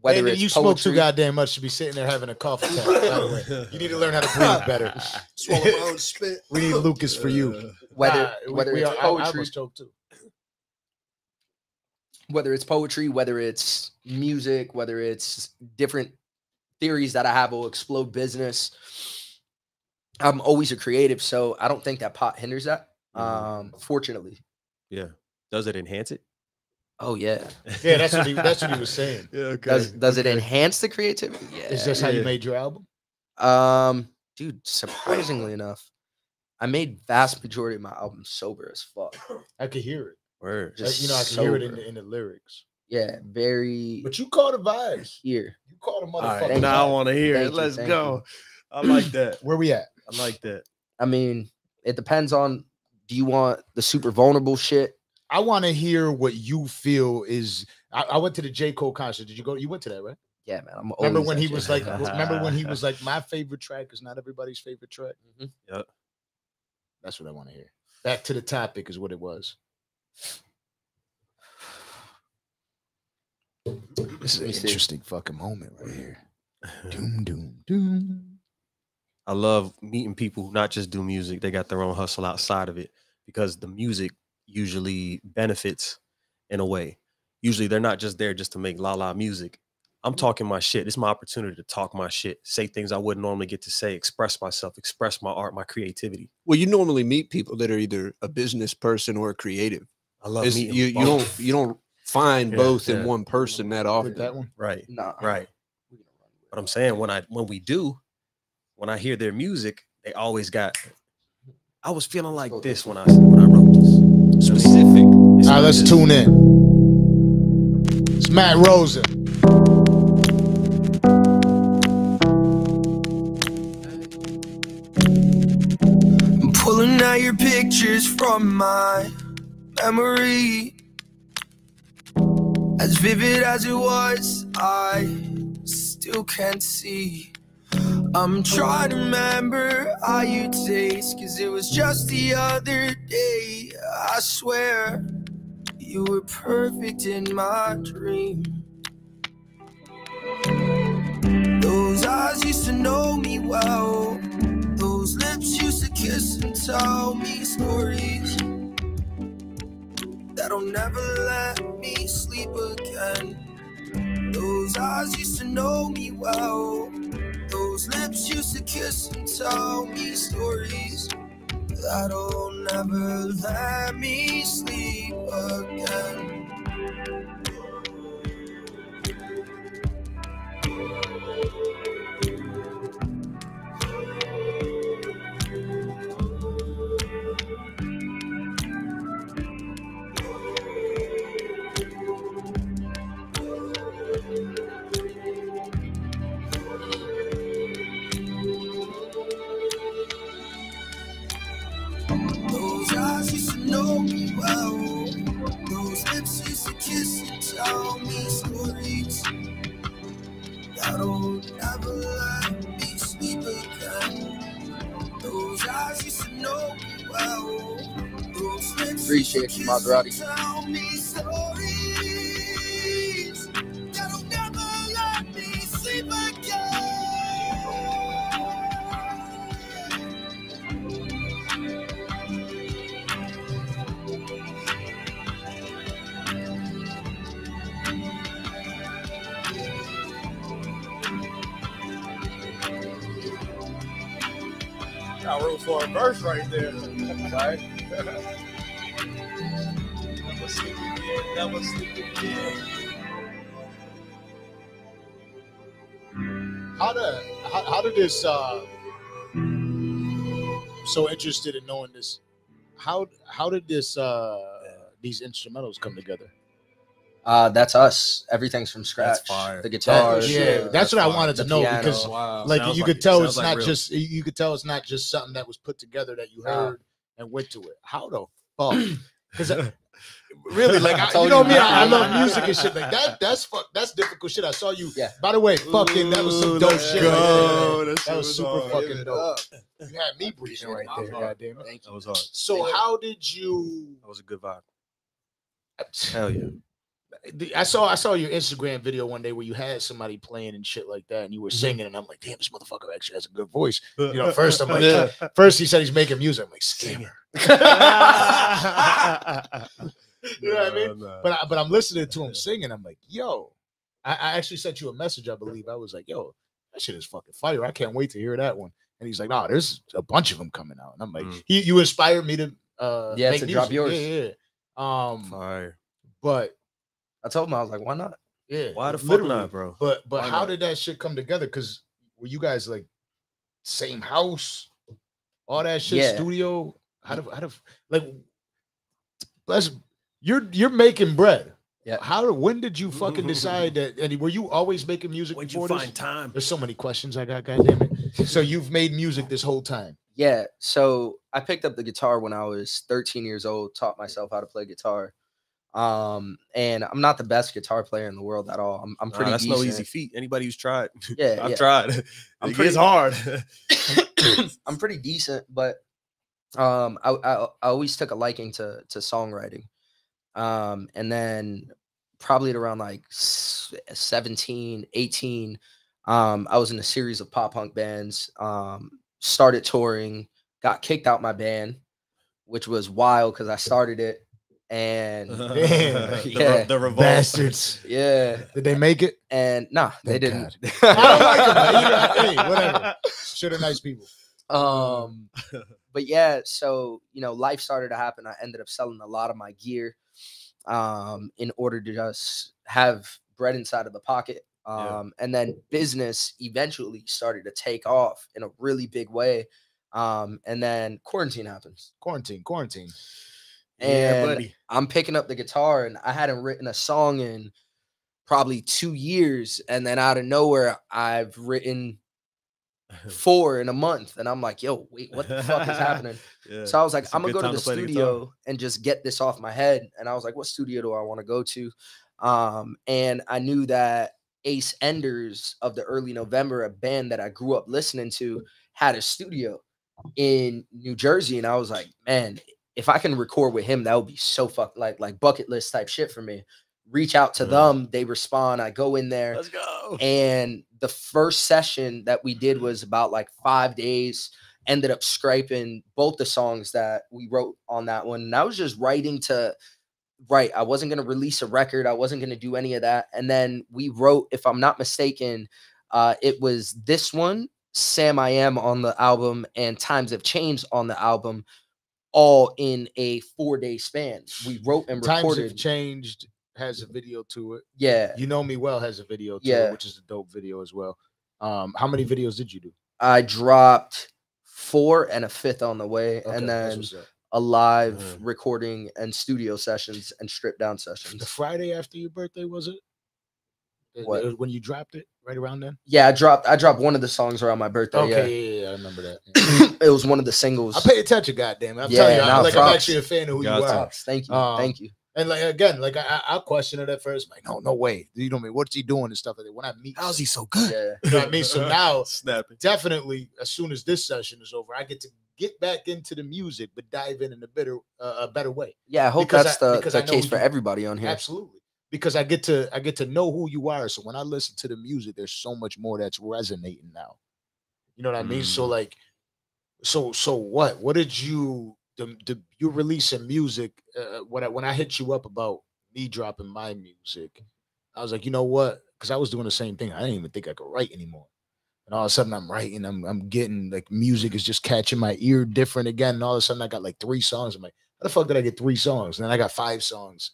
whether Hey, it's you smoke too goddamn much to be sitting there having a cough attack. by. You need to learn how to breathe better. Swallow my own spit. We need Lukis for you. whether Nah, whether we it's are- I- I poetry, almost choked too. whether it's poetry, whether it's music, whether it's different theories that I have will explode business. I'm always a creative, so I don't think that pot hinders that. Mhm. Um, fortunately. yeah. Does it enhance it? Oh yeah. Yeah, that's what he- that's what he was saying. Yeah, okay. Does does it enhance the creativity? Yeah. Is this how you made your album? Um, dude, surprisingly enough, I made vast majority of my album sober as fuck. I could hear it. Word. Like, Just you know, I can hear it in the, in the lyrics. Yeah, very But you caught a vibe. here. You caught a motherfucker. motherfucking right, now I want to hear Thank it. you, Let's go. you. I like that. Where we at? I like that. I mean, it depends on do you want the super vulnerable shit? I want to hear what you feel is. I, I went to the J Cole concert. Did you go? You went to that, right? Yeah, man. I'm Remember when he was Cole like? remember when he was like, "My favorite track is not everybody's favorite track." Mhm. Yep. That's what I want to hear. Back to the topic is what it was. This is an interesting fucking moment right here. Doom, doom, doom. I love meeting people who not just do music, they got their own hustle outside of it because the music usually benefits in a way. Usually they're not just there just to make la la music. I'm mm. talking my shit. It's my opportunity to talk my shit, say things I wouldn't normally get to say, express myself, express my art, my creativity. Well, you normally meet people that are either a business person or a creative. I love It's- meeting you you don't you don't find Yeah, both in one person that often. that one. right, Nah, right. we're gonna run But I'm saying when I when we do, when I hear their music, they always got. I was feeling like this this when I when I wrote this. Specific. It's All right, let's just- tune in. It's Matt Rosa. I'm pulling out your pictures from my memory. As vivid as it was, I still can't see. I'm trying to remember how you taste, cause it was just the other day. I swear you were perfect in my dream. Those eyes used to know me well. Those lips used to kiss and tell me stories that'll never let me sleep again. Those eyes used to know me well. Those lips used to kiss and tell me stories that'll never let me sleep again. Sleep again. Got room for a verse right there. Right? never sleep again. How did how, how did this? Uh, so interested in knowing this. How how did this uh these instrumentals come together? Uh, that's us. Everything's from scratch. fire. The That- guitars. yeah, the- that's what I wanted to the know piano. because Wow. like Sounds you like- could tell it's like not real. just you could tell it's not just something that was put together that you Nah. heard and went to it. How the fuck? Because really, like I, you know you, me, I, I love music and shit like that. That's fuck. That's difficult shit. I saw you. Yeah. By the way, fucking that was some dope let's shit. go. Right. That That, was was super hard. fucking dope. up. You had me breathing right there. God damn it. Thank That was hard. So how did you? That was a good vibe. Hell yeah. I saw I saw your Instagram video one day where you had somebody playing and shit like that, and you were Mm-hmm. singing, and I'm like, damn, this motherfucker actually has a good voice. You know, first I'm like, first he said he's making music. I'm like, scammer. You know what I mean? But I, but I'm listening to him singing. I'm like, yo, I, I actually sent you a message. I believe I was like, yo, that shit is fucking fire. I can't wait to hear that one. And he's like, nah, there's a bunch of them coming out. And I'm like, Mm. he, you inspired me to uh Yeah, make to drop yours. Yeah, yeah. Um, Fire. but I told him I was like, why not? yeah, Why the fuck not, bro? But but Why how not? did that shit come together? Because were you guys like same house, all that shit, Yeah. studio? How do how do like let's you're you're making bread. Yeah. How when did you fucking decide that? And were you always making music When'd you before find this? time? There's so many questions I got. Goddamn it! So you've made music this whole time. Yeah. So I picked up the guitar when I was 13 years old, taught myself how to play guitar. Um, and I'm not the best guitar player in the world at all. I'm, I'm Nah, pretty that's decent. no easy feat. Anybody who's tried, Yeah, I've yeah. tried. I'm pretty- gets hard. I'm pretty decent, but um, I, I I always took a liking to to songwriting. Um, and then probably at around like s- 17, 18, um, I was in a series of pop punk bands. Um, started touring, got kicked out my band, which was wild because I started it, and Damn. the, re- Yeah. the revolt. Bastards! yeah, Did they make it? and nah, they didn't. I don't like 'em, man. You know, hey, whatever. Sure, they're nice people. Um, but yeah, so you know, life started to happen. I ended up selling a lot of my gear, um, in order to just have bread inside of the pocket. Yeah. Um, and then business eventually started to take off in a really big way. Um, and then quarantine happens. Quarantine, quarantine. And I'm picking up the guitar and I hadn't written a song in probably two years. And then out of nowhere, I've written four in a month. And I'm like, yo, wait, what the fuck is happening? Yeah. So I was like, I'm gonna go to the to play the guitar. studio and just get this off my head. And I was like, what studio do I want to go to? Um, and I knew that Ace Enders of the early November, a band that I grew up listening to, had a studio in New Jersey. And I was like, man, if I can record with him, that would be so fuck like like bucket list type shit for me. Reach out to Mhm. them, they respond, I go in there. Let's go. And the first session that we did was about like five days. Ended up scraping both the songs that we wrote on that one. And I was just writing to write. I wasn't going to release a record. I wasn't going to do any of that. And then we wrote, if I'm not mistaken, uh, it was this one, Sam I Am on the album, and Times Have Changed on the album, all in a four day span. We wrote and recorded. Times have changed. Has a video to it. yeah. You know me well has a video to Yeah. it, which is a dope video as well. Um, how many videos did you do? I dropped four and a fifth on the way, Okay, and then a live Mhm. recording and studio sessions and stripped down sessions. the sessions. Friday after your birthday was it? What? uh, When you dropped it, right around then. Yeah, I dropped I dropped one of the songs around my birthday. Okay, Yeah. yeah, yeah, I remember that. yeah. it was one of the singles. I pay attention, goddamn. it. I'm Yeah, telling you, I'm, nah, like I'm actually a fan of who Got you to. are. Props. Thank you. Um, Thank you. And like again, like I, I, I question it at first, like no, no way. You know what I mean? What's he doing and stuff like that? When I meet, How's he so good? Yeah. You know what I mean? So now, snapping. definitely, as soon as this session is over, I get to get back into the music, but dive in in a better, uh, a better way. Yeah, I hope Because that's I- the, because the I case for you- everybody on here. Absolutely, because I get to, I get to know who you are. So when I listen to the music, there's so much more that's resonating now. You know what I mean? So Mm. like, so so what? What did you? The, the you releasing music? Uh, when I when I hit you up about me dropping my music, I was like, you know what? Because I was doing the same thing. I didn't even think I could write anymore. And all of a sudden, I'm writing. I'm I'm getting like music is just catching my ear different again. And all of a sudden, I got like three songs. I'm like, how the fuck did I get three songs? And then I got five songs.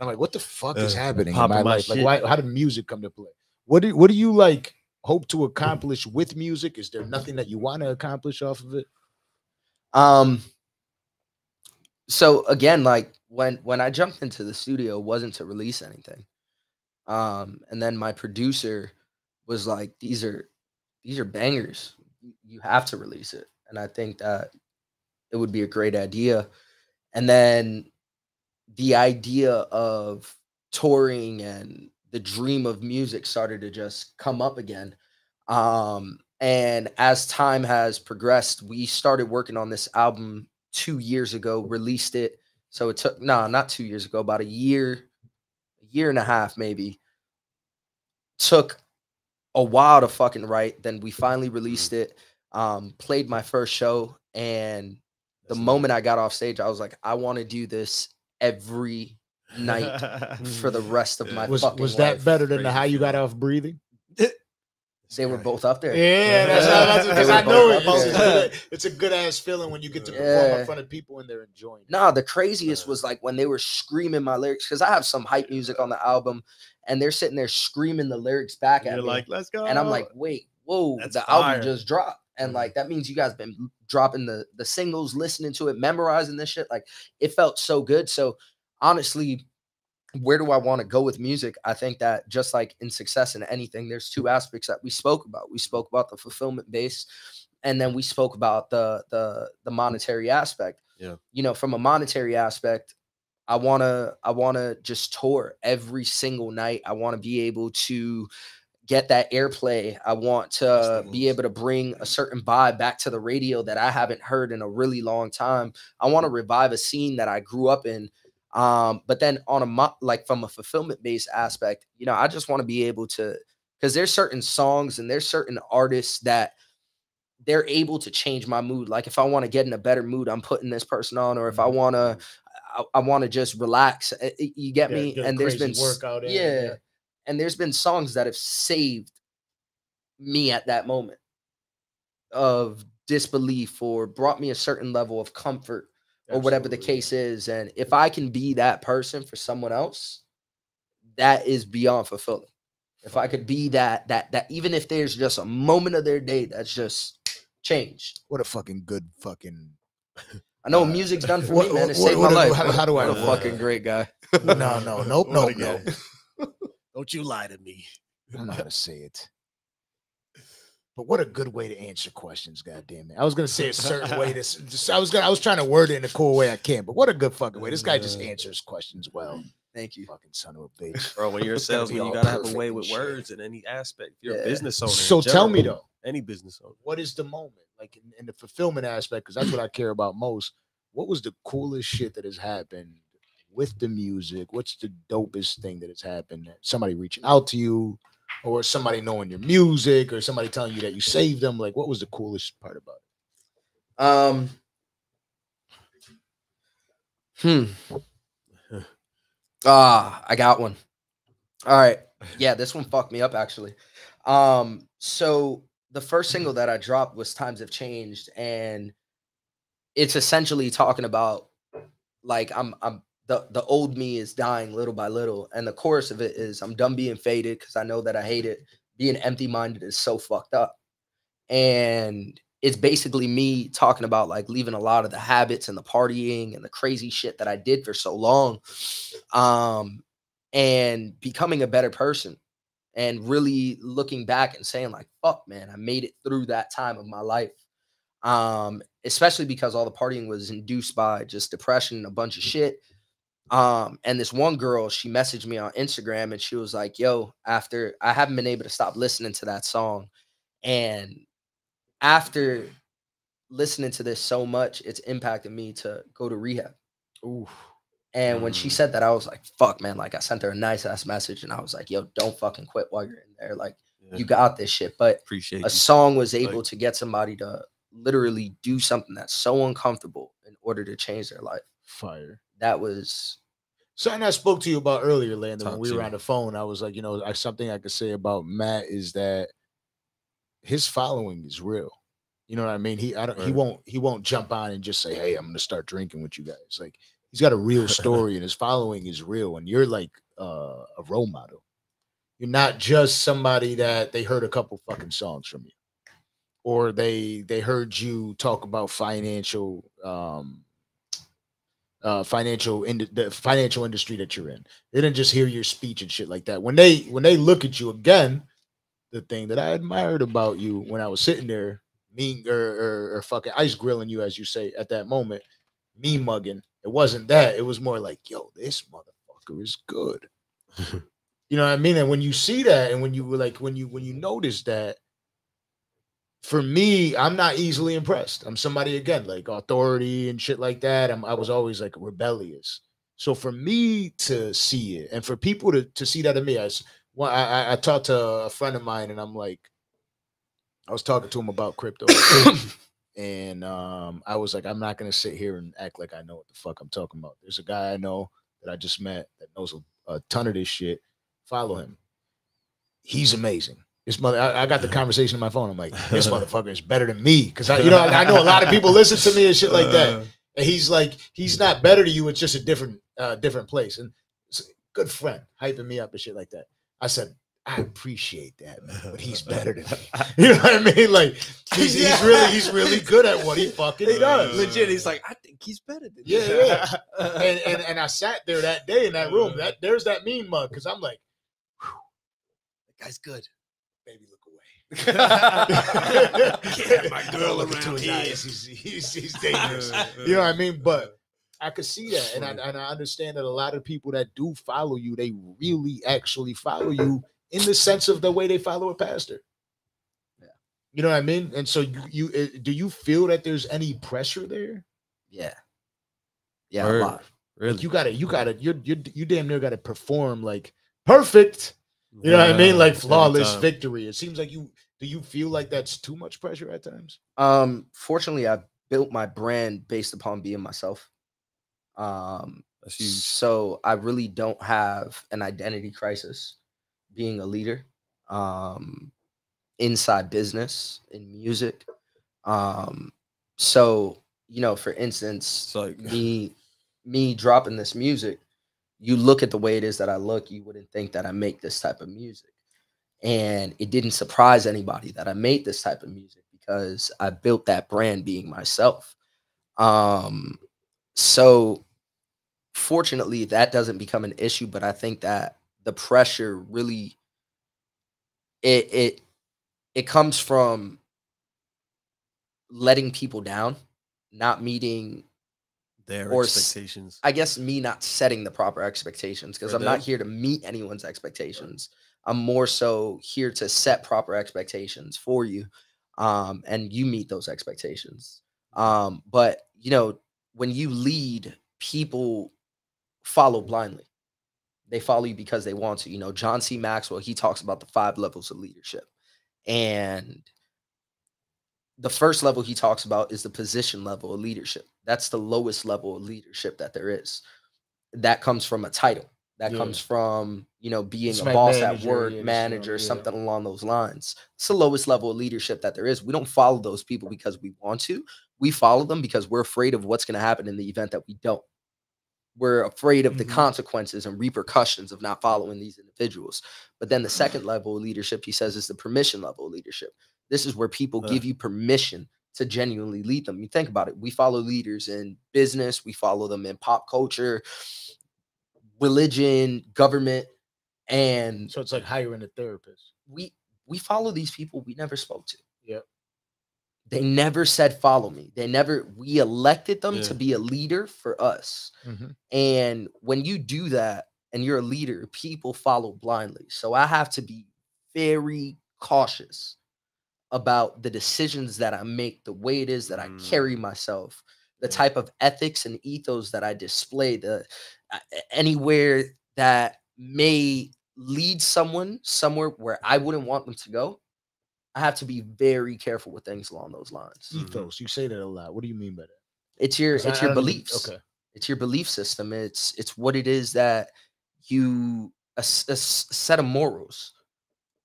I'm like, what the fuck is Uh, happening in my my life? Like, why? How did music come to play? What do What do you like? Hope to accomplish with music? Is there nothing that you want to accomplish off of it? Um so again, like when when I jumped into the studio, wasn't to release anything. Um, and then my producer was like, These are these are bangers. You- You have to release it. And I think that it would be a great idea. And then the idea of touring and the dream of music started to just come up again. Um, and as time has progressed, we started working on this album two years ago, released it. So it took no, not two years ago, about a year, a year and a half, maybe. Took a while to fucking write. Then we finally released it. Um, played my first show, and the That's moment I got off stage, I was like, I want to do this every night for the rest of Yeah. my Was fucking Was that life. better than the how you got off breathing? They were both up there. Yeah, that's how that's because I know it. It's, a good, it's a good ass feeling when you get to perform Yeah. in front of people and they're enjoying. it. No, the craziest was like when they were screaming my lyrics because I have some hype music on the album, and they're sitting there screaming the lyrics back at You're me, like, let's go. and I'm like, wait, whoa, That's the fire. album just dropped, and Mhm. like that means you guys been dropping the the singles, listening to it, memorizing this shit. Like it felt so good. So honestly, where do I want to go with music? I think that just like in success in anything, there's two aspects that we spoke about. We spoke about the fulfillment base, and then we spoke about the the the monetary aspect. Yeah. You know, from a monetary aspect, I wanna I wanna just tour every single night. I want to be able to get that airplay. I want to be able to bring a certain vibe back to the radio that I haven't heard in a really long time. I want to revive a scene that I grew up in. Um, but then on a mo- like from a fulfillment based aspect, you know, I just want to be able to because there's certain songs and there's certain artists that they're able to change my mood. Like if I want to get in a better mood, I'm putting this person on, or if I Mhm. want to, I, I want to just relax. You get Yeah, me? And there's been workout in, yeah, yeah. and there's been songs that have saved me at that moment of disbelief or brought me a certain level of comfort or whatever the case is. And if I can be that person for someone else, that is beyond fulfilling. If I could be that that that even if there's just a moment of their day that's just changed. What a fucking good fucking. I know Uh, music's done for what- me, man. It saved what my life. how- how do I- What a fucking great guy. No, no, nope, nope, no. Don't you lie to me. I don't know how to say it. But what a good way to answer questions, goddamn it! I was gonna say a certain way. This, just, I was gonna, I was trying to word it in a cool way I can. But what a good fucking way! This guy just uh. answers questions well. Thank you. Fucking son of a bitch. Bro, when you're a It's gotta be salesman, you gotta have a way with shit. words in any aspect. You're Yeah. a business owner. in So tell me though, any business owner. what is the moment like in, in the fulfillment aspect? Because that's what I care about most. What was the coolest shit that has happened with the music? What's the dopest thing that has happened? Somebody reaching out to you, or somebody knowing your music, or somebody telling you that you saved them. Like, what was the coolest part about it? Um. Hmm. Ah, I got one. All right. Yeah, this one fucked me up actually. Um, so the first single that I dropped was Times Have Changed, and it's essentially talking about like I'm I'm the the old me is dying little by little, and the chorus of it is I'm done being faded because I know that I hate it. Being empty minded is so fucked up, and it's basically me talking about like leaving a lot of the habits and the partying and the crazy shit that I did for so long, um, and becoming a better person, and really looking back and saying like, "Fuck, man, I made it through that time of my life." Um, especially because all the partying was induced by just depression and a bunch of shit. Um, and this one girl, she messaged me on Instagram and she was like, Yo, after I haven't been able to stop listening to that song. And after listening to this so much, it's impacted me to go to rehab. Ooh, And when she Mm. said that, I was like, fuck, man. Like, I sent her a nice ass message and I was like, yo, don't fucking quit while you're in there. Like, Yeah, you got this shit. But appreciate a you. song was able Like- to get somebody to literally do something that's so uncomfortable in order to change their life. fire. That was, Something I spoke to you about earlier, Landon, when we were me. on the phone. I was like, you know, I, something I could say about Matt is that his following is real. You know what I mean? He I don't he won't he won't jump on and just say, Hey, I'm gonna start drinking with you guys. Like he's got a real story and his following is real, and you're like uh, a role model. You're not just somebody that they heard a couple fucking songs from you. Or they they heard you talk about financial um uh financial in the financial industry that you're in. They didn't just hear your speech and shit like that. When they when they look at you again, the thing that I admired about you when I was sitting there, mean or, er, or, er, or er, fucking ice grilling you, as you say at that moment, me mugging. It wasn't that. It was more like, yo, this motherfucker is good. you know what I mean? And when you see that, and when you were like, when you when you notice that, for me, I'm not easily impressed. I'm somebody again like authority and shit like that. I'm, I was always like rebellious. So for me to see it, and for people to to see that in me, I well, I, I, I talked to a friend of mine, and I'm like, I was talking to him about crypto, and um, I was like, I'm not gonna sit here and act like I know what the fuck I'm talking about. There's a guy I know that I just met that knows a, a ton of this shit. Follow him. He's amazing. This mother, I, I got the conversation on my phone. I'm like, this motherfucker is better than me because I, you know, I, I know a lot of people listen to me and shit like that. And he's like, he's not better to you. It's just a different, uh, different place. And it's a good friend hyping me up and shit like that. I said, I appreciate that, man, but he's better than me. You know what I mean? Like, he's, he's really, he's really good at what he fucking he does. Legit, he's like, I think he's better than Yeah, you." yeah. and, and and I sat there that day in that room. That there's that mean mug because I'm like, "Whew, that guy's good. Baby, look away. Can't have my girl Look into around his here. eyes. He's, he's, he's dangerous. You know what I mean? But I could see that, and I and I understand that a lot of people that do follow you, they really actually follow you in the sense of the way they follow a pastor. Yeah. You know what I mean? And so you you uh, do you feel that there's any pressure there? yeah. Yeah, Word. a lot. Really? You gotta, you gotta, you you you damn near gotta perform like perfect. You know what I mean? Like flawless victory. It seems like you do you feel like that's too much pressure at times? Um, fortunately, I built my brand based upon being myself. Um, so I really don't have an identity crisis being a leader. Um, inside business in music. Um, so you know, for instance, like me me dropping this music, you look at the way it is that I look, you wouldn't think that I make this type of music. And it didn't surprise anybody that I made this type of music because I built that brand being myself. Um, so fortunately, that doesn't become an issue, but I think that the pressure really it it it comes from letting people down, not meeting Their Or expectations. I guess me not setting the proper expectations because I'm not here to meet anyone's expectations. I'm more so here to set proper expectations for you, um, and you meet those expectations. Um, but you know, when you lead, people follow blindly. They follow you because they want to. You know, John C. Maxwell he talks about the five levels of leadership, and the first level he talks about is the position level of leadership. That's the lowest level of leadership that there is. That comes from a title. That Yeah. comes from, you know, being It's a boss at manager, work, yeah, manager, yeah. something along those lines. It's the lowest level of leadership that there is. We don't follow those people because we want to. We follow them because we're afraid of what's going to happen in the event that we don't. We're afraid of the Mhm. consequences and repercussions of not following these individuals. But then the second level of leadership, he says, is the permission level of leadership. This is where people Uh. give you permission to genuinely lead them. You think about it. We follow leaders in business, we follow them in pop culture, religion, government, and So it's like hiring a therapist. we we follow these people we never spoke to. Yep. They never said follow me. They never we elected them to be a leader for us. And when you do that and you're a leader, people follow blindly. So I have to be very cautious about the decisions that I make, the way it is that I carry myself, the type of ethics and ethos that I display, the uh, anywhere that may lead someone somewhere where I wouldn't want them to go. I have to be very careful with things along those lines. Mhm. Ethos. You say that a lot. What do you mean by that? It's your 'Cause I- it's I your don't even- beliefs Okay. it's your belief system it's it's what it is that you a set of morals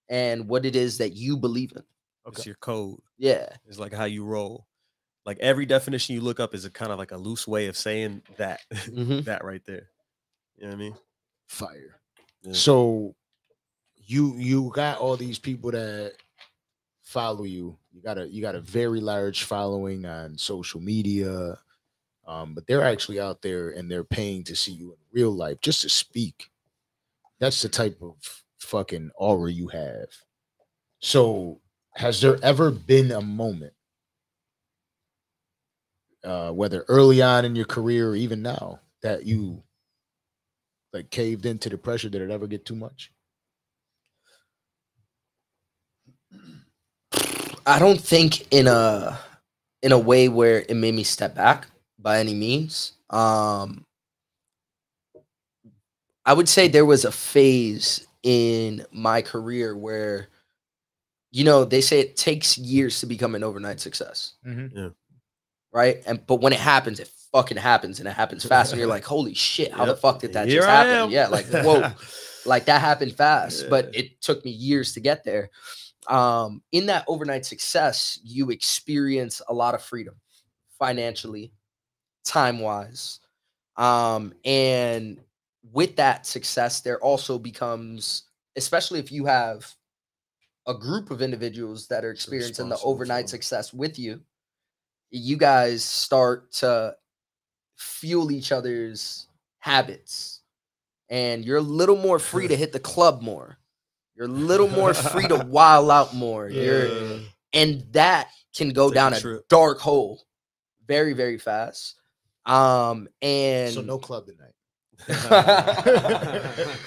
and what it is that you believe in It's Okay. your code. yeah It's like how you roll. Like every definition you look up is a kind of like a loose way of saying that. Mhm. that right there. You know what I mean? Fire. Yeah. So you you got all these people that follow you. You got a you got a very large following on social media. Um, but they're actually out there and they're paying to see you in real life just to speak. That's the type of fucking aura you have. So has there ever been a moment uh whether early on in your career or even now that you like caved into the pressure? Did it ever get too much? I don't think in a in a way where it made me step back by any means. Um i would say there was a phase in my career where you know they say it takes years to become an overnight success yeah right? And but when it happens, it fucking happens, and it happens fast, and you're like, "Holy shit! How the fuck did that Here just I happen?" am. Yeah, like whoa, like that happened fast, but it took me years to get there. Um, in that overnight success, you experience a lot of freedom, financially, time wise, um, and with that success, there also becomes, especially if you have a group of individuals that are experiencing the overnight success with you, you guys start to fuel each other's habits. And you're a little more free to hit the club more. You're a little more free to wild out more. You're and that can go Take down a trip. dark hole very, very fast. Um and so no club tonight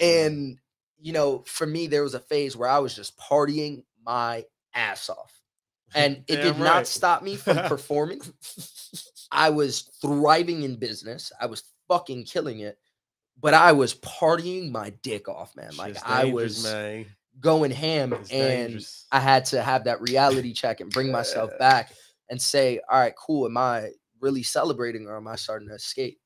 and you know, for me, there was a phase where I was just partying my ass off. And it did Damn not stop me from performing. I was thriving in business. I was fucking killing it. But I was partying my dick off, man. Like I was man. going ham It's and dangerous. I had to have that reality check and bring myself back and say, all right, cool. Am I really celebrating or am I starting to escape?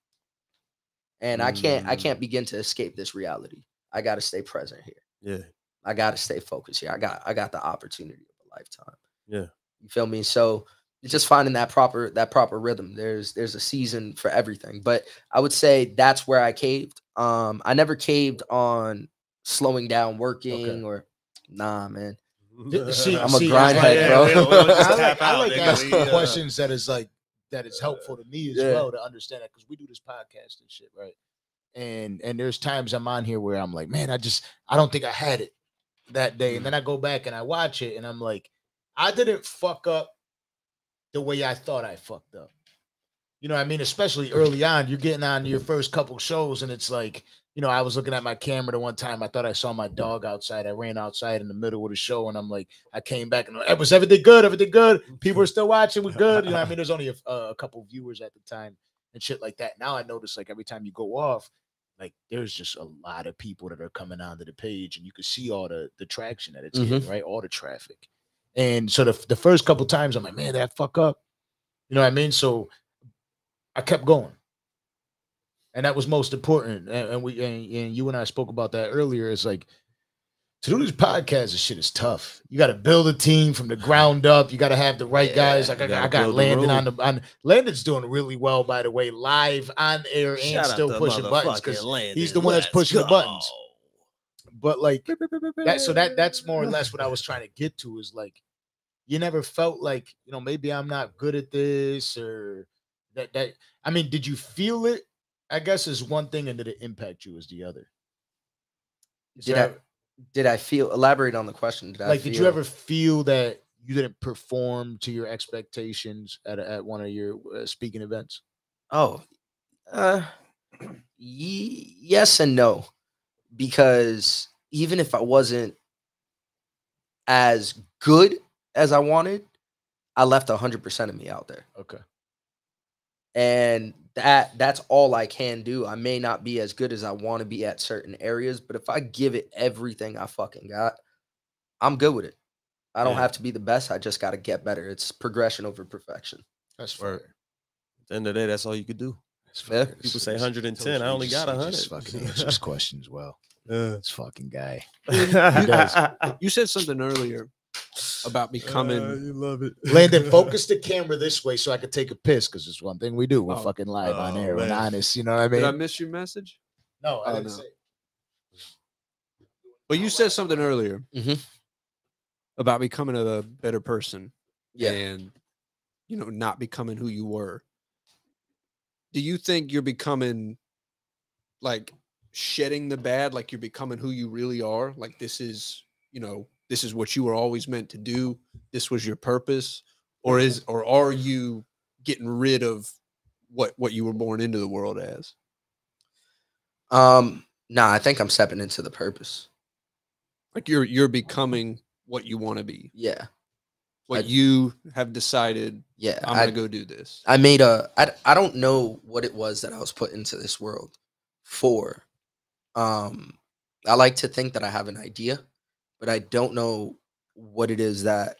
And I can't I Mm. can't begin to escape this reality. I gotta stay present here. Yeah. I gotta stay focused here. I got I got the opportunity of a lifetime. Yeah. You feel me? So just finding that proper that proper rhythm. There's there's a season for everything. But I would say that's where I caved. Um I never caved on slowing down working or Nah, man. See- I'm a see, grind I- yeah, bro. we don't- we don't I like, I like asking We, uh, questions that is like that is helpful to me as Yeah. well to understand that because we do this podcast and shit, right? And and there's times I'm on here where I'm like, man, I just I don't think I had it that day, and then I go back and I watch it, and I'm like, I didn't fuck up the way I thought I fucked up. You know I mean? Especially early on, you're getting on your first couple shows, and it's like, you know, I was looking at my camera the one time. I thought I saw my dog outside. I ran outside in the middle of the show, and I'm like, I came back and "Eh, was everything good? Everything good? People are still watching. We're good. You know, I mean, there's only a, a couple viewers at the time and shit like that. Now I notice like every time you go off, like there's just a lot of people that are coming onto the page, and you can see all the the traction that it's mm-hmm. getting, right? All the traffic. And so the the first couple times, I'm like, man, that fuck up. You know what I mean? So I kept going. And that was most important. And, and we and, and you and I spoke about that earlier. It's like to do these podcasts, this shit is tough. You got to build a team from the ground up. You got to have the right guys. Like I, I got build the Landon on the on Landon's doing really well, by the way, live on air and Shout still pushing buttons because he's the one that's pushing the buttons. but like that so that that's more or less what I was trying to get to is like you never felt like you know maybe I'm not good at this or that that I mean did you feel it I guess is one thing and did it impact you as the other Is Did I did I feel elaborate on the question? Did I like did you ever feel that you didn't perform to your expectations at a, at one of your uh, speaking events? Oh, uh, ye- yes and no, because even if I wasn't as good as I wanted, I left hundred percent of me out there, okay. And that that's all I can do. I may not be as good as I want to be at certain areas, but if I give it everything I fucking got, I'm good with it. I don't Yeah. have to be the best. I just got to get better. It's progression over perfection. that's fair At the end of the day, that's all you could do. That's Yeah. fair. People say 110, told I only just- got he just 100. fucking answers questions well Yeah. this fucking guy does. You said something earlier about becoming. Uh, you love it. Landon, focus the camera this way so I could take a piss because it's one thing we do. We're Oh. fucking live on Oh, air. We're honest. You know what I mean? Did I miss your message? no, I Oh, didn't no. say. Well, you said something earlier Mhm. about becoming a better person Yeah. and you know not becoming who you were. Do you think you're becoming like shedding the bad, like you're becoming who you really are? Like this is, you know, this is what you were always meant to do. This was your purpose, or is or are you getting rid of what what you were born into the world as? Um, nah, I think I'm stepping into the purpose. Like you're you're becoming what you want to be. Yeah. What I- you have decided Yeah. I'm I, gonna go do this. I made a I, I don't know what it was that I was put into this world for. Um I like to think that I have an idea, but I don't know what it is that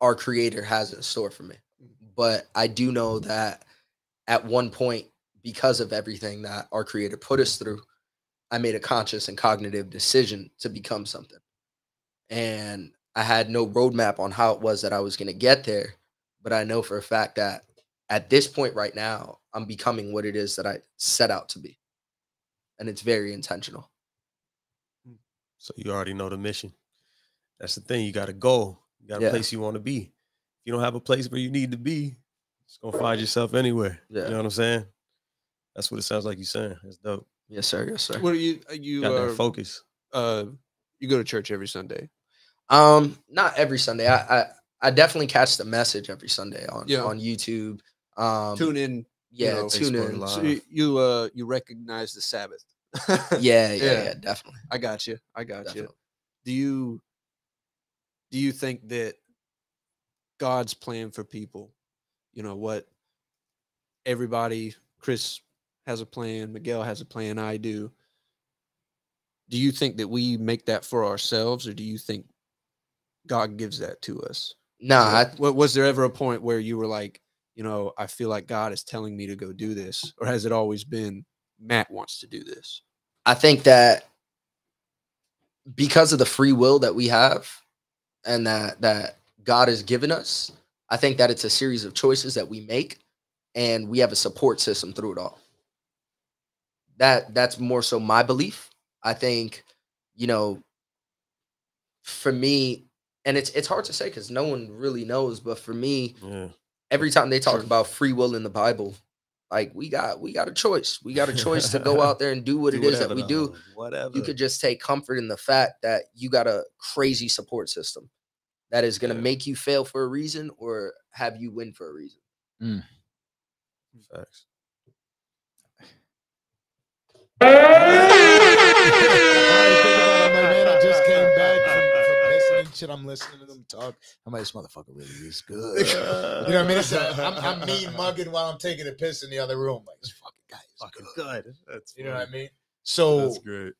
our creator has in store for me. Mm-hmm. But I do know that at one point because of everything that our creator put us through, I made a conscious and cognitive decision to become something. And I had no roadmap on how it was that I was going to get there but I know for a fact that at this point right now, I'm becoming what it is that I set out to be. And it's very intentional. So you already know the mission. That's the thing. You got a goal. You got a Yeah. place you want to be. If you don't have a place where you need to be, it's gonna find yourself anywhere. Yeah. You know what I'm saying? That's what it sounds like you're saying. That's dope. Yes, sir. Yes, sir. What are you uh, you got uh, that focus. uh you go to church every Sunday? Um, not every Sunday. I I, I definitely catch the message every Sunday on Yeah. on YouTube. Um, Tune in. you yeah, know, tune in. Live. So you, you uh you recognize the Sabbath. Yeah, yeah, Yeah. definitely. I got you. I got you. Do you do you think that God's plan for people, you know, what everybody, Kris has a plan, Miguel has a plan, I do. Do you think that we make that for ourselves or do you think God gives that to us? Nah, Wa- wa- was there ever a point where you were like, you know, I feel like God is telling me to go do this, or has it always been Matt wants to do this? I think that because of the free will that we have and that that God has given us, I think that it's a series of choices that we make and we have a support system through it all. That that's more so my belief. I think, you know, for me, and it's it's hard to say because no one really knows, but for me, Yeah. every time they talk True. about free will in the Bible, like we got we got a choice. We got a choice to go out there and do what it is that we do. Whatever. You could just take comfort in the fact that you got a crazy support system that is going to Yeah. make you fail for a reason or have you win for a reason. Facts. I'm like, man, I just came back from, from listening to shit. I'm listening to them talk. I'm like, this motherfucker really is good. You know what I mean? It's a, I'm, I'm mean mugging while I'm taking a piss in the other room. Like, this fucking guy is Fucking good. good. That's You know what I mean? So, That's great.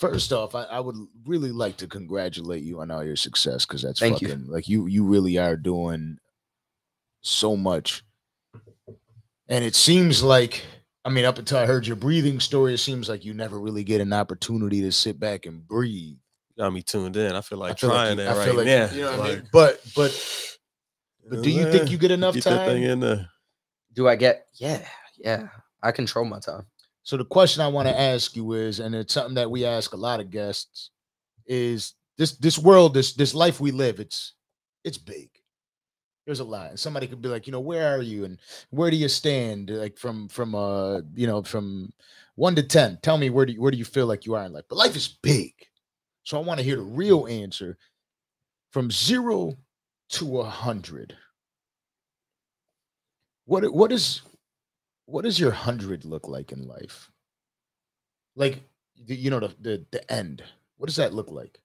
first off, I, I would really like to congratulate you on all your success because that's Thank you. fucking like you you really are doing so much. And it seems like I mean, up until I heard your breathing story, it seems like you never really get an opportunity to sit back and breathe. Got me tuned in. I feel like I feel like trying you- that I right like- now. You know what I mean? But but but do you think you get enough get that thing time? in there? Do I get? Yeah, yeah. I control my time. So the question I want to ask you is, and it's something that we ask a lot of guests, is this this world, this this life we live, it's it's big. There's a lot. And somebody could be like, you know, where are you and where do you stand? Like from from uh, you know, from one to ten. Tell me where do you where do you feel like you are in life? But life is big. So I want to hear the real answer from zero to a hundred. What what is what does your hundred look like in life? Like you know the, the the end. What does that look like?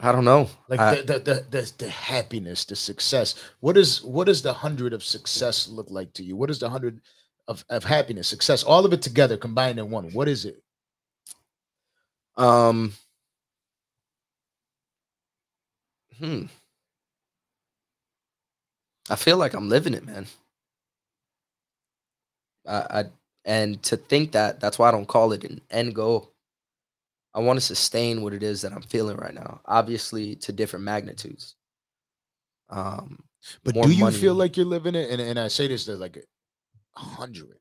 I don't know. Like I- the, the, the the the happiness, the success. What is what does the hundred of success look like to you? What is the hundred of, of happiness, success, all of it together combined in one? What is it? Um. Hmm. I feel like I'm living it, man. I, I and to think that that's why I don't call it an end goal. I want to sustain what it is that I'm feeling right now. Obviously, to different magnitudes. Um, But do you feel like you're living it? And, and I say this to like a hundred.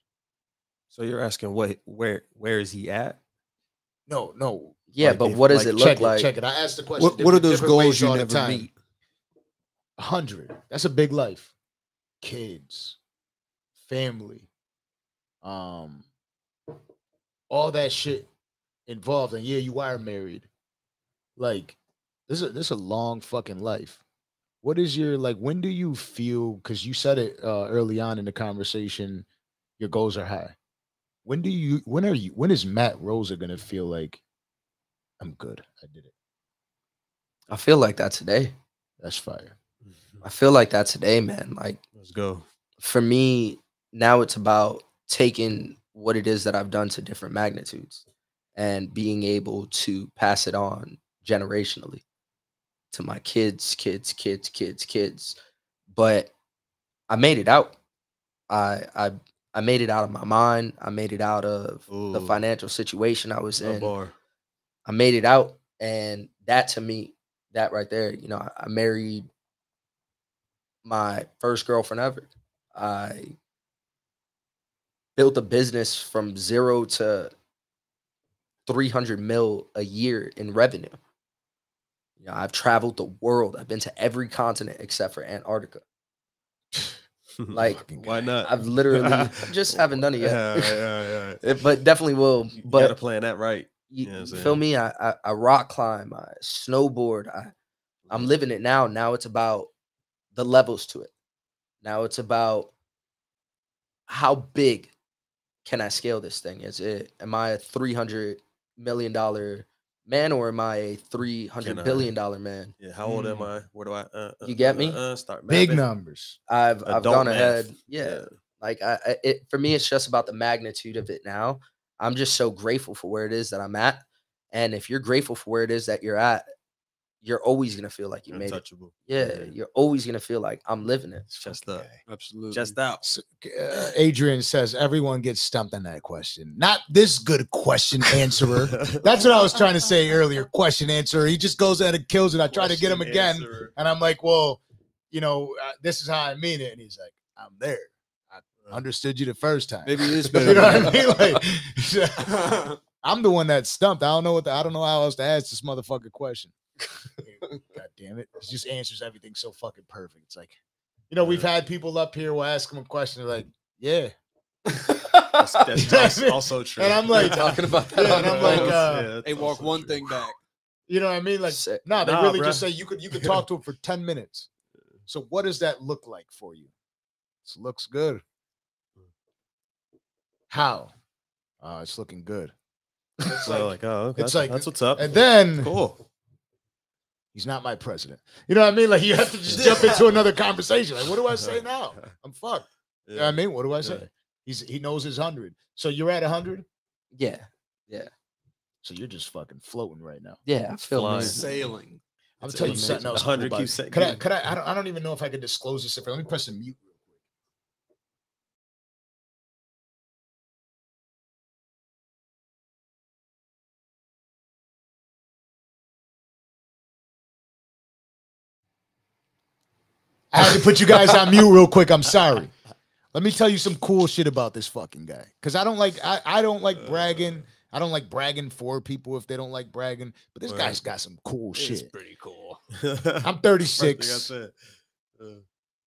So you're asking what where where is he at? No, no. yeah, like but if- what does it look check like? check it. I asked the question. What, what are those goals you all the never time. meet? A hundred. That's a big life. Kids, family, um, all that shit involved. And yeah, you are married. Like, this is this is a long fucking life. What is your like? When do you feel? Because you said it uh, early on in the conversation, your goals are high. When do you? When are you? When is Matt Rosa gonna feel like I'm good? I did it. I feel like that today. That's fire. I feel like that today, man. Like Let's go. for me, now it's about taking what it is that I've done to different magnitudes and being able to pass it on generationally to my kids, kids, kids, kids, kids. But I made it out. I I I made it out of my mind. I made it out of the financial situation I was in. bar. I made it out, and that to me, that right there, you know, I, I married my first girlfriend ever. I built a business from zero to 300 mil a year in revenue. You know, I've traveled the world. I've been to every continent except for Antarctica. Like, Why not? I've literally just haven't done it yet. Yeah, yeah, yeah. But definitely will. You But gotta plan that right. you, You know what I'm you feel me? I, I I rock climb, I snowboard. I I'm living it now. Now it's about the levels to it. Now it's about how big can I scale this thing? Is it am I a three hundred million dollar man or am I a three Can hundred I- billion dollar man? Yeah, how old am Mm. I? Where do I? Uh, uh, You get uh, me? Uh, start Big numbers. I've I've gone math. ahead. Yeah, like I, I it for me it's just about the magnitude of it now i'm just so grateful for where it is that i'm at and if you're grateful for where it is that you're at you're always gonna feel like you made it untouchable. yeah you're always gonna feel like i'm living it It's just up. Absolutely. Just out. S- uh, Adrian says everyone gets stumped on that question. Not this good question answerer. That's what I was trying to say earlier. Question answerer. He just goes out and kills it. I try to get him again, answerer. and I'm like, well, you know, uh, this is how I mean it. And he's like, I'm there. I understood you the first time. Maybe it is you better. know what I mean? Like, I'm the one that's stumped. I don't know what the, I don't know how else to ask this motherfucking question. God damn it. He just answers everything so fucking perfect. It's like, you know, we've had people up here will ask them a question, they're like, yeah. That's, that's You know also, mean? also true. And I'm We're like, talking about that. Yeah, and I'm like, road. uh, Yeah, that's Hey, walk one true. thing back. you know what I mean? Like, Sick. no, they Nah, really bruh. just say you could you could talk to him for 10 minutes. So what does that look like for you? This looks good. How? Uh, it's looking good. It's So like, like, oh, okay, it's that's, like- that's what's up. and then cool. He's not my president. You know what I mean? Like you have to just jump into another conversation. Like, what do I say now? I'm fucked. You know what I mean? What do I say? Yeah. He's he knows his hundred. So you're at a hundred. Yeah. Yeah. So you're just fucking floating right now. Yeah. I feel flying. me. Sailing. I'm It's tell you something else. The cool 100 keeps it. sa- Could I? getting- Could I? I don't. I don't even know if I could disclose this. If let me press the mute. I had to put you guys on mute real quick. I'm sorry. Let me tell you some cool shit about this fucking guy. Cause I don't like I, I don't like bragging. I don't like bragging for people if they don't like bragging. But this Right. guy's got some cool It's shit. pretty cool. I'm First thing I 36. Uh,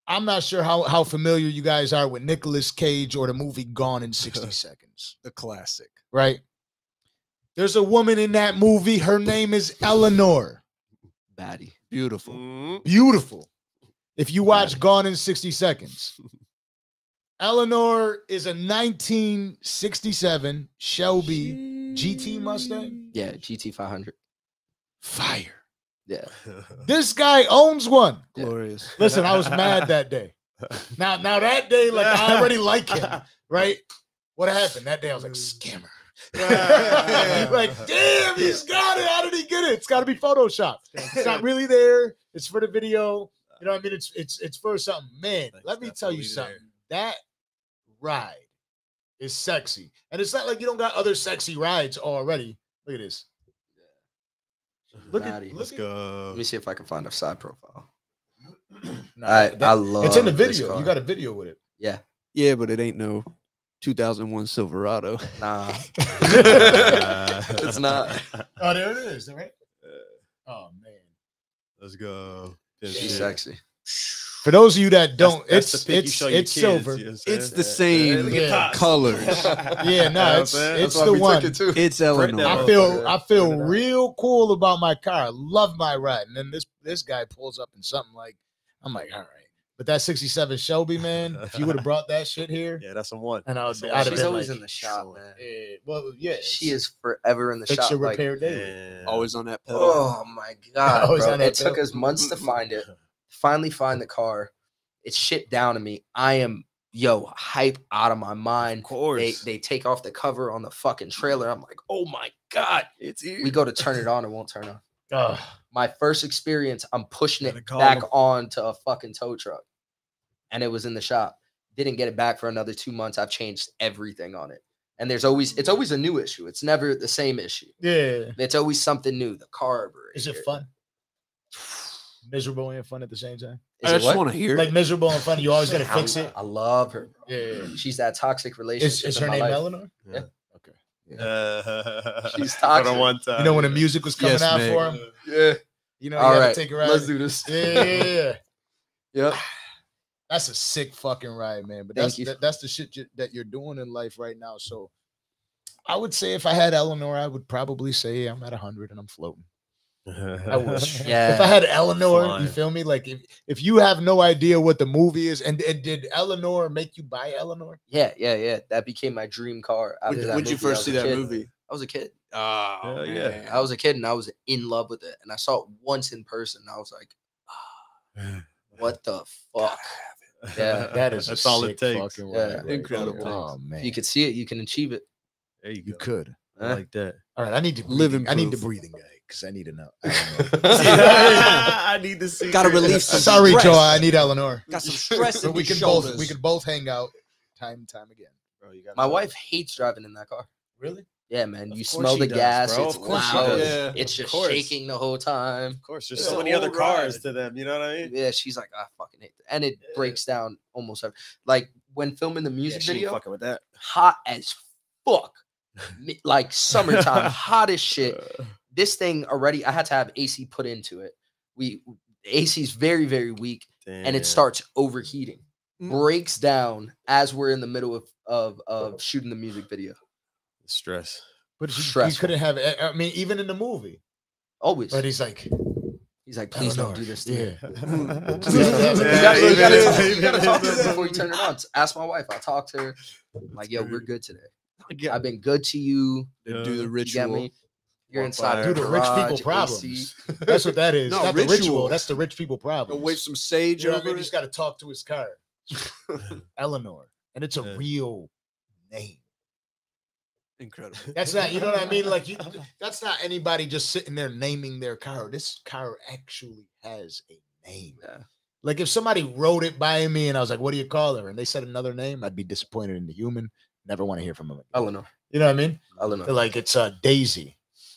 I'm not sure how, how familiar you guys are with Nicolas Cage or the movie Gone in 60 Seconds, The classic. right? There's a woman in that movie. Her name is Eleanor. Batty. Beautiful. mm, Beautiful. If you watch Gone in 60 Seconds, Eleanor is a 1967 Shelby GT Mustang. Yeah. GT 500. Fire. Yeah. This guy owns one. Glorious. Listen, I was mad that day. Now, now that day, like I already like him, right? What happened that day? I was like, mm. scammer. like, damn, he's got it. How did he get it? It's got to be Photoshop. It's not really there. It's for the video. You know what I mean? It's it's it's for something. Man, It's let me tell you something. there. That ride is sexy. And it's not like you don't got other sexy rides already. Look at this. Look at look Let's at go. Let me see if I can find a side profile. Nah, I, that- I love it's in the video. You got a video with it. Yeah. Yeah, but it ain't no 2001 Silverado. Nah. it's It's not. Oh, there it is. Right? Oh man. Let's go. Yeah, She's yeah. sexy. For those of you that don't, That's- that's it's the pic you it's it's kids, silver. you know It's the same look Yeah. Colors. Yeah, no, know it's what I'm saying? it's the one. it too. It's Eleanor. I feel I feel figure it out. real cool about my car. I love my ride. And then this this guy pulls up in something like I'm like, all right. But that 67 Shelby, man, if you would have brought that shit here, Yeah, that's a one. and I was That's a I'd one. have She's been always like, in the shop, man. eh, well, yeah, She is forever in the fix shop. your Like, repair daily. Yeah. Always on that pedal. oh my god, bro. on that It took us months to find it. Finally, find the car. It's shipped down to me. I am yo hype out of my mind. Of course. They they take off the cover on the fucking trailer. I'm like, oh my god. it's here. We go to turn it on, it won't turn on. Ugh. My first experience, I'm pushing it back them. on to a fucking tow truck, and it was in the shop. Didn't get it back for another two months. I've changed everything on it, and there's always it's always a new issue. It's never the same issue. yeah. It's always something new. The carburetor. Is it fun? Miserable and fun at the same time. Is I just what? want to hear. Like miserable and fun. You always gotta fix it. I love her. bro. Yeah. She's that toxic relationship. Is, is her name life. Eleanor? Yeah. Okay. Uh, She's for the toxic. one time. You know when the music was coming Yes, out Meg. for him? Yeah. You know, All you right. gotta take a ride. Let's do this. Yeah, yeah, yeah, yeah. Yep. That's a sick fucking ride, man. But Thank that's you. that, that's the shit you, that you're doing in life right now. So I would say if I had Eleanor, I would probably say I'm at 100 and I'm floating. I would. If I had Eleanor, you feel me? Like if, if you have no idea what the movie is, and, and did Eleanor make you buy Eleanor? Yeah. Yeah. Yeah. That became my dream car. After when that would you first see that kid. movie? I was a kid. Oh, Hell yeah. I was a kid and I was in love with it. And I saw it once in person. I was like, "Ah, what the fuck? Yeah, That is a that's all sick it takes. Fucking Yeah. right Incredible. there. Oh man, you could see it, you can achieve it. There you you go. could. I Eh? like that. All right, I need to Living breathing. I need the proof. breathing guy because I need to know. I know. I need to see. Gotta release. some Sorry, stress. Joe. I need Eleanor. Got some stress in But we can shoulders. both we can both hang out time and time again. Bro, you gotta My know. wife hates driving in that car. Really? Yeah, man. Of You smell the does, gas. bro. It's Of loud. Yeah. It's just course. shaking the whole time. Of course, there's It's so many other whole cars to them. You know what I mean? Yeah, she's like, I fucking hate that. And it Yeah. breaks down almost every like when filming the music video, fucking with that. hot as fuck. like summertime, hot as shit. This thing already, I had to have AC put into it. We AC is very, very weak, and it starts overheating, Mm. breaks down as we're in the middle of of, of shooting the music video. Stress. But he, he Stressful. couldn't have. I mean, even in the movie, Always, but he's like, he's like, please don't Eleanor, do this to me. yeah. You gotta, you gotta- talk, gotta talk to her before you turn it on. Ask my wife. I'll talk to her. I'm like, yo, we're good today. I've been good to you. Then do the You get ritual. me? You're Walk inside by the her. Do the rich people garage, AC. problems. That's what that is. No, Not the ritual. ritual. That's the rich people problem. Go wave some sage You know I over mean? it. He's got to talk to his car. Eleanor, and it's a Yeah. real name. Incredible. That's not. You know what I mean? Like you. That's not anybody just sitting there naming their car. This car actually has a name. Yeah. Like if somebody wrote it by me and I was like, "What do you call her?" and they said another name, I'd be disappointed in the human. Never want to hear from them. again. Eleanor. You know what I mean? Eleanor. They're like it's uh, Daisy.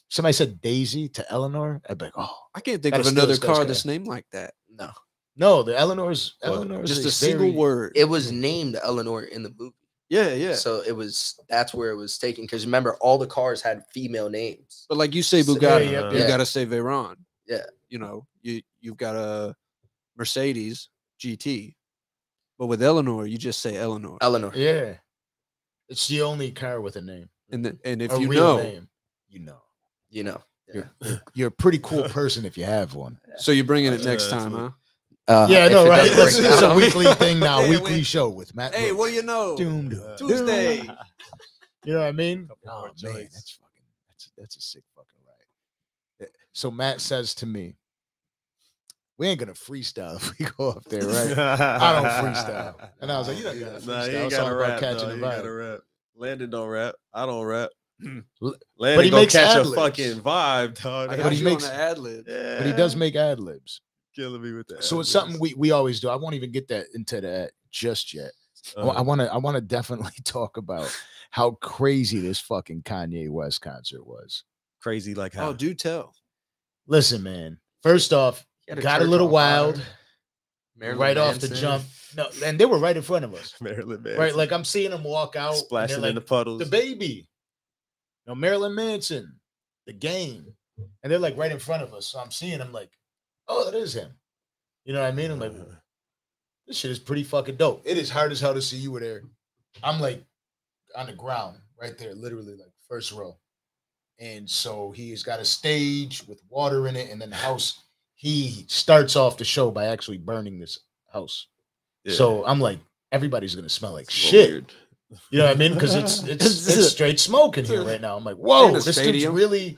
Somebody said Daisy to Eleanor. I'd be like, "Oh I can't think of another car guy. that's named like that. No. no, the Eleanor's What? Eleanor's Just a is single very- word. It was named Eleanor in the movie. Yeah, yeah. So it was that's where it was taken. Because remember, all the cars had female names. But like you say Bugatti, Yeah, you yeah. gotta say Veyron. Yeah. You know, you you've got a Mercedes GT. But with Eleanor, you just say Eleanor. Eleanor. Yeah, it's the only car with a name. And the, and if a you real know, name, you know. You know. Yeah. You're, you're a pretty cool person if you have one. so you're bringing it next that's time, what- huh? Uh, yeah, I if know, right? does This is a weekly thing now, Hey, weekly wait. show with Matt. Hey, Brooks. what do you know? Doom, doom, Tuesday. doom. You know what I mean? Couple Oh man, joints. that's fucking that's that's a sick fucking ride. Eh, So Matt says to me, "We ain't gonna freestyle if we go up there, right?" I don't freestyle. And I was like, "You don't gotta Nah, freestyle. you ain't It's all gotta about rap. catching dog. the You gotta vibe." rap. Landon don't rap. I don't rap. L- Landon he makes catch a ad-libs. fucking vibe, dog. I But he you makes- on the ad lib. yeah. But he does make ad libs. Killing me with that. So it's something we we always do. I won't even get that into that just yet. I Uh, want to I want to definitely talk about how crazy this fucking Kanye West concert was. crazy like how Oh, do tell. Listen, man. First off, got a little wild Marilyn right off the jump. No, and they were right in front of us. Marilyn Manson. Right, like I'm seeing them walk out, splashing like, in the puddles. the baby, no Marilyn Manson, the game, and they're like right in front of us. So I'm seeing them like, oh, that is him. You know what I mean? I'm like, Uh, this shit is pretty fucking dope. It is hard as hell to see you were there. I'm like on the ground right there, literally like first row. And so he's got a stage with water in it, and then the house. He starts off the show by actually burning this house. yeah. So I'm like, everybody's gonna smell like It's a little shit. weird. You know what I mean? Because it's it's it's straight smoke in here right now. I'm like, whoa, this dude's really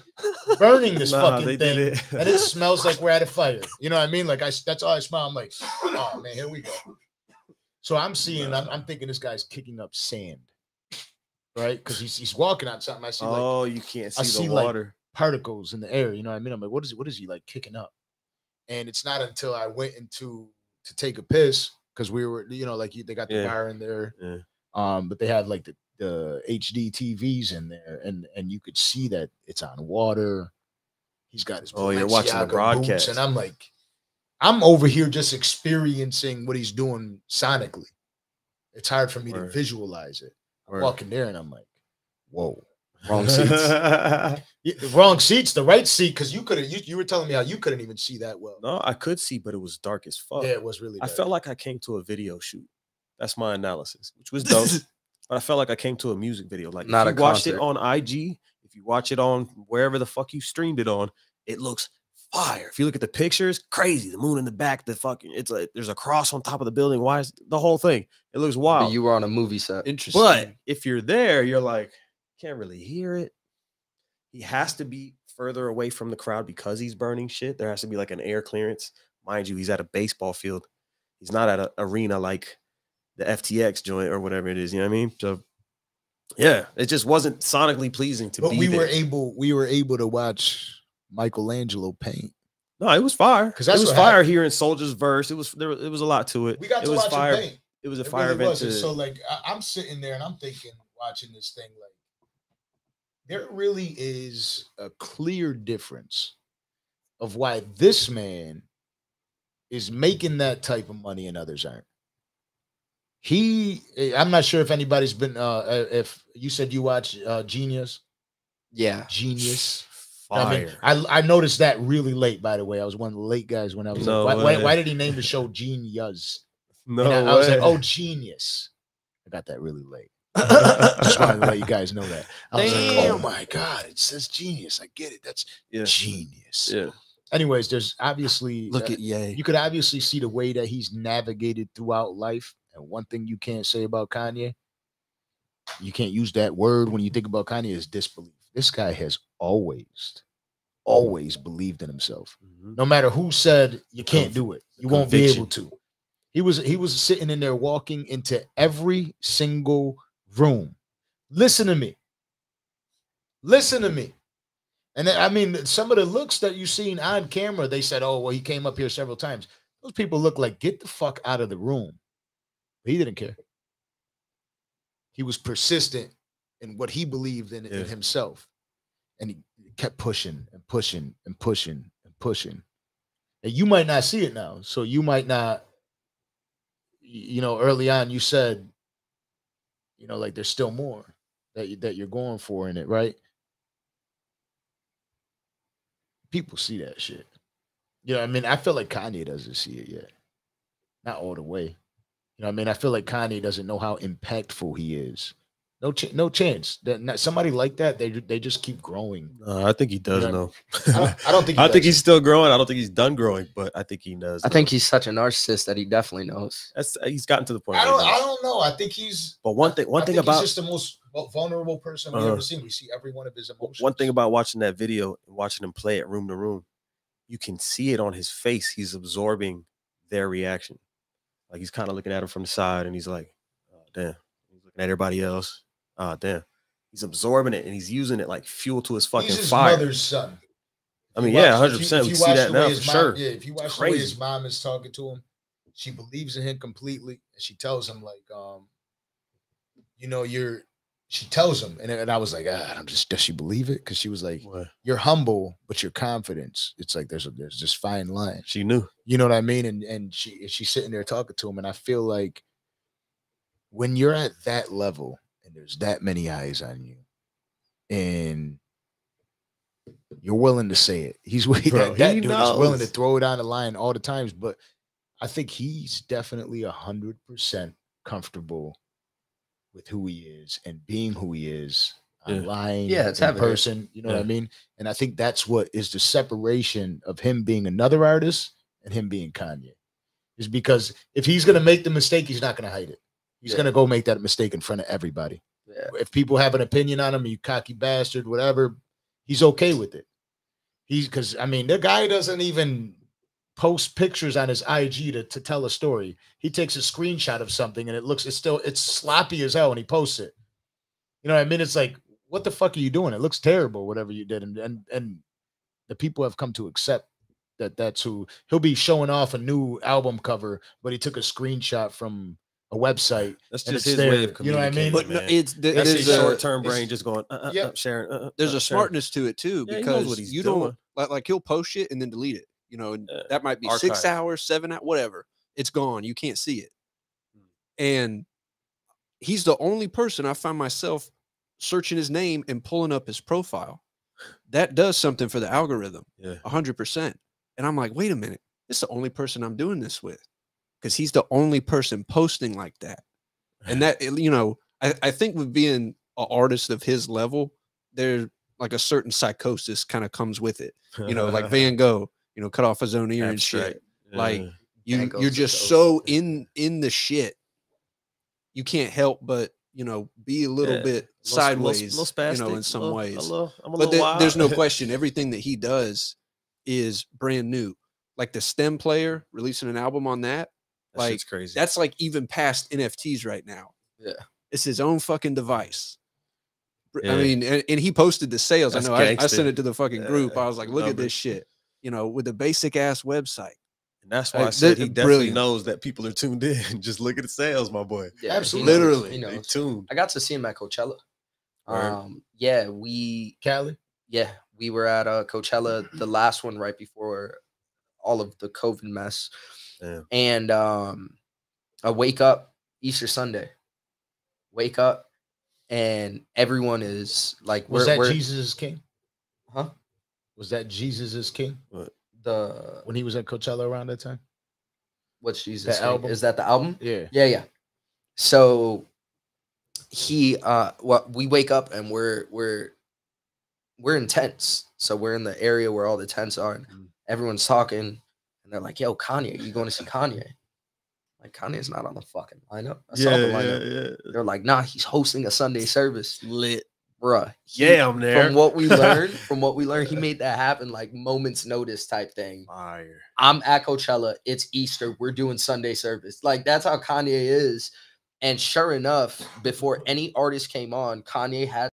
burning this Nah, fucking thing, it. and it smells like we're at a fire. You know what I mean? Like I, that's all I smell. I'm like, oh man, here we go. So I'm seeing, I'm, I'm thinking this guy's kicking up sand, right? Because he's he's walking on something. I see like oh, you can't see I the see, like, water. particles in the air. You know what I mean? I'm like, what is what is he like kicking up? And it's not until I went into to take a piss because we were, you know, like they got the Yeah. in there, Yeah. Um, but they have like the the HD TVs in there, and and you could see that it's on water. He's got his Oh, you're watching the broadcast. and I'm like, I'm over here just experiencing what he's doing sonically. It's hard for me Word. to visualize it. I'm Word. walking there, and I'm like, whoa. Wrong seats. Wrong seats, the right seat, because you couldn't. You, you were telling me how you couldn't even see that well. no, I could see, but it was dark as fuck. Yeah, it was really. I felt like I came to a video shoot. That's my analysis, which was dope. but I felt like I came to a music video. Like Not if a you watched it on IG, if you watch it on wherever the fuck you streamed it on, it looks fire. If you look at the pictures, crazy. The moon in the back, the fucking it's like there's a cross on top of the building. Why is the whole thing? It looks But wild. you were on a movie set. Interesting. But if you're there, you're like, can't really hear it. He has to be further away from the crowd because he's burning shit. There has to be like an air clearance. Mind you, he's at a baseball field. He's not at an arena like the FTX joint or whatever it is. You know what I mean? So yeah, it just wasn't sonically pleasing to but be we there. were able. We were able to watch Michelangelo paint. no, it was fire. 'Cause it that's was fire happened. here in Soldier's verse. It was there. It was a lot to it. We got it to was watch fire. him paint. It was a It fire really event. was. To- So like, I, I'm sitting there and I'm thinking, watching this thing, like, there really is a clear difference of why this man is making that type of money and others aren't. He eh, I'm not sure if anybody's been uh uh, if you said you watch uh Genius, Yeah. Genius. Fire. I mean, I I noticed that really late. By the way, I was one of the late guys when I was No like, why, why, why did he name the show Genius? no And I, I was like, oh, genius. I got that really late. Just wanted to let you guys know that. I was like, oh Damn. my god, it says genius. I get it. That's yeah, genius. yeah. Anyways, there's obviously Look uh, at Ye. you could obviously see the way that he's navigated throughout life. And one thing you can't say about Kanye, you can't use that word when you think about Kanye is disbelief. This guy has always, always believed in himself. Mhm. No matter who said you can't do it, you won't be able to. He was he was sitting in there walking into every single room. Listen to me. Listen to me. And I mean, some of the looks that you seen on camera, they said, "Oh, well, he came up here several times." Those people look like get the fuck out of the room. But he didn't care. He was persistent in what he believed in, in himself, and he kept pushing and pushing and pushing and pushing. And you might not see it now, so you might not. You know, early on, you said, you know, like there's still more that you, that you're going for in it, right? People see that shit. You know, I mean, I feel like Kanye doesn't see it yet, not all the way. You know, what I mean, I feel like Kanye doesn't know how impactful he is. No, ch- no chance that not, somebody like that they they just keep growing. Uh, I think he does Yeah. know. I don't, I don't think. He I think he's still growing. I don't think he's done growing, but I think he does. I know. think he's such a narcissist that he definitely knows. that's he's gotten to the point. I don't. I don't know. I think he's. But one thing, one I thing think about he's just the most vulnerable person we've Uh-huh. ever seen. We see every one of his emotions. one thing about watching that video and watching him play it room to room, you can see it on his face. He's absorbing their reaction. Like he's kind of looking at him from the side, and he's like, "Oh damn." He's looking at everybody else. Oh damn. He's absorbing it and he's using it like fuel to his fucking he's his fire. mother's son. I mean, yeah, watch- hundred if you- percent. if We you see that now for mom- sure. Yeah, if you watch the way his mom is talking to him, she believes in him completely, and she tells him like, um, you know, you're. She tells him, and, and I was like, ah, I'm just. Does she believe it? Because she was like, What? you're humble, but your confidence. It's like there's a there's this fine line. She knew. You know what I mean? And and she she's sitting there talking to him, and I feel like when you're at that level and there's that many eyes on you, and you're willing to say it. He's Bro, that, that he dude is willing to throw it on the line all the times, but I think he's definitely a hundred percent comfortable with who he is and being who he is uh, Yeah. online, Yeah, it's in evident. person. You know what I mean? And I think that's what is the separation of him being another artist and him being Kanye. Is because if he's gonna make the mistake, he's not gonna hide it. He's Yeah. gonna go make that mistake in front of everybody. Yeah. If people have an opinion on him, you cocky bastard, whatever, he's okay with it. He's because I mean, the guy doesn't even post pictures on his IG to, to tell a story. He takes a screenshot of something and it looks it's still it's sloppy as hell and he posts it. You know what I mean? It's like, what the fuck are you doing? It looks terrible, whatever you did. And and and the people have come to accept that that's who he'll be showing off a new album cover, but he took a screenshot from a website. That's just it's his way there, of you know what I mean? But man. it's th- That's That's his his there's a, short term brain just going. Uh, uh, Yeah. uh, Sharon. Uh, uh, there's uh, a Sharon. smartness to it too Yeah, because what he's you doing. don't like like he'll post shit and then delete it. You know, and Yeah. that might be six hours, seven hours, whatever. It's gone. You can't see it. Hmm. And he's the only person I find myself searching his name and pulling up his profile. That does something for the algorithm, Yeah. a hundred percent. And I'm like, wait a minute, this is the only person I'm doing this with, because he's the only person posting like that. And that you know, I, I think with being an artist of his level, there like a certain psychosis kind of comes with it. You know, like Van Gogh, you know, cut off his own ear and shit. Abstract. like, You Van Gogh's you're just so in in the shit. You can't help but you know be a little Yeah. bit Little- little- sideways, little you know, in some little- ways. a little- I'm a but little there- there's no question, everything that he does is brand new. Like the STEM player releasing an album on that, That like, shit's crazy. that's like even past NFTs right now. Yeah. It's his own fucking device. Br- I mean, and, and he posted the sales. That's I know I, I sent it to the fucking group. Yeah, I was like, look at this shit. You know, with a basic ass website. and that's why I said he th- definitely brilliant. knows that people are tuned in. Just look at the sales, my boy. Yeah, Absolutely. Literally. he They knows. tuned. I got to see him at Coachella. Word. Um, yeah, we Cali. yeah we were at uh, Coachella, the last one right before all of the COVID mess, Damn. and um, I wake up Easter Sunday. Wake up, and everyone is like, Was we're, that we're- Jesus is King? Huh? Was that Jesus is King The when he was at Coachella around that time? what's Jesus? The name? album? Is that the album? Yeah. Yeah, yeah. So he uh what we wake up and we're we're we're in tents. So we're in the area where all the tents are and Mhm. everyone's talking and they're like, yo, Kanye, you going to see Kanye? Like Kanye's not on the fucking lineup. I saw the lineup. They're like, nah, he's hosting a Sunday service. Lit. Bruh. he- Yeah, I'm there. From what we learned, from what we learned, he made that happen like moments notice type thing. Fire. I'm at Coachella. It's Easter. We're doing Sunday service. Like that's how Kanye is. And sure enough, before any artist came on, Kanye had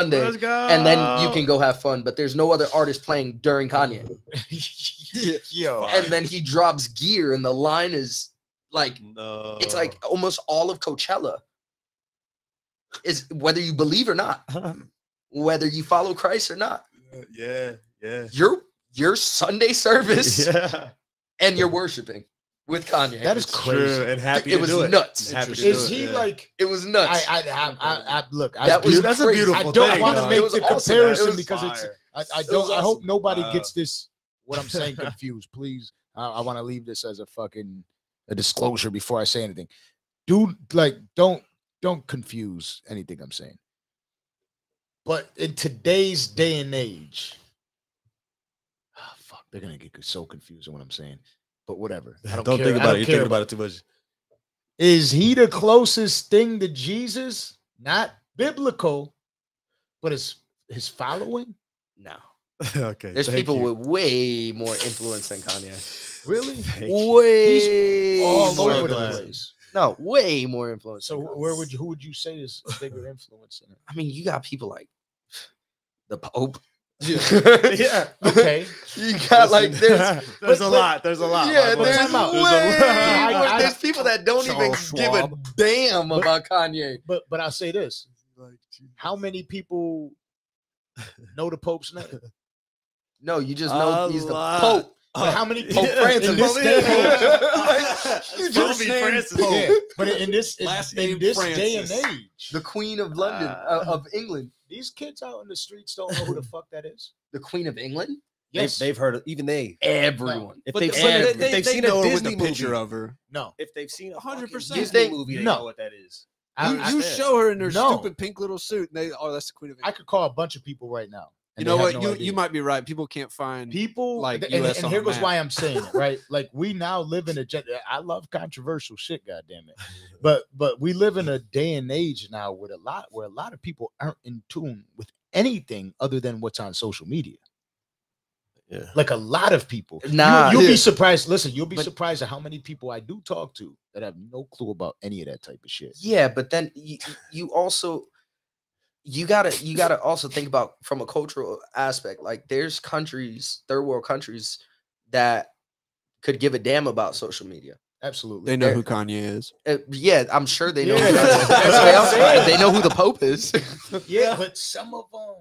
Sunday. go. And then you can go have fun, but there's no other artist playing during Kanye. Yo. And then he drops gear, and the line is like No. it's like almost all of Coachella is whether you believe or not, whether you follow Christ or not. yeah, yeah. Your your Sunday service Yeah. and you're worshiping with Kanye. That is It's crazy. true, and happy It to was do it. nuts. Happy to Is do it, he like? it was nuts. I, I, I, I look. I, That was you- that's a crazy. beautiful I don't want to make It was the awesome. comparison It was because it's. fire. I, I don't. was I hope nobody Wow. gets this. What I'm saying confused. Please, I, I want to leave this as a fucking a disclosure before I say anything. Dude, like, don't don't confuse anything I'm saying. But in today's day and age, ah, fuck, they're gonna get so confused on what I'm saying. But whatever. I don't, Don't, think about don't it. You're care thinking about it too much. Is he the closest thing to Jesus? Not biblical, but his his following. no. okay. There's people you. with way more influence than Kanye. Really? Thank. Way all more over the place. No, way more influence. So than where would you who would you say is a bigger influence in it? I mean, you got people like the Pope. yeah. Okay. You got like there's there's but- a lot. There's a lot. Yeah, my there's way There's a lot. I- I- there's people that don't even Charles give a damn But- about Kanye. But but I'll say this: how many people know the Pope's name? No, you just know A he's the lot. Pope. But how many Pope people Francis. in this Pope- day and? Like, you Pope just be named Francis. Pope. Yeah, but in this in, Last in name this day and age, The Queen of London, uh, Ah. of England. these kids out in the streets don't know who the fuck that is. The Queen of England? They've, Yes, they've heard it. Even they. Everyone. If But they've the- seen, but it, they- if they- they've seen a know with Disney the picture movie, of her. no. if they've seen a 100%. hundred You Disney think- movie, they no. know what that is. I, You, I- you show her in her No. stupid pink little suit, and they oh, that's the Queen of England. I could call a bunch of people right now. You know what? no you idea. you might be right. People can't find. people like like and, US and on here a goes why i'm saying it right like we now live in a I love controversial shit god damn it but but we live in a day and age now with a lot where a lot of people aren't in tune with anything other than what's on social media Yeah. like a lot of people You- Nah. you'll Yeah. be surprised listen you'll be But- surprised at how many people i do talk to that have no clue about any of that type of shit Yeah, but then you, you also you gotta you gotta also think about from a cultural aspect. Like there's countries, third world countries, that could give a damn about social media. absolutely they know They're- who Kanye is. Uh, yeah, I'm sure they know. Yeah, who that that's- They what I'm also- saying. they know who the Pope is. yeah but some of them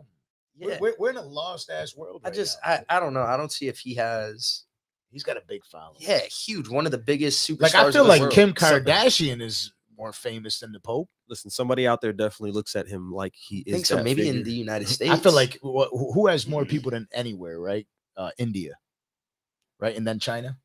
yeah, we're, we're in a lost ass world I just now. I, I don't know. I don't see if he has. he's got a big following Yeah, huge. One of the biggest superstars. Like I feel like world. Kim So- Kardashian is more famous than the Pope. Listen, somebody out there definitely looks at him like he I is. think so. that Maybe in the United States. I feel like wh- who who has more people than anywhere, right? Uh, India, right, and then China.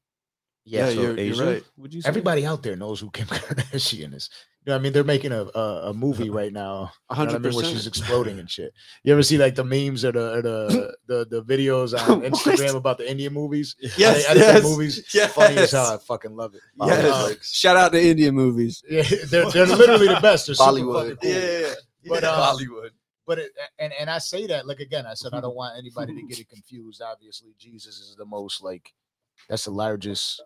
Yeah. so you're, Asia? you're right. Would you say Everybody out there knows who Kim Kardashian is. You know, I mean, they're making a a, a movie right now. A you know what I hundred mean, where she's exploding and shit. You ever see like the memes or the or the, the the videos on Instagram about the Indian movies? How Yes, they edit their yes, movies. yes. Funny as hell. I fucking love it. Yes. Uh, Shout out to Indian movies. yeah, they're, they're literally the best. They're super Bollywood. fucking cool. But, um, Bollywood. but it, and and I say that like again, I said I don't want anybody to get it confused. Obviously, Jesus is the most like that's the largest.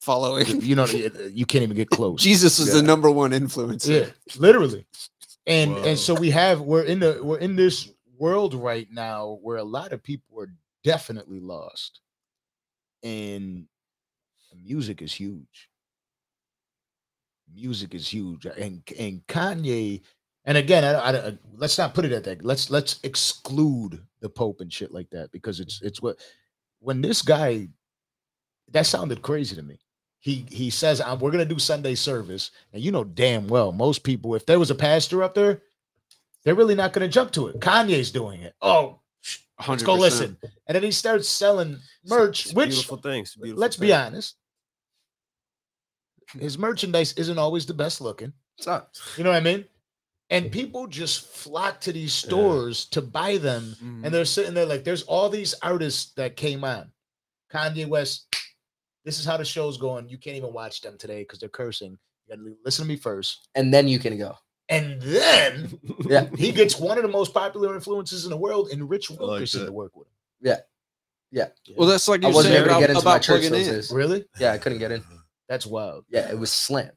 Following You know, you you can't even get close. Jesus is Yeah. the number one influencer. Yeah, literally. And Whoa. and so we have we're in the we're in this world right now where a lot of people are definitely lost, and music is huge. Music is huge, and and Kanye And again, I, I, I- let's not put it at that. Let's let's exclude the Pope and shit like that because it's it's what when this guy that sounded crazy to me. He he says "Uh, we're gonna do Sunday service, and you know damn well most people, if there was a pastor up there, they're really not gonna jump to it. Kanye's doing it. Oh, let's go listen. And then he starts selling merch, It's which beautiful things. beautiful let's be honest, his merchandise isn't always the best looking. You know what I mean? And people just flock to these stores to buy them. Mhm. And they're sitting there like, there's all these artists that came on. Kanye West, this is how the show's going. You can't even watch them today because they're cursing. You gotta listen to me first. And then you can go. And then Yeah. he gets one of the most popular influences in the world in Rich Wilkerson that. to work with him. Yeah. yeah. Yeah. Well, that's like I wasn't said able to about, get into my church in. Really? Yeah, I couldn't get in. That's wild. Yeah, it was slammed.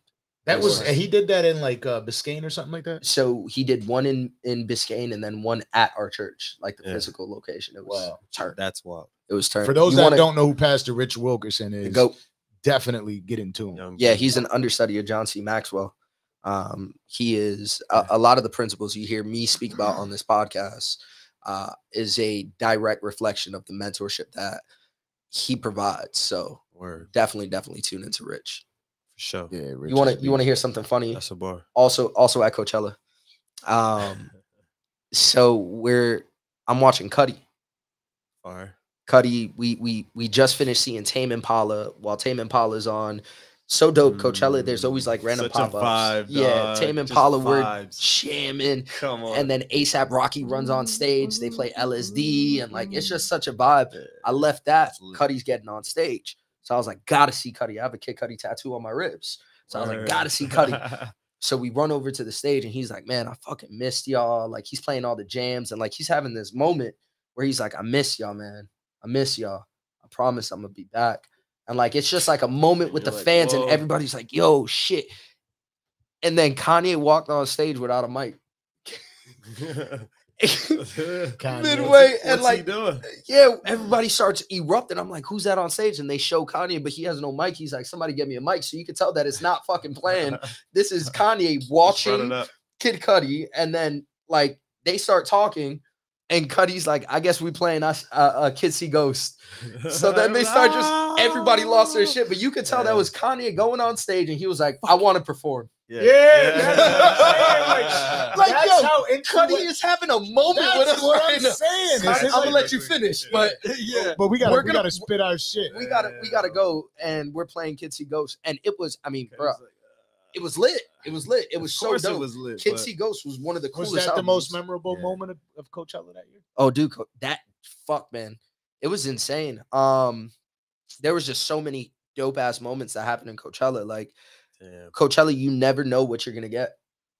That was was. he did that in like uh Biscayne or something like that. So he did one in in Biscayne and then one at our church, like the Yeah. physical location. It was Wow. turn. That's wild. It was turn. For those You that wanna- don't know who Pastor Rich Wilkerson is, go definitely get into him. Young Yeah, he's an understudy of John C. Maxwell. Um, he is a, a lot of the principles you hear me speak about on this podcast uh, is a direct reflection of the mentorship that he provides. So word definitely, definitely tune into Rich. For sure. Yeah, Rich You want to you want to hear something funny? That's a bar. Also, also at Coachella. Um, so we're I'm watching Cudi. Fire. Cudi, we we we just finished seeing Tame Impala while Tame Impala's on. So dope, Coachella. There's always like random Such pop ups. Yeah, dog. Tame Just Impala, we're vibes. jamming, Come on. and then ASAP Rocky runs on stage. They play LSD, and like it's just such a vibe. I left that. That's. Cudi's getting on stage, so I was like, gotta see Cudi. I have a Kid Cudi tattoo on my ribs, so I was like, gotta see Cudi. So we run over to the stage and he's like, Man, I fucking missed y'all. Like he's playing all the jams and like he's having this moment where he's like, I miss y'all, man. I miss y'all. I promise I'm gonna be back. And like it's just like a moment with the You're like, fans and everybody's like, yo, shit. And then Kanye walked on stage without a mic. Midway What's and like yeah, everybody starts erupting. I'm like, who's that on stage? And they show Kanye, but he has no mic. He's like, somebody get me a mic. So you can tell that it's not fucking playing. This is Kanye watching. Kid Cudi, and then like they start talking, and Cudi's like, "I guess we playing us uh, uh, Kids See Ghost." So then they start just everybody lost their shit, but you could tell that was Kanye going on stage, and he was like, "I want to perform." Yeah. Yeah, Yeah. Like, That's yo, how into Cudi it- is having a moment with That's us what right I'm now. saying. I, am gonna let you finish, but yeah. but we gotta we're we gonna- gotta spit our shit. we gotta we gotta go, and we're playing Kids See Ghost, and it was, I mean, bro, it was lit. It was lit. It was so course dope. it was lit. Kids but- See Ghost was one of the coolest. Was that the most memorable Yeah. moment of, of Coachella that year? Oh, dude, that fuck, man, it was insane. Um, there was just so many dope ass moments that happened in Coachella. Like Damn. Coachella, you never know what you're gonna get.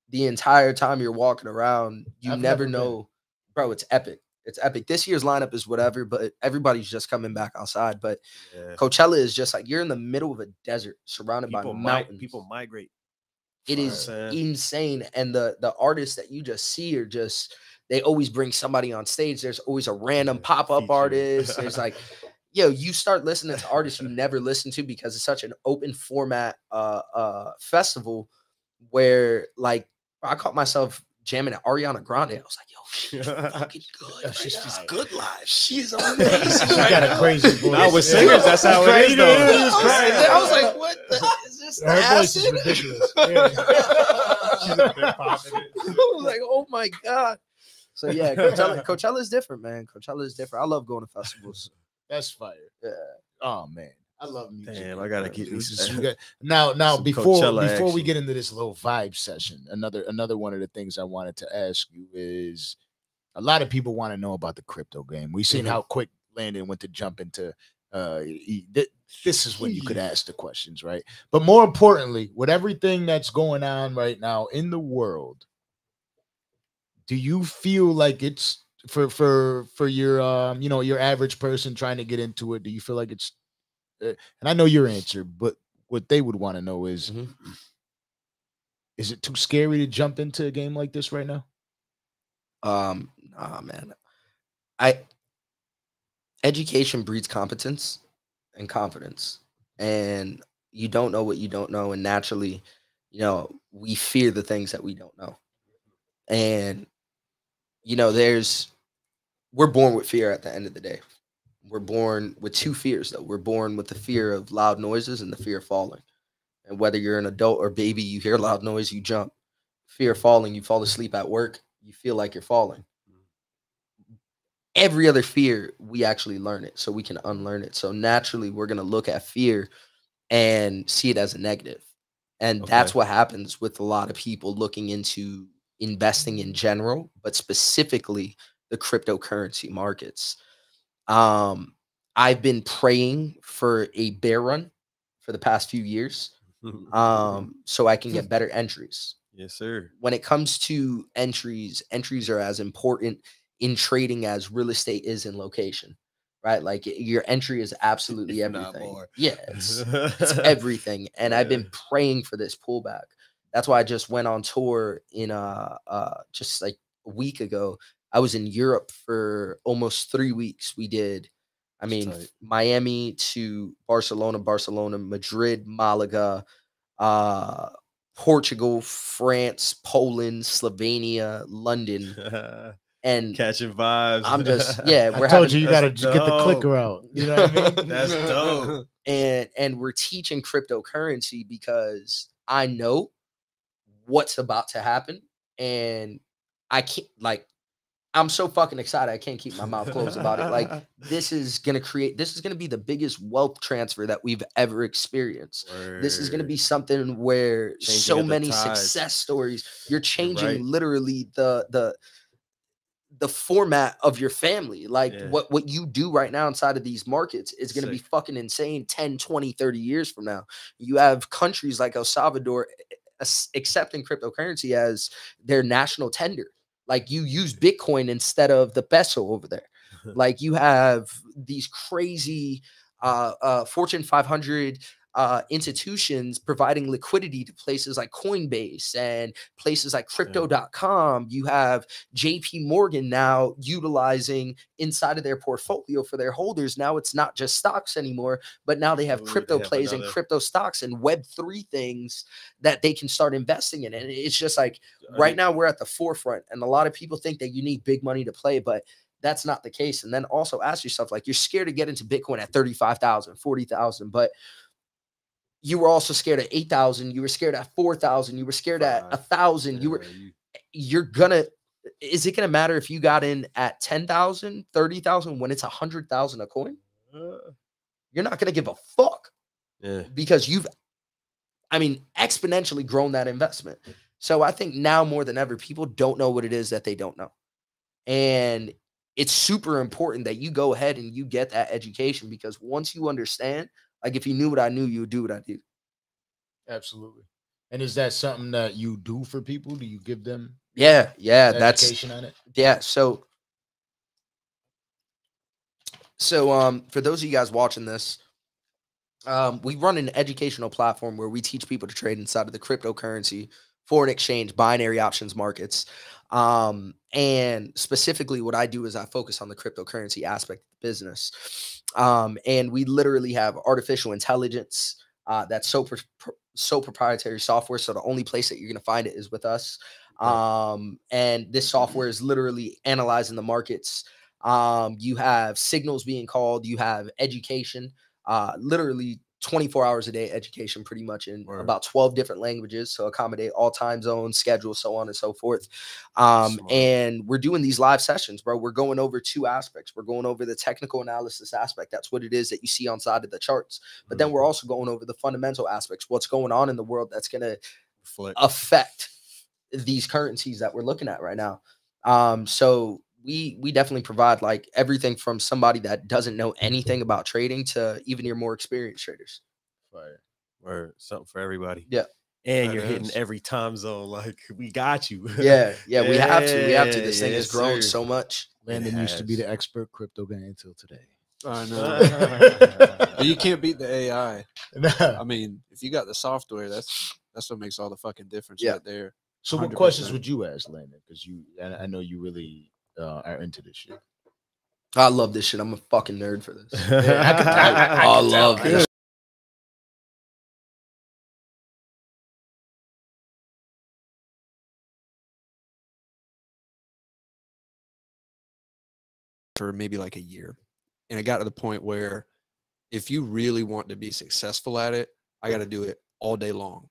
The entire time you're walking around, you I've never never know, bro. It's epic. It's epic. This year's lineup is whatever, but everybody's just coming back outside. But Yeah. Coachella is just like you're in the middle of a desert, surrounded People, by mountains. people migrate. It Right. is Saying. insane. And the the artists that you just see are just they always bring somebody on stage. There's always a random pop-up artist. There's like, yo, you start listening to artists you never listen to because it's such an open format uh uh festival where like I caught myself jamming at Ariana Grande. I was like, yo, she's fucking good. Right she's- now. she's good live. She's amazing. She right got now. a crazy voice. Now with Yeah. singers, that's how it Crazy, is, though. it I was, crazy. I was like, what the is this? Her voice is ridiculous. Yeah. She's a bit popping. I was like, oh my god. So yeah, Coachella, Coachella is different, man. Coachella is different. I love going to festivals. That's fire. Yeah. Oh man, I love music. Damn, I gotta man. keep This is- some- now, now some before Coachella before we get into this little vibe session, another another one of the things I wanted to ask you is a lot of people want to know about the crypto game. We've seen Mhm. how quick Landon went to jump into. Uh, he- th- this is when you could ask the questions, right? But more importantly, with everything that's going on right now in the world, do you feel like it's for for for your um you know your average person trying to get into it? Do you feel like it's uh, and I know your answer, but what they would want to know is Mhm. is it too scary to jump into a game like this right now? Um, nah, man. I education breeds competence and confidence. And you don't know what you don't know. And naturally, you know, we fear the things that we don't know. And you know, there's we're born with fear at the end of the day. We're born with two fears though. We're born with the fear of loud noises and the fear of falling. And whether you're an adult or baby, you hear loud noise, you jump. Fear of falling, you fall asleep at work, you feel like you're falling. Every other fear, we actually learn it, so we can unlearn it. So naturally, we're gonna look at fear and see it as a negative. And that's what happens with a lot of people looking into investing in general, but specifically the cryptocurrency markets. Um, I've been praying for a bear run for the past few years, um, so I can get better entries. yes, sir. When it comes to entries, entries are as important in trading as real estate is in location, right? Like your entry is absolutely not everything. Yeah, it's, it's everything. And I've been praying for this pullback. That's why I just went on tour in uh uh just like a week ago. I was in Europe for almost three weeks. We did, I mean. Miami to Barcelona, Barcelona, Madrid, Malaga, uh Portugal, France, Poland, Slovenia, London, and Catching vibes. I'm just yeah, I we're told having you you gotta That's j- get the dope. clicker out. You know what I mean? That's dope. and and we're teaching cryptocurrency because I know what's about to happen and I can't like I'm so fucking excited I can't keep my mouth closed about it. Like this is going to create this is going to be the biggest wealth transfer that we've ever experienced. This is going to be something where Changing so many tides. success stories you're changing right. literally the the the format of your family like Yeah. what what you do right now inside of these markets is going to be fucking insane 10 20 30 years from now you have countries like el salvador eh, eh, accepting cryptocurrency as their national tender like you use bitcoin instead of the peso over there. Like you have these crazy uh, uh, fortune 500 uh, institutions providing liquidity to places like coinbase and places like crypto.com you have jp morgan now utilizing inside of their portfolio for their holders. Now it's not just stocks anymore but now they have Ooh, they crypto have plays and crypto stocks and web 3 things that they can start investing in. And it's just like right now we're at the forefront and a lot of people think that you need big money to play but that's not the case. And then also ask yourself like you're scared to get into bitcoin at 35,000 40,000 but you were also scared at 8,000 you were scared at 4,000 you were scared at Five. a 1,000 you were you- you're gonna is it gonna matter if you got in at 10,000 30,000 when it's 100,000 a coin? Uh, you're not gonna give a fuck yeah. because you've i mean exponentially grown that investment. So i think now more than ever people don't know what it is that they don't know. And it's super important that you go ahead and you get that education because once you understand like if you knew what i knew you would do what i do Absolutely. And is that something that you do for people? Do you give them yeah yeah that's on it? yeah so so um for those of you guys watching this um we run an educational platform where we teach people to trade inside of the cryptocurrency foreign exchange binary options markets um and specifically what i do is i focus on the cryptocurrency aspect of the business um and we literally have artificial intelligence uh that's so pro- so proprietary software so the only place that you're going to find it is with us. Um and this software is literally analyzing the markets. Um you have signals being called you have education uh literally 24 hours a day education pretty much in Word. about 12 different languages so accommodate all time zones schedules so on and so forth. Um Smart. and we're doing these live sessions bro. We're going over two aspects. We're going over the technical analysis aspect. That's what it is that you see on side of the charts. But then we're also going over the fundamental aspects what's going on in the world that's going to affect these currencies that we're looking at right now. Um, so we we definitely provide like everything from somebody that doesn't know mm-hmm. anything about trading to even your more experienced traders. Fire. Word, something for everybody. Yeah. And That you're hitting every time zone. Like we got you. Yeah, yeah, we have to. We have to. Yeah, This thing has yes, grown sir. so much. Landon used to be the expert crypto guy until today. I know. You can't beat the AI. I mean, if you got the software, that's that's what makes all the fucking difference Yeah. right there. so, what 100%. questions would you ask Landon? Because you, I, I know you really uh, are into this shit. I love this shit. I'm a fucking nerd for this. Yeah, I, I, I, oh, I, I love tell. this. For maybe like a year. And I got to the point where if you really want to be successful at it, I got to do it all day long.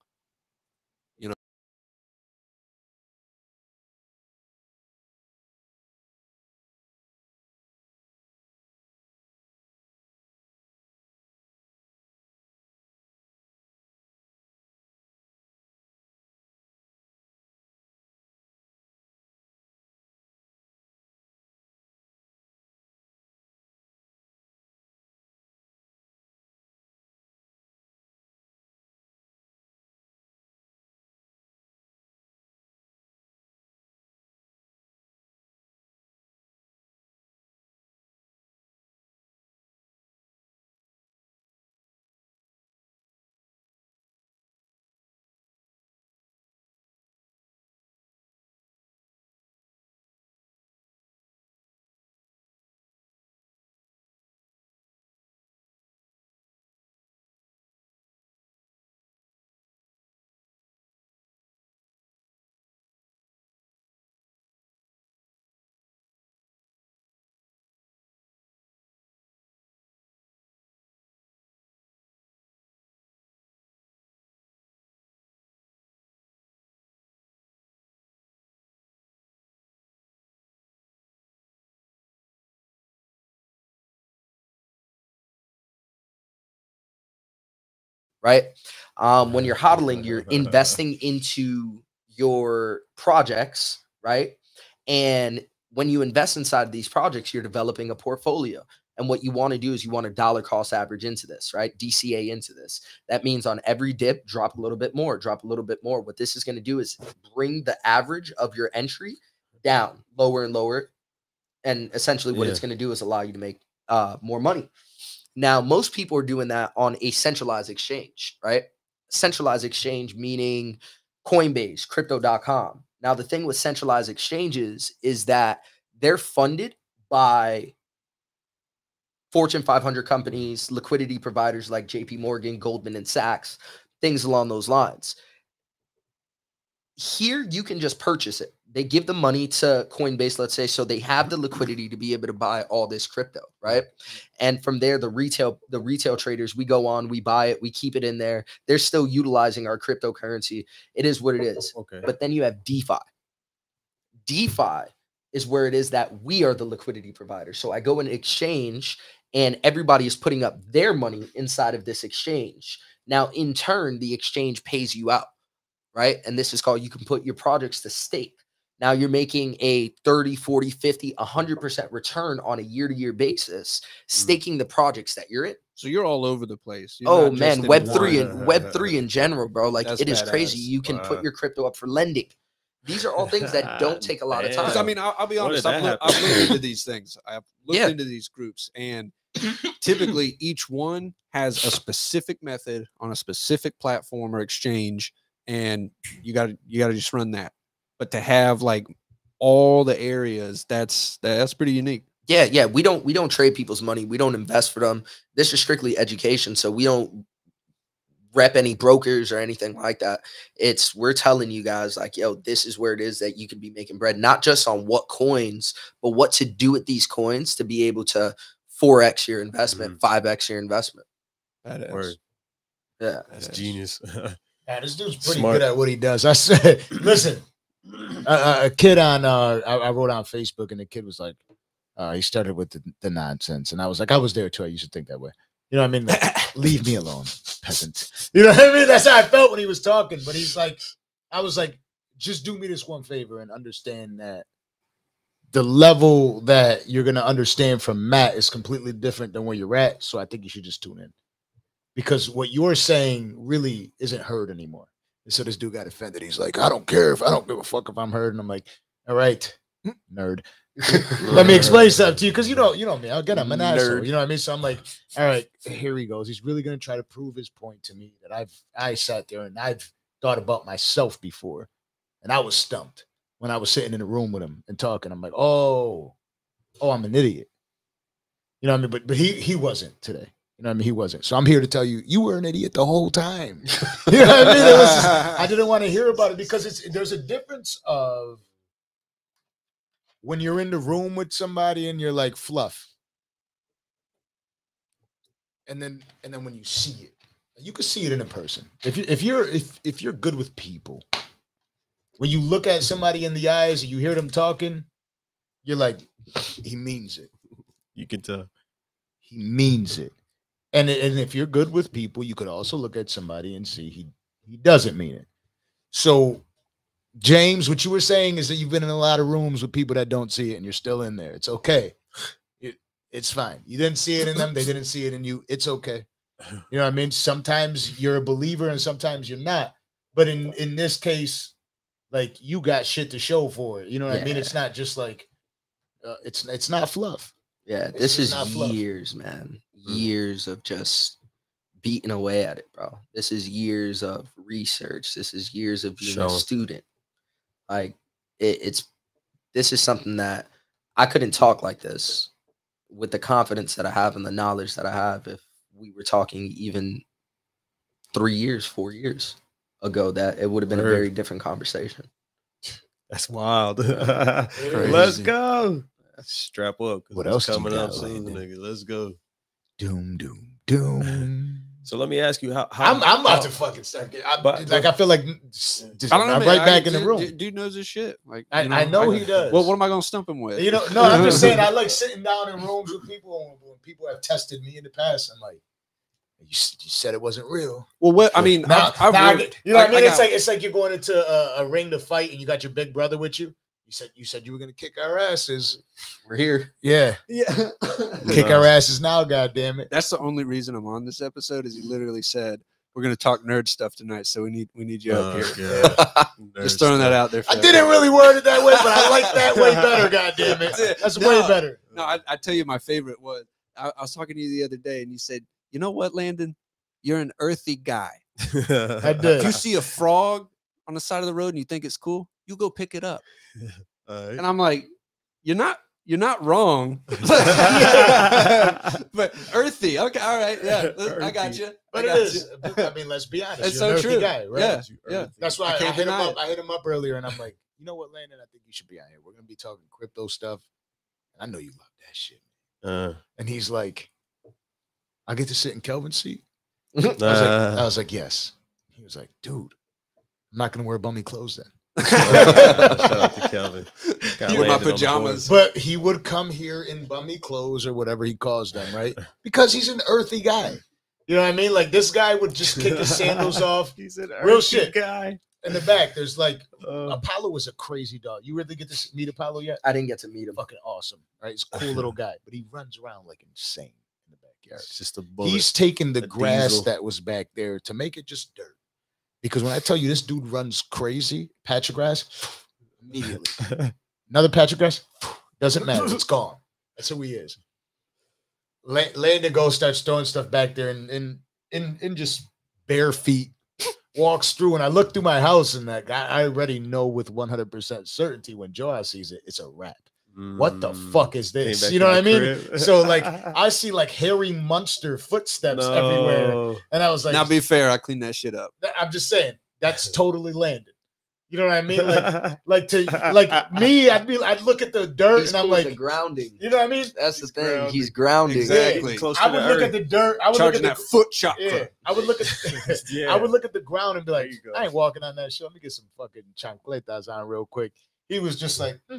Right? Um, when you're hodling, you're investing into your projects, right? And when you invest inside of these projects, you're developing a portfolio. And what you want to do is you want to dollar cost average into this, right? DCA into this. That means on every dip, drop a little bit more, drop a little bit more. What this is going to do is bring the average of your entry down, lower and lower. And essentially, what it's going to do is allow you to make uh, more money. Now, most people are doing that on a centralized exchange, right? Centralized exchange meaning Coinbase, crypto.com. Now, the thing with centralized exchanges is that they're funded by Fortune 500 companies, liquidity providers like JP Morgan, Goldman, and Sachs, things along those lines. Here, you can just purchase it. They give the money to Coinbase, let's say, so they have the liquidity to be able to buy all this crypto, right? And from there, the retail, the retail traders, we go on, we buy it, we keep it in there. They're still utilizing our cryptocurrency. It is what it is. Okay. But then you have DeFi. DeFi is where it is that we are the liquidity provider. So I go and exchange, and everybody is putting up their money inside of this exchange. Now, in turn, the exchange pays you out, right? And this is called you can put your projects to stake. Now you're making a 30, 40, 50, 100% return on a year to year basis, mm. staking the projects that you're in. So you're all over the place. You're Oh man, in Web three and Web three in general, bro. Like That's it is crazy. badass. You can Wow. put your crypto up for lending. These are all things that don't take a lot of time. I mean, I'll, I'll be honest. I've, that looked, I've looked into these things. I've looked Yeah. into these groups, and typically each one has a specific method on a specific platform or exchange, and you got to you got to just run that. But to have like all the areas, that's that's pretty unique. yeah, yeah. We don't we don't trade people's money. We don't invest for them. This is strictly education. So we don't rep any brokers or anything like that. It's we're telling you guys like, yo, this is where it is that you can be making bread, not just on what coins, but what to do with these coins to be able to 4x your investment, mm-hmm. 5x your investment. Badass. Word. Yeah. That's Badass. genius. Yeah, this dude's pretty Smart. good at what he does. I said, listen, a, a- kid on, uh, I, I wrote on Facebook, and the kid was like, uh, he started with the, the nonsense, and I was like, I was there too. I used to think that way. You know what I mean? Like, leave me alone, peasant. You know what I mean? That's how I felt when he was talking. But he's like, I was like, just do me this one favor and understand that the level that you're gonna understand from Matt is completely different than where you're at. So I think you should just tune in because what you're saying really isn't heard anymore. And so this dude got offended. He's like, I don't care if I don't give a fuck if I'm hurt. And I'm like, all right, mm, nerd. Let me explain something to you because you know, you know me. Again, I'm an asshole. You know what I mean? So I'm like, all right, here he goes. He's really gonna try to prove his point to me that I've I sat there and I've thought about myself before, and I was stumped when I was sitting in the room with him and talking. I'm like, oh, oh, I'm an idiot. You know what I mean? But but he he wasn't today. You know what I mean? He wasn't. So I'm here to tell you, you were an idiot the whole time. you know what I mean? It was just- I didn't want to hear about it because it's there's a difference of when you're in the room with somebody and you're like fluff, and then and then when you see it, you can see it in a person. If you if you're if if you're good with people, when you look at somebody in the eyes and you hear them talking, you're like, he means it. You can tell. He means it. And and if you're good with people, you could also look at somebody and see he he doesn't mean it. So, James, what you were saying is that you've been in a lot of rooms with people that don't see it, and you're still in there. It's okay. It, it's fine. You didn't see it in them; they didn't see it in you. It's okay. You know what I mean? Sometimes you're a believer, and sometimes you're not. But in in this case, like you got shit to show for it. You know what I mean? It's not just like uh, it's it's not fluff. Yeah, It's this just is not fluff. years, man. Mhm. Years of just beating away at it, bro. This is years of research. This is years of being a student. Like it, it's this is something that I couldn't talk like this with the confidence that I have and the knowledge that I have if we were talking even three years, four years ago, that it would have been a very different conversation. That's wild. Let's go. Strap up. What it's else do you coming up got, soon, nigga? Let's go. Doom, doom, doom. So let me ask you how. how I'm I'm about how- to fucking start. get- I, But- like I feel like just, just I don't know. I'm man. right I- back in the room. Dude, dude knows his shit. Like I, you I know he does. Well, what am I gonna stump him with? You know, no, I'm just saying. I like sitting down in rooms with people when, when people have tested me in the past. I'm like, you, you said it wasn't real. Well, what I mean, Now, I've, I've now I read- you know what I mean? it's got- like it's like you're going into a, a ring to fight, and you got your big brother with you. You said you said you were gonna kick our asses. We're here. Yeah, yeah. kick our asses now. God damn it. That's the only reason I'm on this episode. Is he literally said we're gonna talk nerd stuff tonight, so we need we need you up Oh, here. God. Just throwing that out there. I didn't everybody. really word it that way, but I like that way better. God damn it. That's it. That's No. way better. No, I, I tell you, my favorite was I, I was talking to you the other day, and you said, "You know what, Landon? You're an earthy guy. I did. If you see a frog on the side of the road and you think it's cool, you go pick it up." And I'm like, "You're not." You're not wrong, but earthy. Okay, all right, yeah, I got you. But I got is. you. I mean, let's be honest. It's You're so true. guy, right? Yeah, yeah. That's why I I, can't hit him deny up. I hit him up earlier, and I'm like, you know what, Landon? I think you should be out here. We're gonna be talking crypto stuff. And I know you love that shit. Uh, And he's like, I get to sit in Kelvin's seat. I was, like, uh, I was like, yes. He was like, dude, I'm not gonna wear bummy clothes then. Shout out to Kelvin. Got You in my on the board. pajamas. But he would come here in bummy clothes or whatever he calls them, right? Because he's an earthy guy. You know what I mean? Like this guy would just kick his sandals off He's an Real earthy shit. guy. in the back. There's like Uh, Apollo is a crazy dog. You really get to meet Apollo yet? I didn't get to meet him. Fucking awesome, right? He's a cool little guy, but he runs around like insane in the backyard. it's just a bullet. He's taking the a grass diesel. that was back there to make it just dirt. Because when I tell you this dude runs crazy, patch of grass, immediately. Another patch of grass, doesn't matter. It's gone. That's who he is. La- Landon goes starts throwing stuff back there and in in in just bare feet walks through and I look through my house and that guy I already know with 100% certainty when Joa sees it, it's a wrap. What the Mm, fuck is this? You know what I mean? crib. So like I see like hairy monster footsteps everywhere. And I was like, now, be fair, I cleaned that shit up. I'm just saying that's totally landed. You know what I mean? Like, like to like me, I'd be, I'd look at the dirt He's and I'm cool like, grounding. you know what I mean? That's the He's thing. grounded. He's grounding. Exactly. Close I to would look earth. at the dirt. I would Charging look at that foot chakra. yeah. I would look at, Yeah. I would look at the ground and be like, There you go. I ain't walking on that shit. Let me get some fucking chancletas on real quick. He was just like, "Hmm."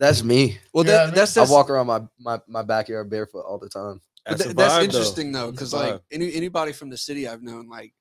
That's me. Well, You know what I that, mean? that's I walk around my, my my backyard barefoot all the time. but That's, th- that's vibe, though. interesting though, a because like vibe. any anybody from the city I've known, like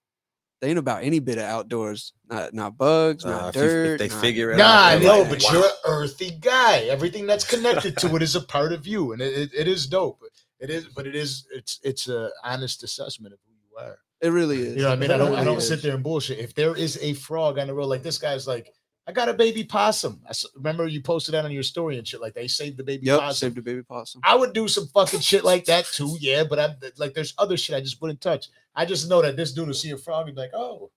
they ain't about any bit of outdoors. Not not bugs, Nah, not if, you- if dirt. they not- figure it nah, out, I they're know, like, but wow. you're an earthy guy. Everything that's connected to it is a part of you, and it, it, it is dope. It is, but it is, it's, it's a honest assessment of who you are. It really is. You know what I mean? I don't I really don't is. sit there and bullshit. If there is a frog on the road, like this guy's like, I got a baby possum. I remember you posted that on your story and shit. Like they saved the baby Yep, possum. saved a baby possum. I would do some fucking shit like that too, yeah. But I'm like, there's other shit I just wouldn't touch. I just know that this dude will see a frog and be like, oh,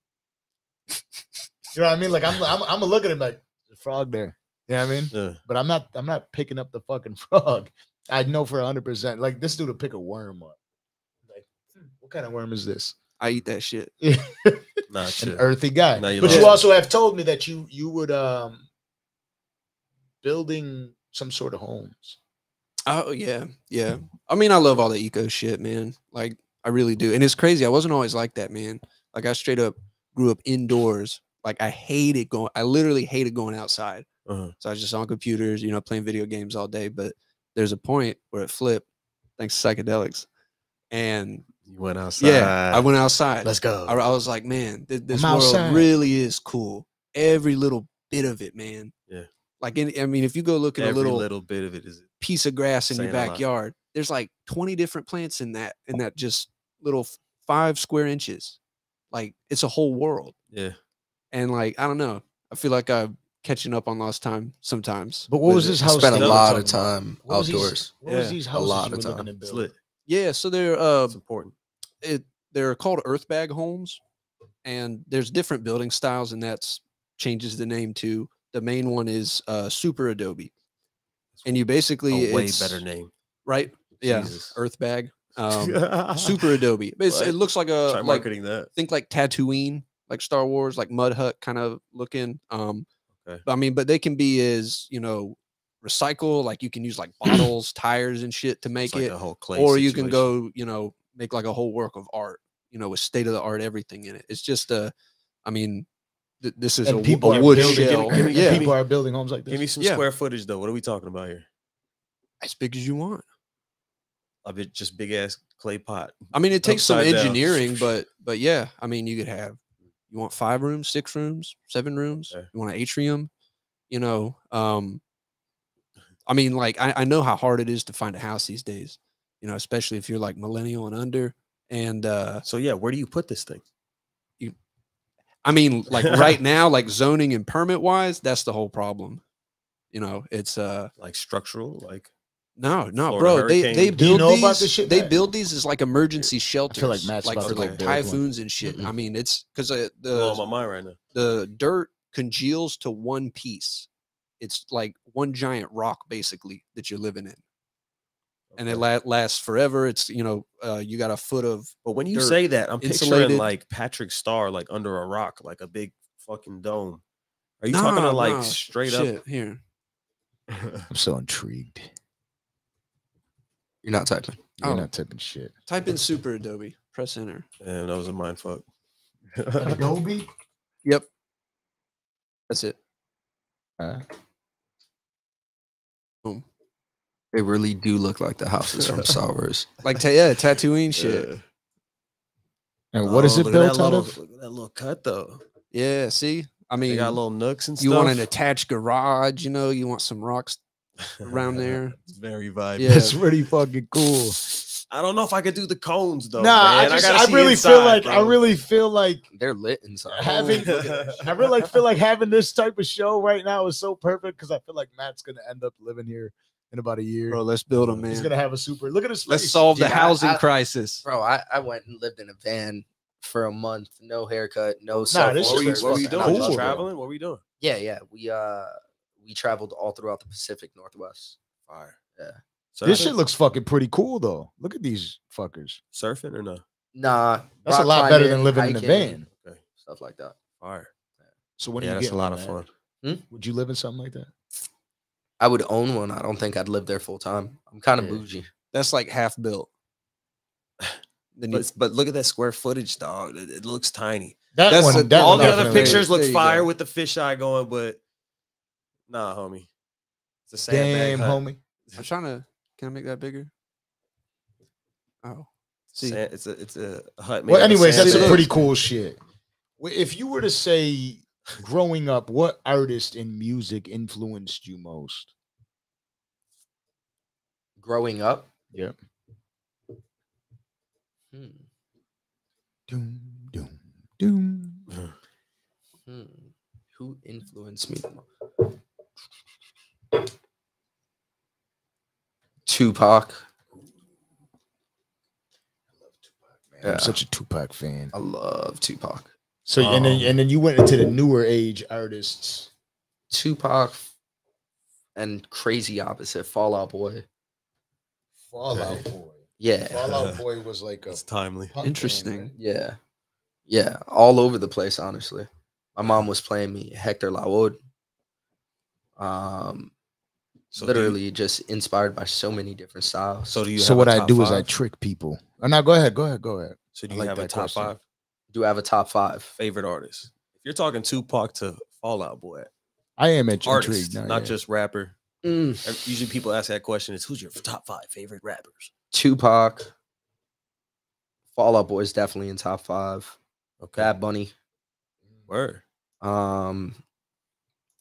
you know what I mean? Like I'm I'm, I'm gonna look at him like the frog there. You know what I mean? Yeah. But I'm not I'm not picking up the fucking frog. I know for hundred percent. Like this dude will pick a worm up. Like, hmm, what kind of worm is this? I eat that shit. Nah, an earthy guy. Now you but you also have told me that you you would um building some sort of homes. Oh yeah, yeah. I mean, I love all the eco shit, man. Like I really do. And it's crazy. I wasn't always like that, man. Like I straight up grew up indoors. Like I hated going. I literally hated going outside. Uh-huh. So I was just on computers, you know, playing video games all day. But there's a point where it flipped, thanks to psychedelics. And You went outside. yeah, I went outside. Let's go. I, I was like, man, th- this I'm world outside. really is cool. Every little bit of it, man. Yeah. Like, in, I mean, if you go look at Every a little, little bit of it is piece of grass in your saying a lot. backyard, there's like 20 different plants in that, in that just little five square inches. Like, it's a whole world. yeah. And like, I don't know. I feel like I'm catching up on lost time sometimes. But what with was it. this I house? spent a that you were lot of time What was these- outdoors. What was Yeah, these a lot of time. to It's build? lit. Yeah, so they're uh It's important. It they're called earth bag homes and there's different building styles and that's changes the name to the main one is uh super adobe and you basically A way better name. right yeah Jesus. earth bag um super adobe But it looks like Try a like marketing that. think like tatooine like star wars like mud hut kind of looking um Okay. i mean but they can be as you know recycle like you can use like bottles tires and shit to make like it a whole clay or you can go you know make like a whole work of art you know with state of the art everything in it it's just a i mean th- this is a, And wo- people a wood building. shell and yeah people are building homes like this. Give me some Yeah. square footage though. What are we talking about here? as big as you want A bit just big ass clay pot. i mean it takes some Upside down. engineering but but yeah i mean you could have you want five rooms six rooms seven rooms Okay. you want an atrium you know um i mean like I, I know how hard it is to find a house these days you know especially if you're like millennial and under and uh So yeah, where do you put this thing? You, I mean, like right now, like zoning and permit wise, that's the whole problem. You know, it's uh Like structural, like no, no, Florida bro. They they hurricane. Do you build know these. about this shit, they Matt? build these as like emergency shelters. like Matt's like about for like go build one. typhoons and shit. I Mm-mm. mean, it's because uh, blowing the my mind right now. the dirt congeals to one piece. It's like one giant rock basically that you're living in, and it la- lasts forever. It's you know, uh, you got a foot of But when you dirt, say that, I'm picturing like Patrick Star, like under a rock, like a big fucking dome. Are you talking Nah, to like nah, straight shit, here. I'm so intrigued. You're not typing. You're Oh. not typing shit. Type in super Adobe. Press enter. and that was a mind fuck. Adobe. Yep. That's it. Uh, They really do look like the houses from Star Wars. Like ta- yeah, Tatooine shit. Yeah. and what is Oh, it look at that built out little- of? Look at that little cut though. Yeah. See, I They mean, got little nooks and you stuff. want an attached garage. You know, you want some rocks. around there. It's very vibey. Yeah. It's pretty fucking cool. I don't know if I could do the cones though. nah, man. I just, gotta I, see really feel inside, like I really feel like They're lit inside. having I really like feel like having this type of show right now is so perfect because I feel like Matt's gonna end up living here in about a year. Bro, let's build them, man. He's gonna have a super. Look at his. Face. Let's solve the Dude, I- housing I- crisis. Bro, I, I went and lived in a van for a month, no haircut, no Nah, cell this phone shit What were you doing? I cool, Just just- traveling? What were you doing? Yeah, yeah. We uh we traveled all throughout the Pacific Northwest. Fire. Yeah. This shit looks fucking pretty cool though. Look at these fuckers. surfing or no? Nah, That's a lot better than climbing, living in a van. Okay. Stuff like that. Fire. So when yeah, you that's get a lot of Matt? fun. Would you live in something like that? I would own one. I don't think I'd live there full time. I'm kind of Yeah. bougie. That's like half built. Then But, but look at that square footage, dog. It, it looks tiny. That That's one. a- that All one the other pictures look fire go. with the fisheye going, but nah, homie. It's a sandbag Damn, hut. homie. I'm trying to. Can I make that bigger? Oh, see. Sand- it's a it's a hut. made Well, anyways, that's some sandbags. pretty cool shit. If you were to say, growing up, what artist in music influenced you most? Growing up, Yep. hmm, Doom, doom, doom. hmm, who influenced me? most? Tupac. Man, I'm such a Tupac fan. I love Tupac. So and then Um, and then you went into the newer age artists. Tupac and crazy opposite Fall Out Boy. Fall Out Boy. Yeah. Fallout Boy was like a It's timely. punk band, Interesting. right? Yeah. Yeah. All over the place, honestly. My mom was playing me Hector Lavoe. Um So do you- Literally just inspired by so many different styles. so do you? So have a what I top do is I trick people. Oh, now go ahead, go ahead, go ahead. So do I you like have a that top question. five do I have a top five? favorite artists? If you're talking Tupac to Fall Out Boy, I am int- artists, intrigued. now, not yeah. just rapper. Mm, Usually people ask that question: Is who's your top five favorite rappers? Tupac. Fall Out Boy is definitely in top five. Okay, Bad Bunny. word. Um,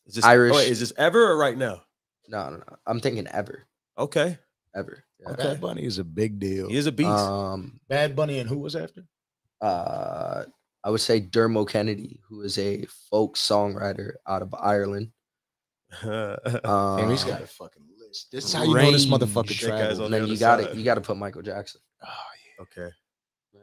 Is this Irish. oh, wait, is this ever or right now? no, no, no. I'm thinking ever, Okay, ever. Yeah. Okay. Bad Bunny is a big deal. he is a beast. Um, Bad Bunny and who was after? Uh, I would say Dermot Kennedy, who is a folk songwriter out of Ireland. Um, Damn, he's got a fucking list. This is how you know this range. motherfucker That travels. and then other you got side. to you got to put Michael Jackson. Oh, yeah. okay, Yeah.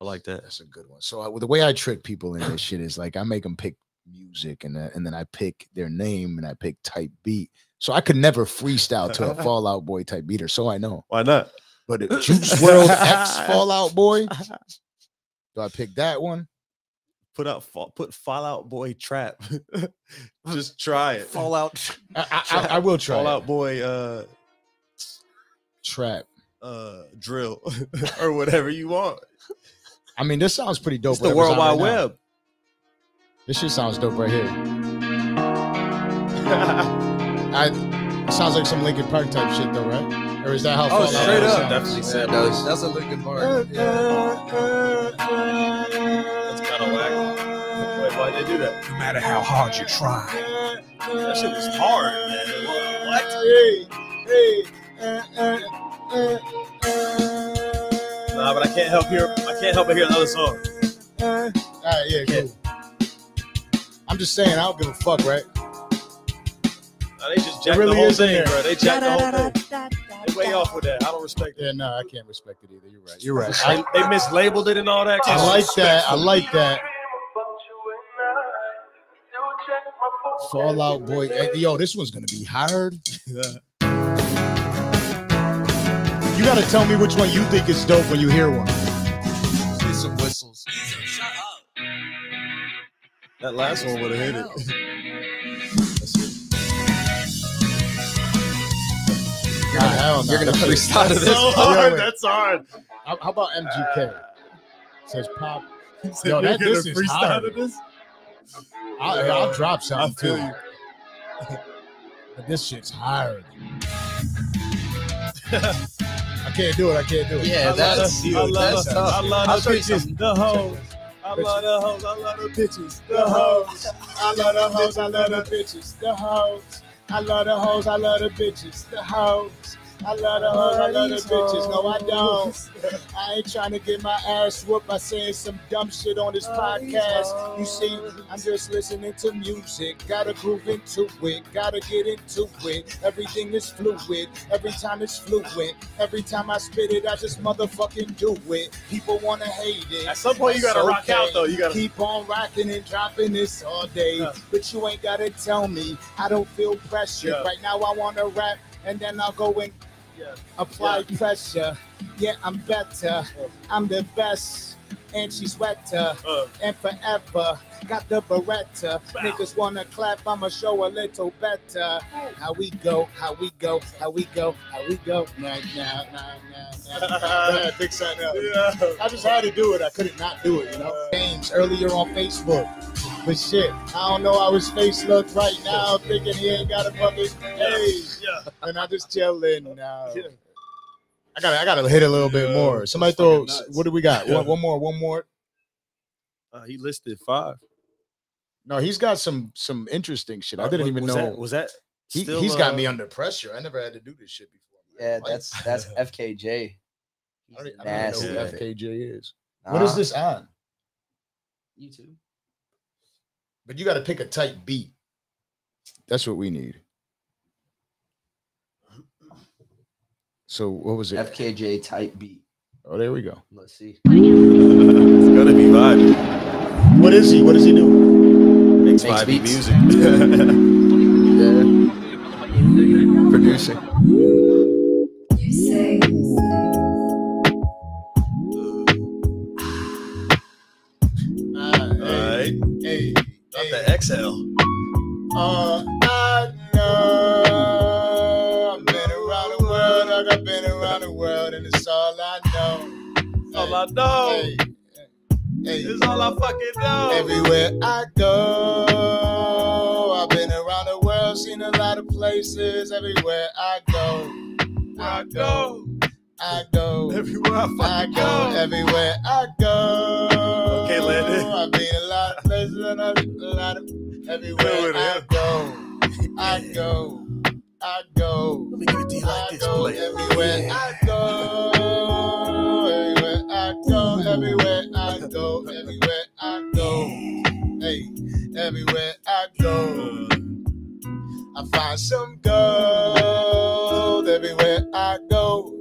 I like that. That's a good one. So I, the way I trick people in this shit is like I make them pick music and then- and then I pick their name and I pick type beat. So I could never freestyle to a Fall Out Boy type beat, or so I know. Why not? But Juice WRLD X Fall Out Boy, do I pick that one? Put out put Fall Out Boy trap. Just try it. Fallout. I, I, I, I will try Fallout it. Boy uh trap. uh drill or whatever you want. I mean, this sounds pretty dope. It's the World Wide right now. Web. This shit sounds dope right here. I it sounds like some Linkin Park type shit though, right? Or is that how? Oh, Fallout straight Boy up. sounds? Definitely Yeah, said it does. That's a Linkin Park. That's kind of whack. Wait, why'd they do that? No matter how hard you try. That shit was hard, man. What? Nah, but I can't help hear. I can't help but hear the other song. All right, yeah, cool. I'm just saying, I don't give a fuck, right? Nah, they just jacked really the whole thing, bro. They jacked the whole thing. They way off with that. I don't respect it. Yeah, no, I can't respect it either. You're right. You're right. I, they mislabeled it and all that. I like that. I like that. Fall Out Boy. Hey, Yo, this one's gonna be hard. You gotta tell me which one you think is dope when you hear one. Get some whistles. That last one would have hit it. Nah, hell no. You're gonna That's- freestyle to That's this. so hard. wait. That's hard. How, how about MGK? Says pop. You Yo, you're that- this is freestyle hard. this? I'll, I'll drop I something feel too. you. But this shit's hard. I can't do it. I can't do it. Yeah, I that's love, the- I love, that's the- tough. I love I'll the bitches, the hoes. I love the hoes. I love the bitches, the The hoes. hoes. I love the hoes. I love the bitches. The hoes. I love the hoes. I love the bitches. The hoes. I love the hoes. I love the bitches. No, I don't. I ain't trying to get my ass whooped by saying some dumb shit on this podcast. You see, I'm just listening to music. Gotta groove into it. Gotta get into it. Everything is fluid. Every time it's fluid. Every time I spit it, I just motherfucking do it. People wanna hate it. At some point, you gotta rock out though. You gotta. Keep on rocking and dropping this all day. Yeah. But you ain't gotta tell me. I don't feel pressure. Yeah. Right now I wanna rap and then I'll go and. Apply pressure. Yeah, I'm better. I'm the best. And she's wetter. Uh, And forever. Got the Beretta. Bow. Niggas wanna clap, I'ma show a little better. How we go, how we go, how we go, how we go. Nah, nah. Go ahead, fix that up. yeah. I just had to do it. I couldn't not do it, you know. Games earlier on Facebook. But shit, I don't know how his face looks right now, thinking he ain't got a fucking hey. Yeah. And I just chilling now. Yeah. I gotta I gotta hit a little bit more. Somebody throw nuts. what do we got? Yeah. One, one more, one more. Uh, he listed five. No, he's got some some interesting shit. I didn't Was- even was know. That, was that? he, still, he's got uh, me under pressure. I never had to do this shit before. Yeah, Like, that's that's FKJ. I don't, I don't know who FKJ is. What is this on? YouTube. But you got to pick a tight beat. That's what we need. So what was it? FKJ type beat. Oh, there we go. Let's see. It's gonna be vibing. What is he? What does he do? Makes Makes vibey beats. music. Yeah. Producing. Uh, All right. hey, Not hey, the XL. uh, I know. Hey, hey. Is all I fucking know. Everywhere I go, I've been around the world, seen a lot of places. Everywhere I go, I go, I go, Everywhere I I go. go. Everywhere I go, Okay, Landon. I've been a lot of places, and a lot of everywhere I go, I go, I go. Let me get a D I like this go everywhere I go. Everywhere I go, everywhere I go. Hey, everywhere I go. I find some gold everywhere I go.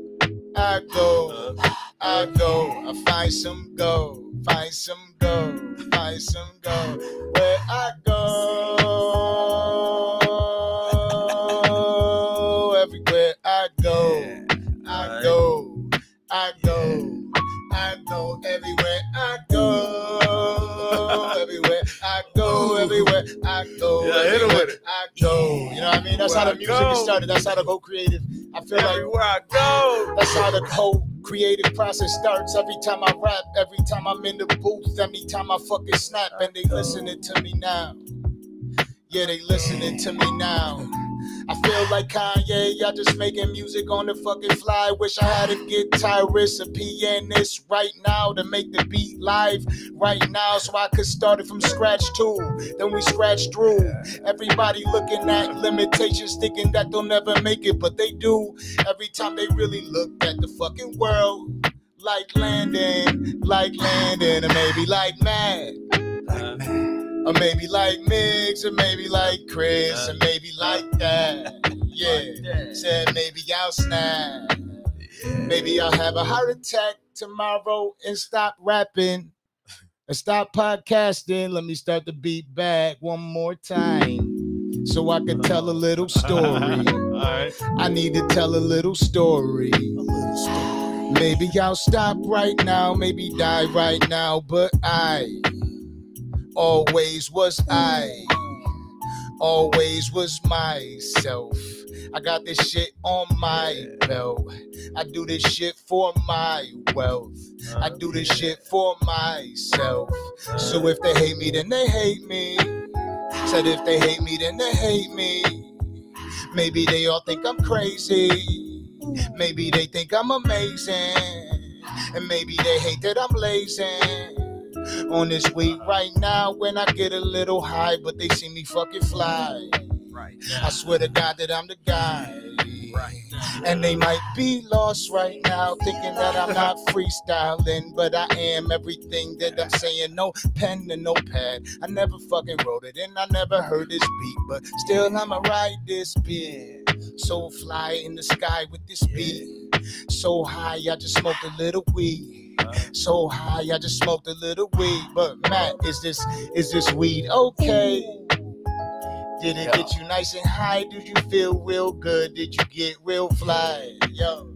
I go, I go. I find some gold, find some gold, find some gold. Where I go, everywhere I go, Yeah, hit 'em with it. I go. You know what I mean? That's how Where the I music is started. That's how the whole creative. I feel like Everywhere I go. that's how the whole creative process starts. Every time I rap, every time I'm in the booth, every time I fucking snap, and they listening to me now. Yeah, they listening to me now. I feel like Kanye, I just making music on the fucking fly. Wish I had a guitarist, a pianist right now to make the beat live right now so I could start it from scratch too. Then we scratch through. Everybody looking at limitations, thinking that they'll never make it, but they do. Every time they really look at the fucking world. Like Landon, like Landon, and maybe like Matt. Or maybe like Mix, or maybe like Kris, or maybe like that. Yeah. Said maybe I'll snap. Maybe I'll have a heart attack tomorrow and stop rapping and stop podcasting. Let me start the beat back one more time so I can tell a little story. Right. I need to tell a little story. Maybe I'll stop right now, maybe die right now, but I always was I, always was myself. I got this shit on my belt. I do this shit for my wealth. I do this shit for myself. So if they hate me, then they hate me. Said if they hate me, then they hate me. Maybe they all think I'm crazy. Maybe they think I'm amazing. And maybe they hate that I'm lazy. On this week right now, when I get a little high, but they see me fucking fly. Right. I swear to God that I'm the guy. Right. And they might be lost right now, thinking that I'm not freestyling, but I am everything that I'm saying. No pen and no pad. I never fucking wrote it, and I never heard this beat, but still I'ma ride this beat. So fly in the sky with this beat. So high, I just smoked a little weed. So high, I just smoked a little weed. But Matt, is this is this weed okay? Did it get you nice and high? Did you feel real good? Did you get real fly? Yo,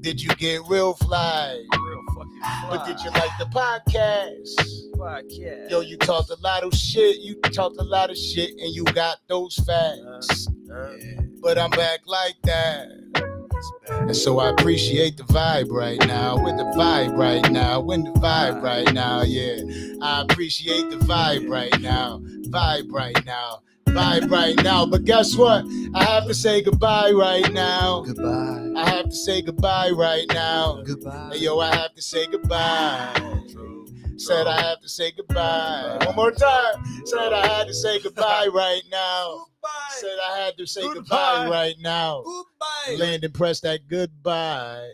did you get real fly? Real fucking But did you like the podcast? podcast? Yo, you talked a lot of shit. You talked a lot of shit, and you got those facts. Uh, uh, but I'm back like that. And so I appreciate the vibe right now, with the vibe right now, with the vibe right now, yeah. I appreciate the vibe right now, vibe right now, vibe right now. But guess what? I have to say goodbye right now. Goodbye. I have to say goodbye right now. Goodbye. Hey, yo, I have to say goodbye. Said I have to say goodbye. One more time. Said I had to say goodbye right now. Said I had to say goodbye right now. Goodbye. Landon, press that goodbye.